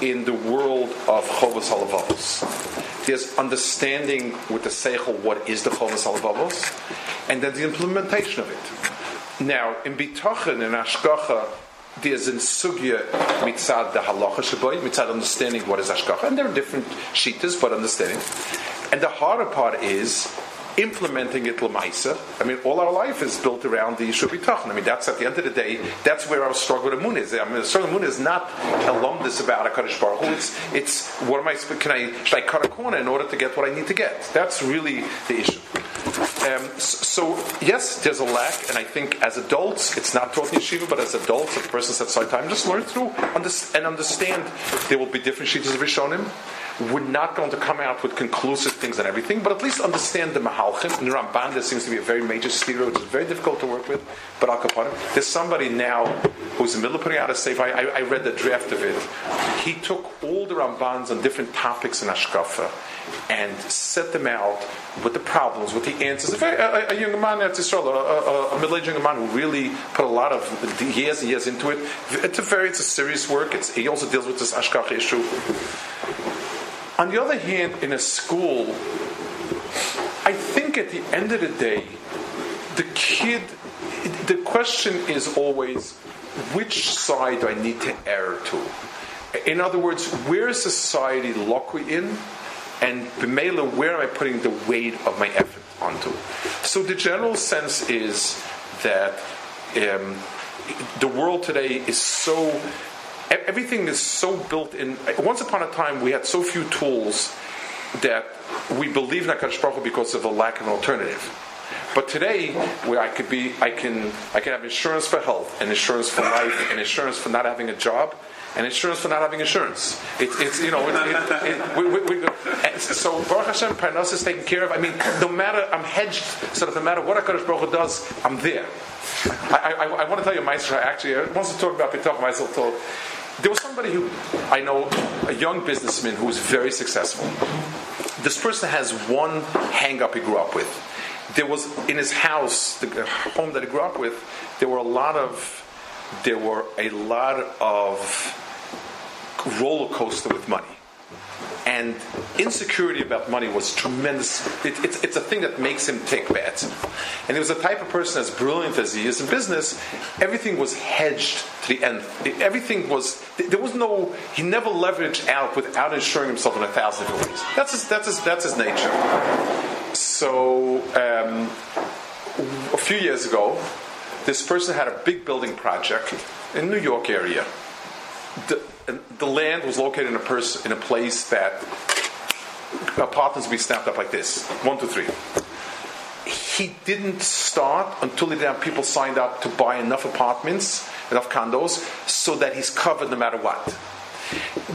in the world of Chovos Halavavos. There's understanding with the Seichel what is the Chovos Halavavos, and then the implementation of it. Now, in Bitochen and Ashkacha, there's in Sugya mitzad the halacha shaboy, mitzad understanding what is Ashkacha, and there are different shitas, but understanding. And the harder part is implementing it lemaisa. I mean, all our life is built around the Yishuv B'tachon. I mean, that's at the end of the day, that's where our struggle with the moon is. I mean, the struggle with moon is not alumnus about a Kaddish Baruch Hu. It's, it's what am I, can I, should I cut a corner in order to get what I need to get? That's really the issue. Um, so, yes, there's a lack, and I think as adults, it's not taught in yeshiva, but as adults, if a person sets aside time, just learn through and understand there will be different sheets of Rishonim. We're not going to come out with conclusive things and everything, but at least understand the Mahalchim. In Ramban, there seems to be a very major stira, which is very difficult to work with, but Kapanim. There's somebody now who's in the middle of putting out a safe. I, I, I read the draft of it. He took all the Rambans on different topics in Ashkafa and set them out with the problems, with the answers. A, very, a, a young man at Israel, a, a, a middle-aged young man who really put a lot of years and years into it. It's a very, it's a serious work. It's, he also deals with this Ashkacha issue. On the other hand, in a school, I think at the end of the day, the kid, the question is always, which side do I need to err to? In other words, where is society lokui in? And b'meila, where am I putting the weight of my effort onto? So the general sense is that um, the world today is so everything is so built in. Once upon a time, we had so few tools that we believe in Hakadosh Baruch because of a lack of an alternative. But today, where I could be, I can, I can have insurance for health, and insurance for life, and insurance for not having a job, and insurance for not having insurance. It, it's you know, it, it, it, we, we, we so Baruch Hashem, Parnas is taken care of. I mean, no matter I'm hedged, so no matter what Hakadosh Baruch Hu does, I'm there. I, I, I want to tell you, Meister. Actually, I want to talk about Bitach Meisel told. There was somebody who I know, a young businessman who was very successful. This person has one hang up he grew up with. There was in his house, the home that he grew up with, there were a lot of there were a lot of roller coaster with money. And insecurity about money was tremendous. It, it's, it's a thing that makes him take bets. And he was the type of person as brilliant as he is in business. Everything was hedged to the end. Everything was there was no. He never leveraged out without insuring himself in a thousand different ways. That's his. That's his. That's his nature. So um, a few years ago, this person had a big building project in New York area. The, the land was located in a person in a place that apartments would be snapped up like this one, two, three. He didn't start until he have people signed up to buy enough apartments, enough condos, so that he's covered no matter what.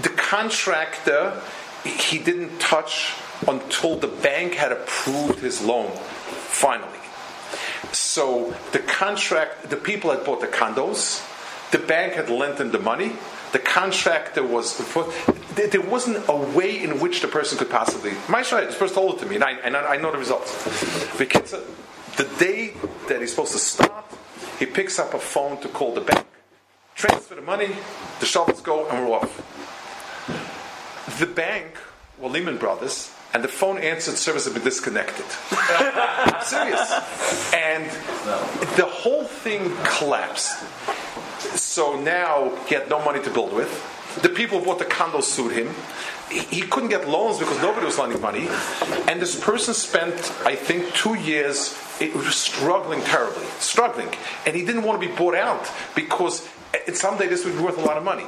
The contractor he didn't touch until the bank had approved his loan. Finally, so the contract, the people had bought the condos, the bank had lent them the money. The contractor was there wasn't a way in which the person could possibly. My this first told it to me, and I, and I know the results. The day that he's supposed to start, he picks up a phone to call the bank, transfer the money, the shovels go, and we're off. The bank, well, Lehman Brothers, and the phone answered service had been disconnected. I'm *laughs* serious. And the whole thing collapsed. So now he had no money to build with. The people who bought the condo sued him. He couldn't get loans because nobody was lending money. And this person spent, I think, two years it was struggling terribly, struggling. And he didn't want to be bought out because eh, someday this would be worth a lot of money.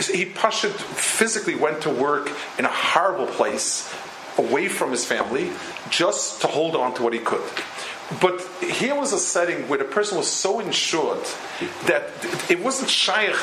So He Pashut physically went to work in a horrible place, away from his family, just to hold on to what he could. But here was a setting where the person was so insured that it wasn't shaykh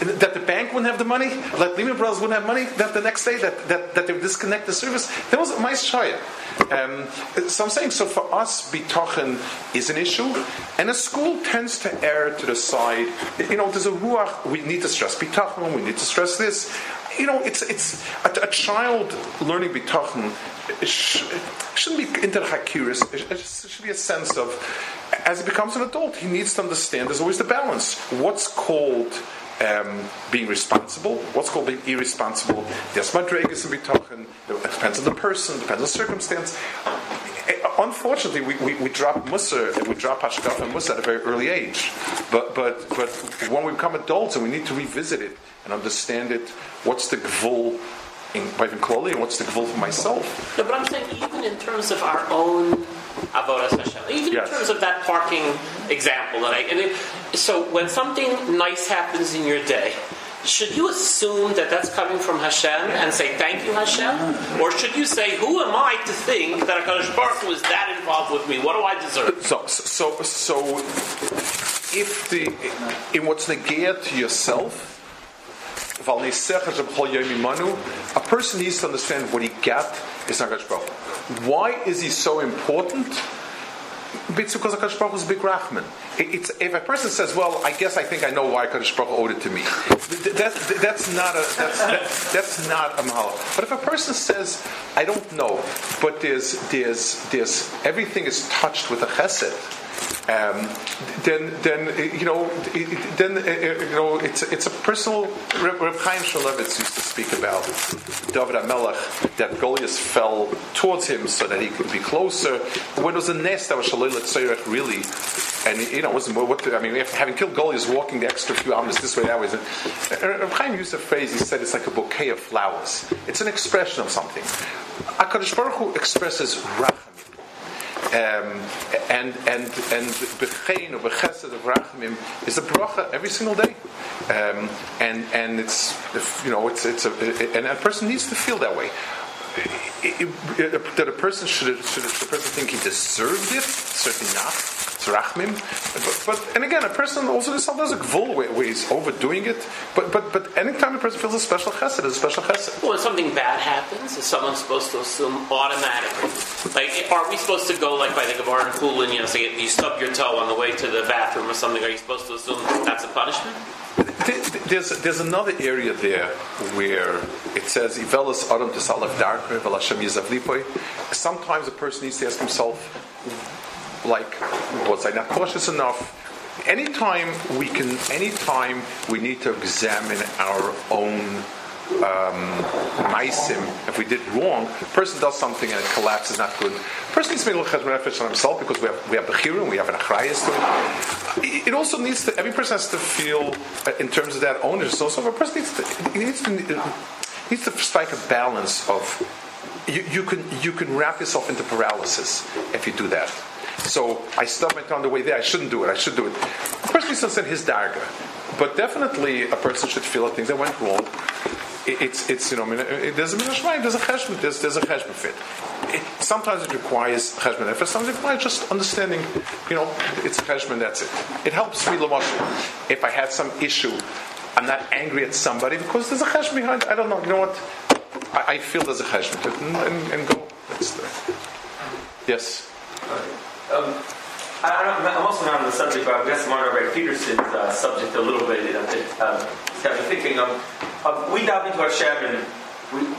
that the bank wouldn't have the money, like Lehman Brothers wouldn't have money, that the next day that, that, that they would disconnect the service. That was a nice. Um, so I'm saying, so for us, bitochen is an issue, and a school tends to err to the side, you know, there's a ruach, we need to stress bitochen, we need to stress this. You know, it's, it's a, a child learning bitochen sh- shouldn't be the hakiris. It should be a sense of, as he becomes an adult, he needs to understand there's always the balance. What's called um, being responsible, what's called being irresponsible. There's madregas and bitochen. It depends on the person, depends on circumstance. Unfortunately, we, we, we drop Musa, we drop Hashkaf and Musa at a very early age. But, but, but when we become adults and we need to revisit it and understand it, what's the gvul in Bavim Kloli and what's the gvul for myself? No, but I'm saying even in terms of our own avodas Hashem, even Yes. in terms of that parking example that I. And it, so when something nice happens in your day. Should you assume that that's coming from Hashem and say thank you Hashem, or should you say who am I to think that Hakadosh Baruch Hu is that involved with me? What do I deserve? So, so, so, if the in what's negate to yourself, Val Neisech Hashem Chol Yom Imanu, a person needs to understand what he got is Hakadosh Baruch. Why is he so important? Because Hakadosh Baruch is a big Rachman. It- It's, if a person says, "Well, I guess I think I know why Hakadosh Baruch owed it to me," th- that, that's not a that's, that, that's not a mahal. But if a person says, "I don't know," but there's there's there's everything is touched with a chesed. Um, then, then you know, then uh, uh, you know, it's it's a personal. Reb Chaim Shmulevitz used to speak about David Amelech that Goliath fell towards him so that he could be closer. When it was a nest that was Shalil really, and you know, wasn't what I mean, having killed Goliath, walking the extra few hours this way that way. Uh, Reb Chaim used a phrase. He said it's like a bouquet of flowers. It's an expression of something. Hakadosh Baruch Hu expresses rachamim um, and and and bechein or bechesed of rachamim is a bracha every single day, um, and and it's you know it's it's a and a person needs to feel that way. It- it- that a person should should the person think he deserved it? Certainly not. Rachmim, but, but and again, a person also there's a gvul where, where he's overdoing it. But but but anytime a person feels a special chesed, it's a special chesed. Well, when something bad happens, is someone supposed to assume automatically? Like, are we supposed to go like by the Gemara and Kulin, you know, say you stub your toe on the way to the bathroom or something? Are you supposed to assume that's a punishment? There- There's, there's another area there where it says, "Ivelas adam. Sometimes a person needs to ask himself, like, was I not cautious enough? Anytime we can, anytime we need to examine our own um, if we did wrong, a person does something and it collapses, not good. A person needs to make chesed nefesh on himself because we have we have bechirim, we have an achrayas to it. It also needs to. Every person has to feel, uh, in terms of that ownership. So, so a person needs to needs to needs to strike a balance of. You, you can you can wrap yourself into paralysis if you do that. So I stubbed my toe on the way there. I shouldn't do it. I should do it. A person needs to understand his darga, but definitely a person should feel that things that went wrong it- it's it's you know it- there's a minashmai, there's a cheshbon, there's there's a cheshbon fit. It, sometimes it requires cheshbon effort. sometimes it requires just understanding. You know, it's a cheshbon. That's it. It helps me lamosh. If I had some issue, I'm not angry at somebody because there's a cheshbon behind. I don't know. You know what? I, I feel there's a cheshbon and, and, and go. That's the, yes. Um, I, I I'm also not on the subject, but I guess Martin Ray Peterson's uh, subject a little bit. You know, that, it's got me thinking. Um, um, we dive into Hashem and we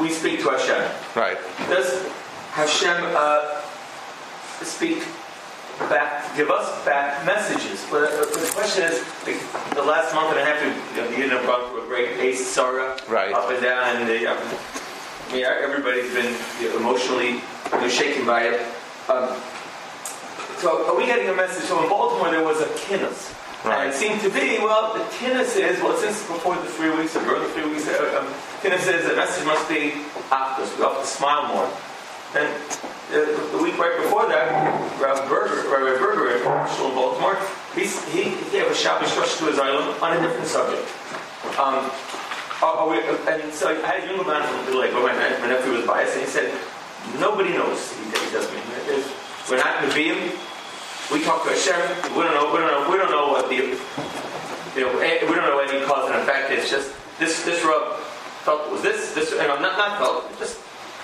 we speak to Hashem. Right. Does Hashem uh, speak back, give us back messages. But, uh, but the question is, like, the last month and a half, you know, the Union have gone through a great pace, Sarah, Right. up and down, and um, I mean, everybody's been you know, emotionally you know, shaken by it. Um, so are we getting a message? So in Baltimore, there was a kinnis. And it seemed to be, well, the kinnis is, well, since before the three weeks, or during the three weeks, um, kinnis is, the message must be optus. We have to smile more. And uh, the week right before that, Rabbi Berger, Rabbi Berger in Baltimore, he's, he, he gave a Shabbos Rosh to his island on a different subject. Um, are, are we, and so I had Jungelman from like, oh, my, my nephew was biased, and he said, nobody knows. He, he doesn't mean. We're not in the Nevi'im. We talk to Hashem. We don't know. We don't know. We don't know what the you know. eh, We don't know any cause and effect. It's just this. This rub felt was this. This. You know, not not felt. Just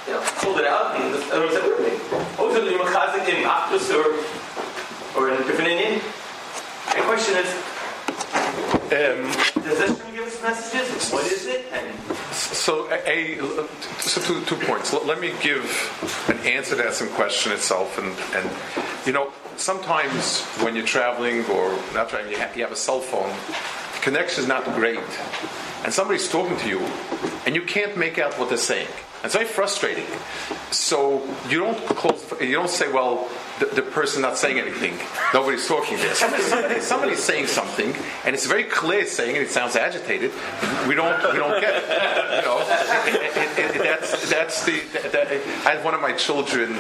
you know, pulled it out, and this, everyone said, "What do you mean? So you machazik in Actus or or in different Indian?" The question is, Um, does Hashem give us messages? What is it? And So, a, so two, two points. Let, let me give an answer to that some question itself, and, and you know, sometimes when you're traveling or not traveling, you have, you have a cell phone, the connection is not great, and somebody's talking to you, and you can't make out what they're saying. It's very frustrating. So you don't close. You don't say, "Well, the, the person not saying anything. Nobody's talking there." Somebody, somebody, somebody's saying something, and it's very clear saying it. It sounds agitated. We don't. We don't get it. You know, it- it- it- that's that's the. That- I had one of my children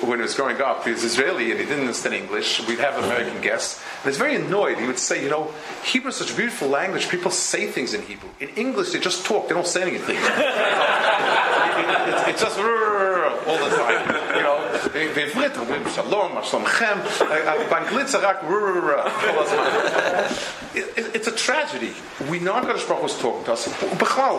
when he was growing up, he was Israeli and he didn't understand English. We'd have American guests, and he was very annoyed. He would say, "You know, Hebrew is such a beautiful language. People say things in Hebrew. In English, they just talk. They don't say anything." *laughs* it's, it's just all the time. You know, בעברית אומרים שלום, מה שלומכם, באנגלית זה רק כל הזמן. It- it- It's a tragedy. We know HaKadosh Baruch Hu was talking to us. בכלל,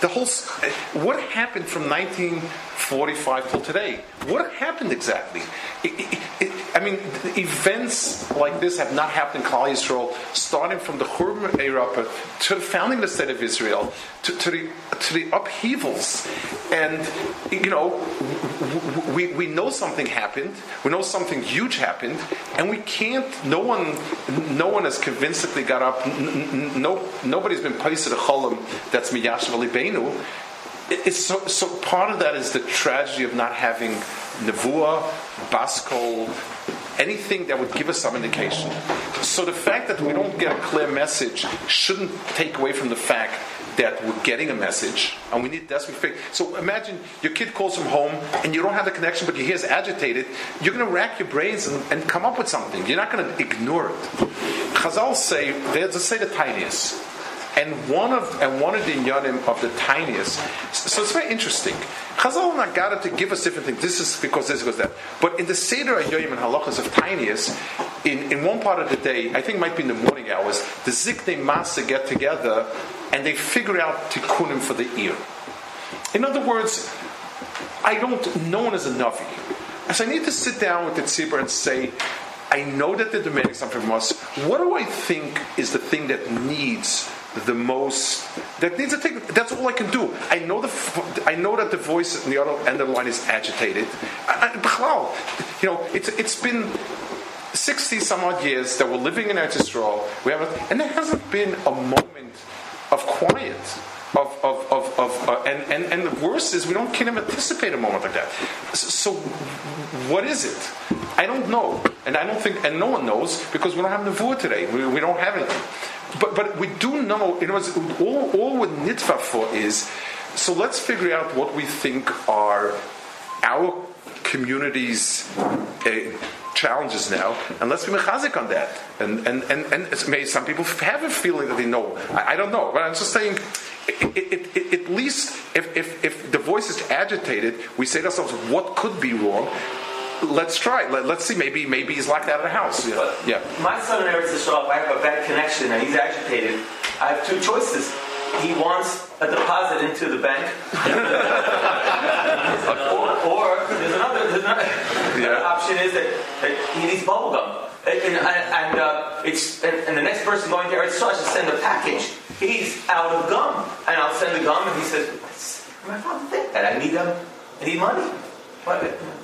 the whole, uh, what happened from 1945 till today? What happened exactly? It- it- it- I mean, events like this have not happened in Klal Yisrael, starting from the Churban era uh, to the founding of the state of Israel, to, to the to the upheavals, and you know, we we know something happened. We know something huge happened, and we can't. No one, no one has convincingly got up. No, nobody's been placed at a cholam that's miyashav alibeinu. It- It's so, so part of that is the tragedy of not having nevuah, baskol, anything that would give us some indication. So the fact that we don't get a clear message shouldn't take away from the fact that we're getting a message and we need desperate fix. So imagine your kid calls from home and you don't have the connection, but your hair's agitated. You're going to rack your brains and, and come up with something. You're not going to ignore it. Chazal say, they just say the tiniest. And one of and one of the inyanim of the tiniest. So it's very interesting. Chazal Nagara to give us different things. This is because this because that. But in the Seder Ayoyim and Halachas of tiniest, in, in one part of the day, I think might be in the morning hours, the Zikne Masa get together and they figure out tikkunim for the ear. In other words, I don't. No one is a navi. So I need to sit down with the tzibur and say, I know that they're demanding something from us. What do I think is the thing that needs the most? That needs to take. That's all I can do. I know the I know that the voice in the other end of the line is agitated. I, I, you know, it's it's been. 60 some odd years that we're living in Eretz we have, a, and there hasn't been a moment of quiet. Of, of, of, of uh, and, and, and the worst is we don't even anticipate a moment like that. S- So, what is it? I don't know, and I don't think, and no one knows because we don't have Nevuah today. We, we don't have anything. But but we do know. In other words, all all we're nitva for is. So let's figure out what we think are our community's uh, challenges now, and let's be mechazik on that. And and and and it's, may some people have a feeling that they know. I, I don't know, but I'm just saying. It, it, it, at least if, if, if the voice is agitated, we say to ourselves, what could be wrong? Let's try. Let, let's see. Maybe maybe he's locked out of the house. Yeah. yeah. My son in Eretz Yisrael, if I have a bad connection and he's agitated, I have two choices. He wants a deposit into the bank, *laughs* or, or there's another, there's another, another option is that, that he needs bubble gum. And, and, uh, it's and, and the next person going to Eretz Yisrael should send a package. He's out of gum, and I'll send the gum, and he says, "My father think that I need um, I need money."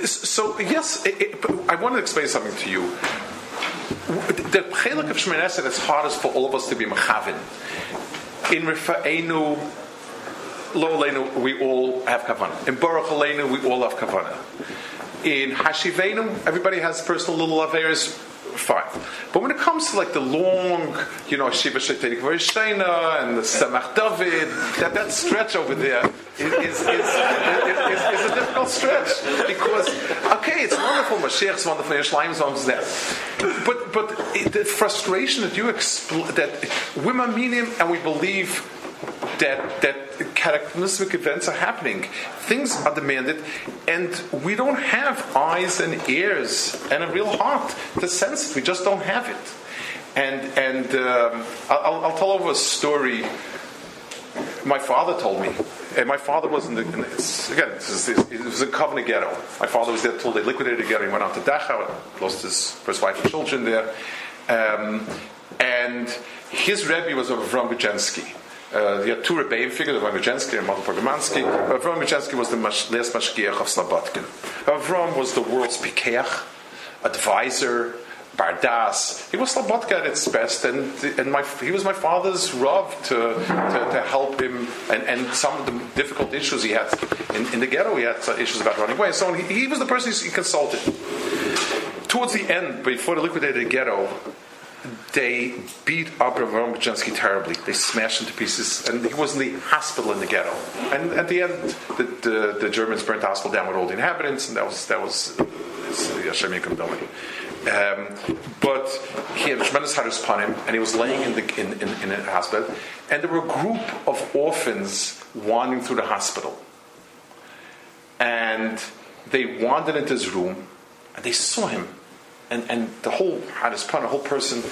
So yes, it, it, I want to explain something to you. The chelik of Esrei that's hardest for all of us to be mechavin. In Rifa'enu, Lo we all have kavanah. In Baruch we all have kavanah. In Hashivenu, everybody has personal little affairs. Fine, but when it comes to like the long, you know, Shiva Shetenik Varishtaina and the Tzemach David, that, that stretch over there is, is, is, is, a difficult stretch because okay, it's wonderful, Mashiach wonderful, Yerushalayim is wonderful, there, but but the frustration that you expl- that we're minim and we believe that that cataclysmic events are happening. Things are demanded, and we don't have eyes and ears and a real heart to sense it. We just don't have it. And and um, I'll, I'll tell over a story. My father told me, and my father was in the in this, again. This is, it was in Kovno Ghetto. My father was there till they liquidated the ghetto. He went out to Dachau, lost his first wife and children there, um, and his rebbe was Avram Grodzensky. Uh, the two Rebbeim figures, Avram Grodzensky and Martin Pogramansky. Avram uh, Grodzensky was the mash, last mashgiach of Slobodkin. Uh, Avram was the world's pikeach, advisor, bardas. He was Slobodka at its best, and and my he was my father's rav to, to, to help him, and, and some of the difficult issues he had in, in the ghetto. He had uh, issues about running away, so. He, he was the person he consulted. Towards the end, before they liquidated the ghetto, they beat up Avram terribly. They smashed him to pieces, and he was in the hospital in the ghetto. And at the end, the, the, the Germans burnt the hospital down with all the inhabitants, and that was that was Hashem Um, but he had a tremendous hardest upon him, and he was laying in the in, in, in a hospital, and there were a group of orphans wandering through the hospital, and they wandered into his room, and they saw him and, and the whole Hadis Pan, the whole person,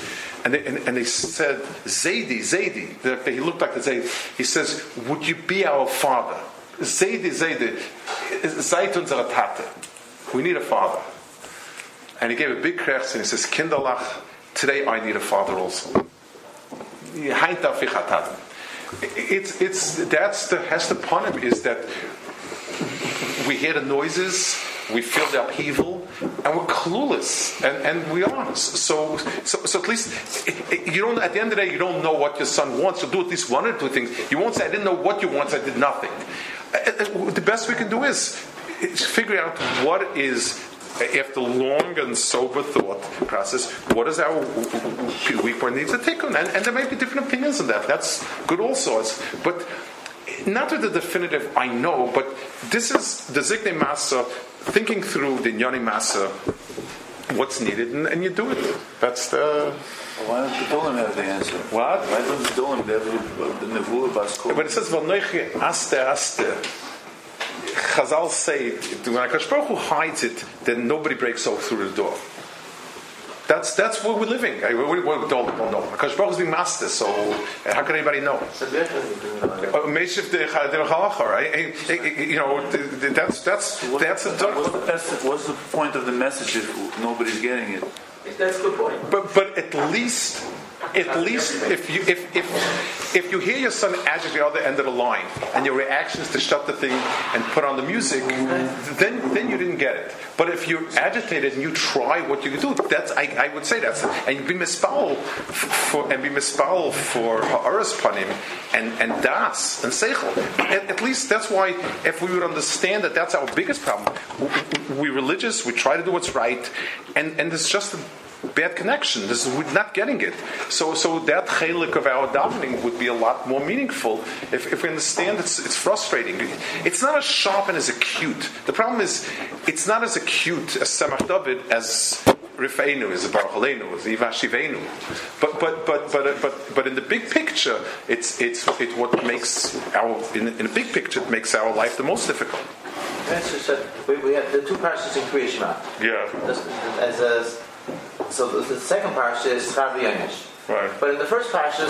and they, and, and they said, Zaidi, Zaidi. He looked like the Zaidi. He says, Would you be our father? Zaidi, Zaidi. Zaitun Zaratate. We need a father. And he gave a big krech and he says, Kinderlach, today I need a father also. It's, it's, that's the Panim is that we hear the noises, we feel the upheaval, and we're clueless, and, and we are. So, so, so at least you don't. At the end of the day, you don't know what your son wants. So do at least one or two things. You won't say, "I didn't know what you want, I did nothing." Uh, uh, uh, the best we can do is figure out what is. After long and sober thought process, what is our weak point needs to take on? And, and there may be different opinions on that. That's good also. But not with the definitive I know, but this is the Zikne Masa thinking through the Nyani Masa, what's needed, and, and, you do it. That's the. Why don't the Dolim have the answer? What? Why don't the Dolim have the Nevuah Baskol? But it says, Vanoichi aste aste. Chazal say, when Akash Baruch Hu hides it, then nobody breaks out through the door. That's that's where we're living. I, we, we, we don't, don't know. Because Baruch is being master, so how can anybody know? Uh, Meishiv de right? You know, that's that's that's what's, what's the best, what's the point of the message if nobody's getting it? That's a good point. But but at least at least if you if if if you hear your son agitate the other end of the line and your reaction is to shut the thing and put on the music, then then you didn't get it. But if you're agitated and you try what you can do, that's I, I would say that's and be misfoul for and be misfoul for ha'aras panim and and das and seichel. At, at, least that's why if we would understand that that's our biggest problem, we, we religious, we try to do what's right, and and it's just. A, bad connection. This is, we're not getting it. So, so that chelik of our davening would be a lot more meaningful if, if we understand it's, it's frustrating. It's not as sharp and as acute. The problem is, it's not as acute as Tzemach David as Rifeinu, as Baruch Aleinu, as Ivashivenu. But, but, but, but, but, but in the big picture, it's, it's, it's what makes our, in, in the big picture, it makes our life the most difficult. Said, we, we have the two parts in Kriya Shema. Yeah. As a so the, the second parsha is Chav Yomish. Right. But in the first parsha,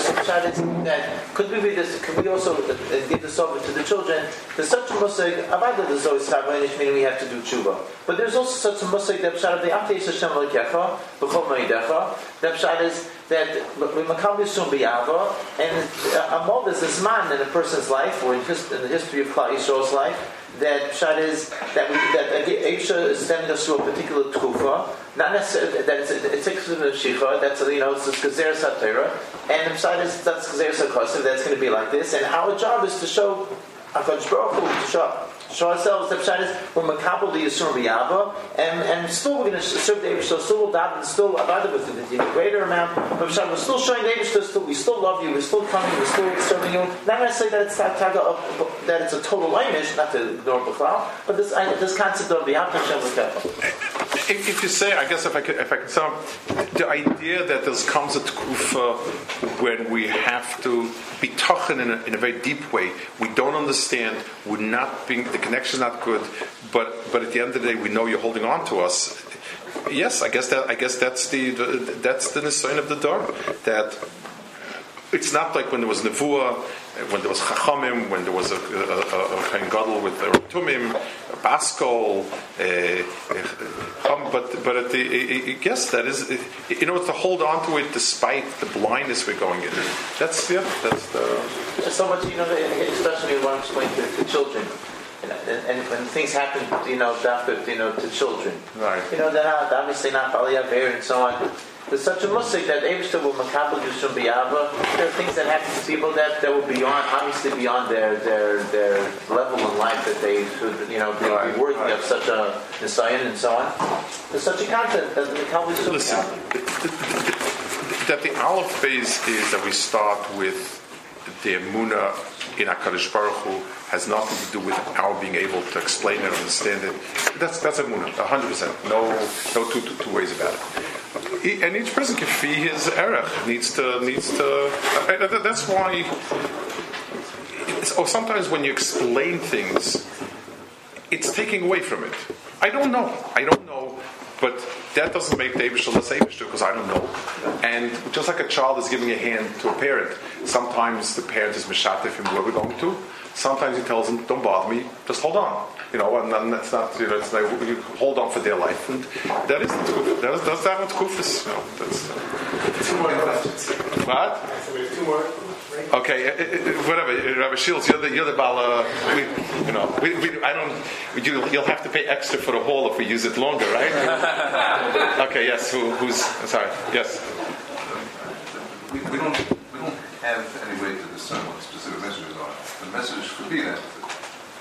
that could we read this? Could we also uh, give this over to the children? There's such a musig. Avada there's always Chav Yomish, meaning we have to do tshuva. But there's also such a musig that pshat of the Ate Hashem Lekecha b'chol Ma'idecha. That pshat is that we makam yisum b'yava, and a mold is this man in a person's life, or in, his, in the history of Klal Yisrael's life, that Pshat is that we, that Aisha is sending us to a particular tkufa, not necessarily that it's a, it's a shicha, that's you know it's a Gezer Satira, and the Pshat is that's Gezer Sakosim, that's going to be like this, and our job is to show to show ourselves the pshat is we're makabel the yisur and and still we're going to serve the Eibush, so still we'll daven, still abada with it in a greater amount. But pshat, we're still showing the Eibush, still we still love you, we're still coming, we're still serving you. Not necessarily that it's that taga of, that it's a total einish, not to ignore b'chlal, but this this concept of the Hashem if, if you say, I guess if I could, if I could sum, the idea that there comes a tkufa when we have to be tochen in a, in a very deep way, we don't understand, we're not being the connection's not good, but but at the end of the day, we know you're holding on to us. Yes, I guess that I guess that's the, the that's the sign of the door that it's not like when there was nevuah, when there was chachamim, when there was a, a, a, gadol with the tumim, baskol, uh, but but at the, I guess that is you know to hold on to it despite the blindness we're going in. That's yeah, that's the. So much you know, especially when explain to, to children. And, and, when things happen, you know, after, you know, to children, right? You know, they're not obviously not Bali and so on there's such a musik that Avishta will makabel Yusum Biyava. There are things that happen to people that, that will beyond, obviously beyond their, their, their level in life that they should, you know, be, right, worthy right. of such a Nisayan and so on. There's such a concept that the makabel Yusum Listen, that the Aleph phase is that we start with the Emuna in HaKadosh Baruch Hu has nothing to do with our being able to explain it, understand it. That's that's a Emuna, 100%. No, no two, two, two ways about it and each person can fee his erech needs to needs to. Uh, uh, that's why. Or sometimes when you explain things, it's taking away from it. I don't know. I don't know. But that doesn't make the Abish less Abish because I don't know. And just like a child is giving a hand to a parent, sometimes the parent is mishatif him where we're going to. Sometimes he tells him, "Don't bother me. Just hold on." You know, and, and that's not. You know, it's like you hold on for their life, and that is the that is that's that what kufis. You know, that's. Uh, two more questions. What? Two more. Okay, uh, uh, whatever, Rabbi Shields, you're the you're the bala. We, you know, we, we, I don't. You, you'll have to pay extra for the hall if we use it longer, right? *laughs* okay, yes. Who, who's sorry? Yes. We, we don't we don't have any way to discern what the specific messages are. The message could be that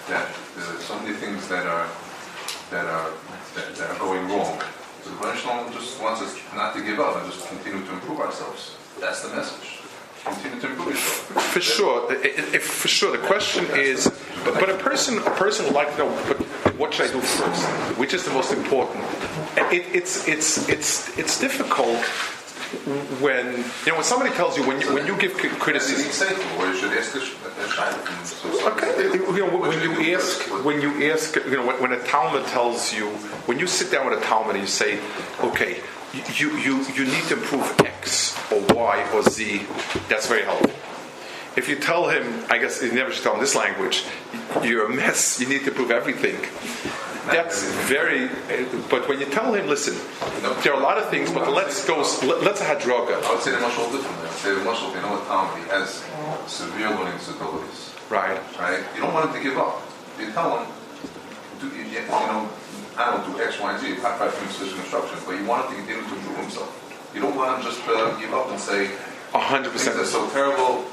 that there's so many things that are that are that, that are going wrong. So the Baruch just wants us not to give up and just continue to improve ourselves. That's the message. Continue to improve yourself. For sure, if, for sure. The question is, but, but a person, a person would like to know, but what should I do first? Which is the most important? It, it's it's it's it's difficult when you know when somebody tells you when you, when you give criticism. Okay, you know when you ask when you ask you know when, when a Talmud tells you when you sit down with a Talmud and you say, okay, you you you need to improve X or Y or Z. That's very helpful. If you tell him, I guess you never should tell him this language. You're a mess. You need to prove everything that's very. But when you tell him, listen, there are a lot of things, but let's go. Let's have droga. I would say the mushal differently. I would say the mushal, you know what Tom, he has severe learning disabilities. Right. Right. You don't want him to give up. You tell him, do, you know, I don't do X, Y, and Z. I try to give instructions, but you want him to continue to improve himself. You don't want him just to give up and say, hundred percent. That's so terrible.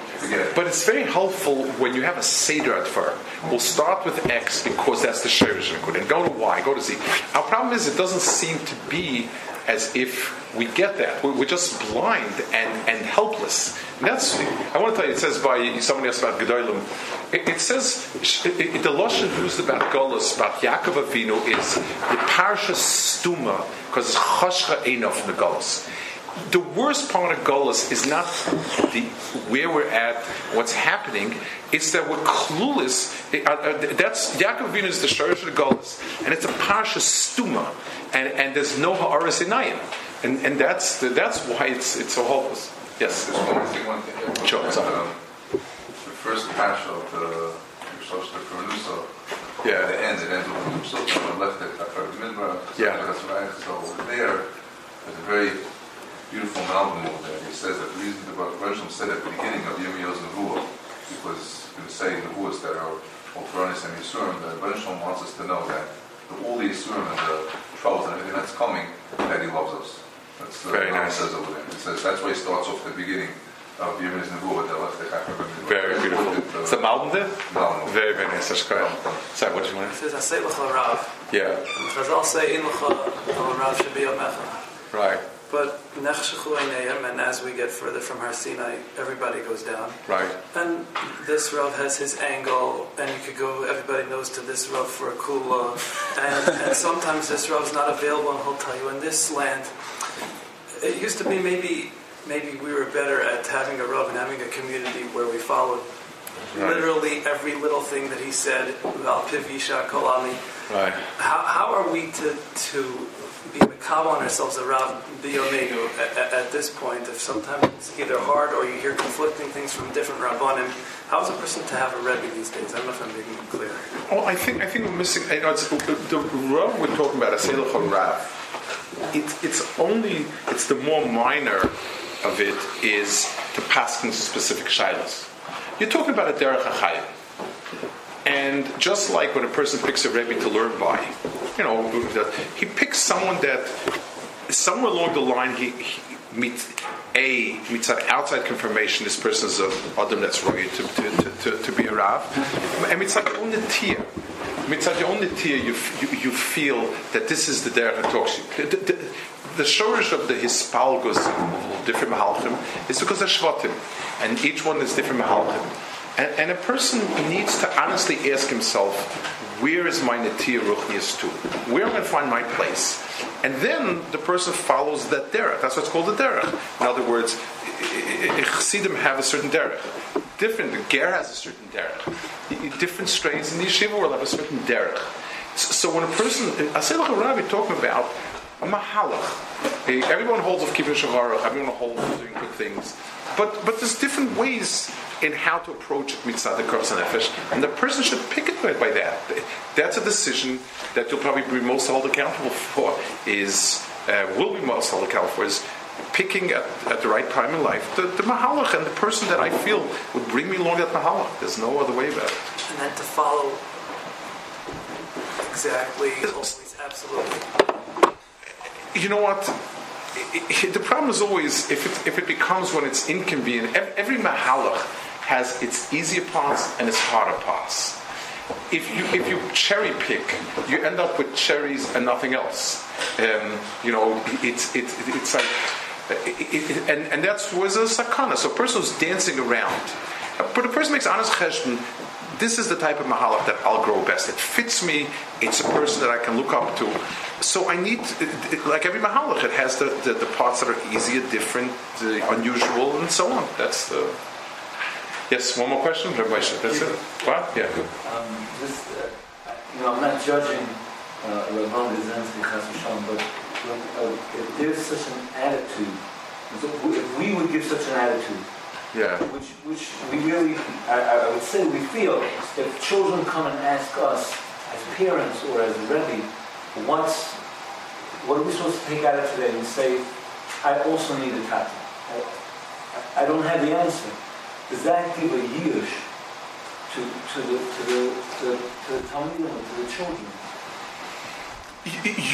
But it's very helpful when you have a Seder Advar. We'll start with X because that's the Shirish and go to Y, go to Z. Our problem is it doesn't seem to be as if we get that. We're just blind and, and helpless. And that's, I want to tell you, it says by somebody else about Gedolim. It, it says, it, the Lashon used about Golos, about Yaakov Avinu, is the Parsha Stuma, because it's Choshcha Enof in the worst part of Golas is not the, where we're at, what's happening. It's that we're clueless. Uh, uh, that's Yaakov Avinu is the Shorish of Golas, and it's a parsha stuma, and, and there's no ha'aras inayim, and and that's the, that's why it's it's so hopeless. Yes. Sure. Um, the first parsha of the Shosh the Producer. Yeah. The end, it ends with the left it after the Midbar. Yeah. That's right. So there, there's a very beautiful Malbim over there. He says that the reason the Rosham said at the beginning of Yirmiyah's Nevuah, he was going to say Nevuahs that are or Furnace and Yisurim, the Rebbe Shalom wants us to know that the, all the Yisurim and the troubles and everything that's coming, that he loves us. That's the Very Rambam nice. says over there. He says that's why he starts off at the beginning of Yirmiyah's Nebuah, the left the Chacham. Very beautiful. It's a Malbim Malbim. Very, very nice. That's great. Sorry, what did you want It says, I say l'cha Rav. to Yeah, Chazal say, in l'cha, al Rav should be a mecha. right, But and as we get further from Har Sinai, everybody goes down. right. And this Rav has his angle, and you could go, everybody knows to this Rav for a kula. And, and sometimes this Rav's not available, and he'll tell you, in this land, it used to be maybe maybe we were better at having a Rav and having a community where we followed Right. literally every little thing that he said, Val Pivisha Kolami. Right. How, how are we to, to be makab on ourselves around the Omega at, at, this point? If sometimes it's either hard or you hear conflicting things from different rabbanim, how is a person to have a rebbe these days? I don't know if I'm making it clear. Oh, I think I think we're missing. You know, it's, the Rav we're talking about, a Aselach Rav. It's it's only it's the more minor of it is to pass into specific shilas. You're talking about a derech achayim. And just like when a person picks a rebbe to learn by, you know, he picks someone that somewhere along the line he, he meets a meets an outside confirmation this person is a adam that's right to, to, to, to, be a rav, and it's like on the tier. Mitzad your own tier, you, you, feel that this is the derech. The, the, the, the shorish of the hispalgos of different mahalchim is because they're shvatim, and each one is different mahalchim. And, and a person needs to honestly ask himself, where is my Natir Ruchnias to? Where am I going to find my place? And then the person follows that derech. That's what's called a derech. In other words, Chassidim have a certain derech. Different, the Ger has a certain derech. Different strains in the yeshiva will have a certain derech. So when a person, I Aselach Rabbi talking about a mahalach. Everyone holds of kibbutz shavarach. Everyone holds of doing good things, but but there's different ways in how to approach it mitzvah the korban nefesh, and the person should pick it by that. That's a decision that you'll probably be most held accountable for. Is uh, will be most held accountable for is picking at, at the right time in life the, the mahalach and the person that I feel would bring me along that mahalach. There's no other way about it. And then to follow exactly, always, absolutely. You know what? I- *laughs* I- the problem is always if it, if it becomes when it's inconvenient. ev- Every mahalach has its easier parts and its harder parts. If you if you cherry pick, you end up with cherries and nothing else. Um, you know, it's it's it's like. It, it, and, and that's was a sakana. So a person who's dancing around. But a person makes honest cheshbon. This is the type of mahalach that I'll grow best. It fits me. It's a person that I can look up to. So I need, like every mahalach, it has the, the, the parts that are easier, different, uh, unusual, and so on. That's the. Yes, one more question, Rabbi. That's it. What? Yeah, good. Um, this, uh, you know, I'm not judging uh, Rabban v'shalom, but uh, if there's such an attitude, if we would give such an attitude, Yeah. which, which we really, I, I would say we feel, if children come and ask us as parents or as a Rebbe, what's, what are we supposed to take out of today and say, I also need a tata. I, I don't have the answer. Does that give a yish to, to the to the to, to the Talmudim or to the children?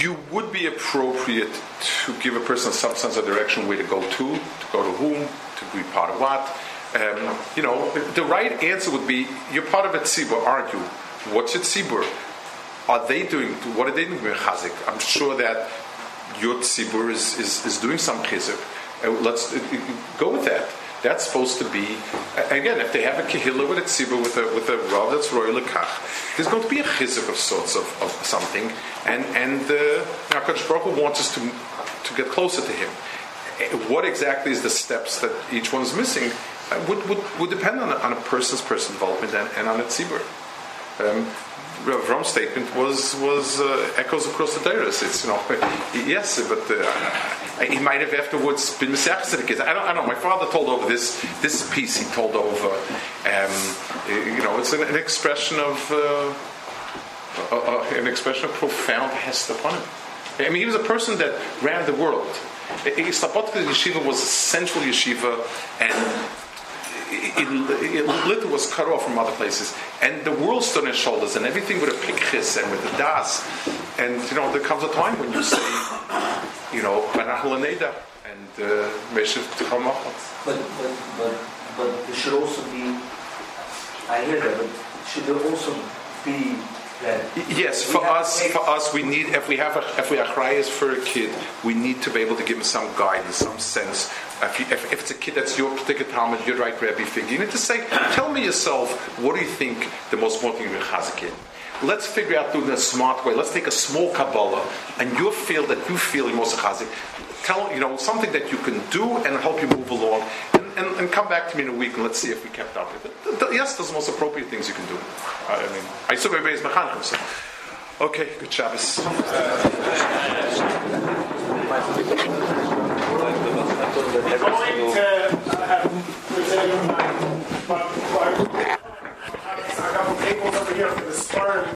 You would be appropriate to give a person some sense of direction where to go to, to go to whom, to be part of what. Um, you know, the right answer would be you're part of a tzibur, aren't you? What's your tzibur? Are they doing? What are they doing with chazik? I'm sure that your tzibur is, is, is doing some chizuk. Uh, let's uh, uh, go with that. That's supposed to be uh, again. If they have a kehillah with a tzibur with a with a rav that's royal lekach, there's going to be a chizuk of sorts of, of something, and and uh, Hakadosh Baruch Hu wants us to to get closer to Him. What exactly is the steps that each one is missing uh, would, would, would depend on a, on a person's personal development and, and on a tzibur. Um, Rav statement was was uh, echoes across the Dairis. It's you know *laughs* yes, but uh, he might have afterwards been misachs to. I don't, I don't know. My father told over this this piece. He told over. Um, you know, it's an, an expression of uh, an expression of profound hest upon him. I mean, he was a person that ran the world. Slobodka yeshiva was a central yeshiva, and it, in, Little was cut off from other places, and the world stood on his shoulders, and everything with a pikchis and with a das, and you know there comes a time when you say, you know, Banach Laneda and uh, Meshiv Tchamachot. But, but, but, but there should also be, I hear that, but should there also be? Yes, for us, for us, we need if we have a, if we are cryers for a kid, we need to be able to give him some guidance, some sense. If, you, if, if it's a kid that's your particular Talmud, your right Rebbe figure, you need to say, tell me yourself, what do you think the most important thing is in? Let's figure out in a smart way. Let's take a small Kabbalah and your field that you feel most chazik. Tell you know something that you can do and help you move along, and, and, and come back to me in a week and let's see if we kept up with it. Th- th- Yes, those are the most appropriate things you can do. I mean, I saw everybody's mechanchim. So. Okay, good Shabbos. the.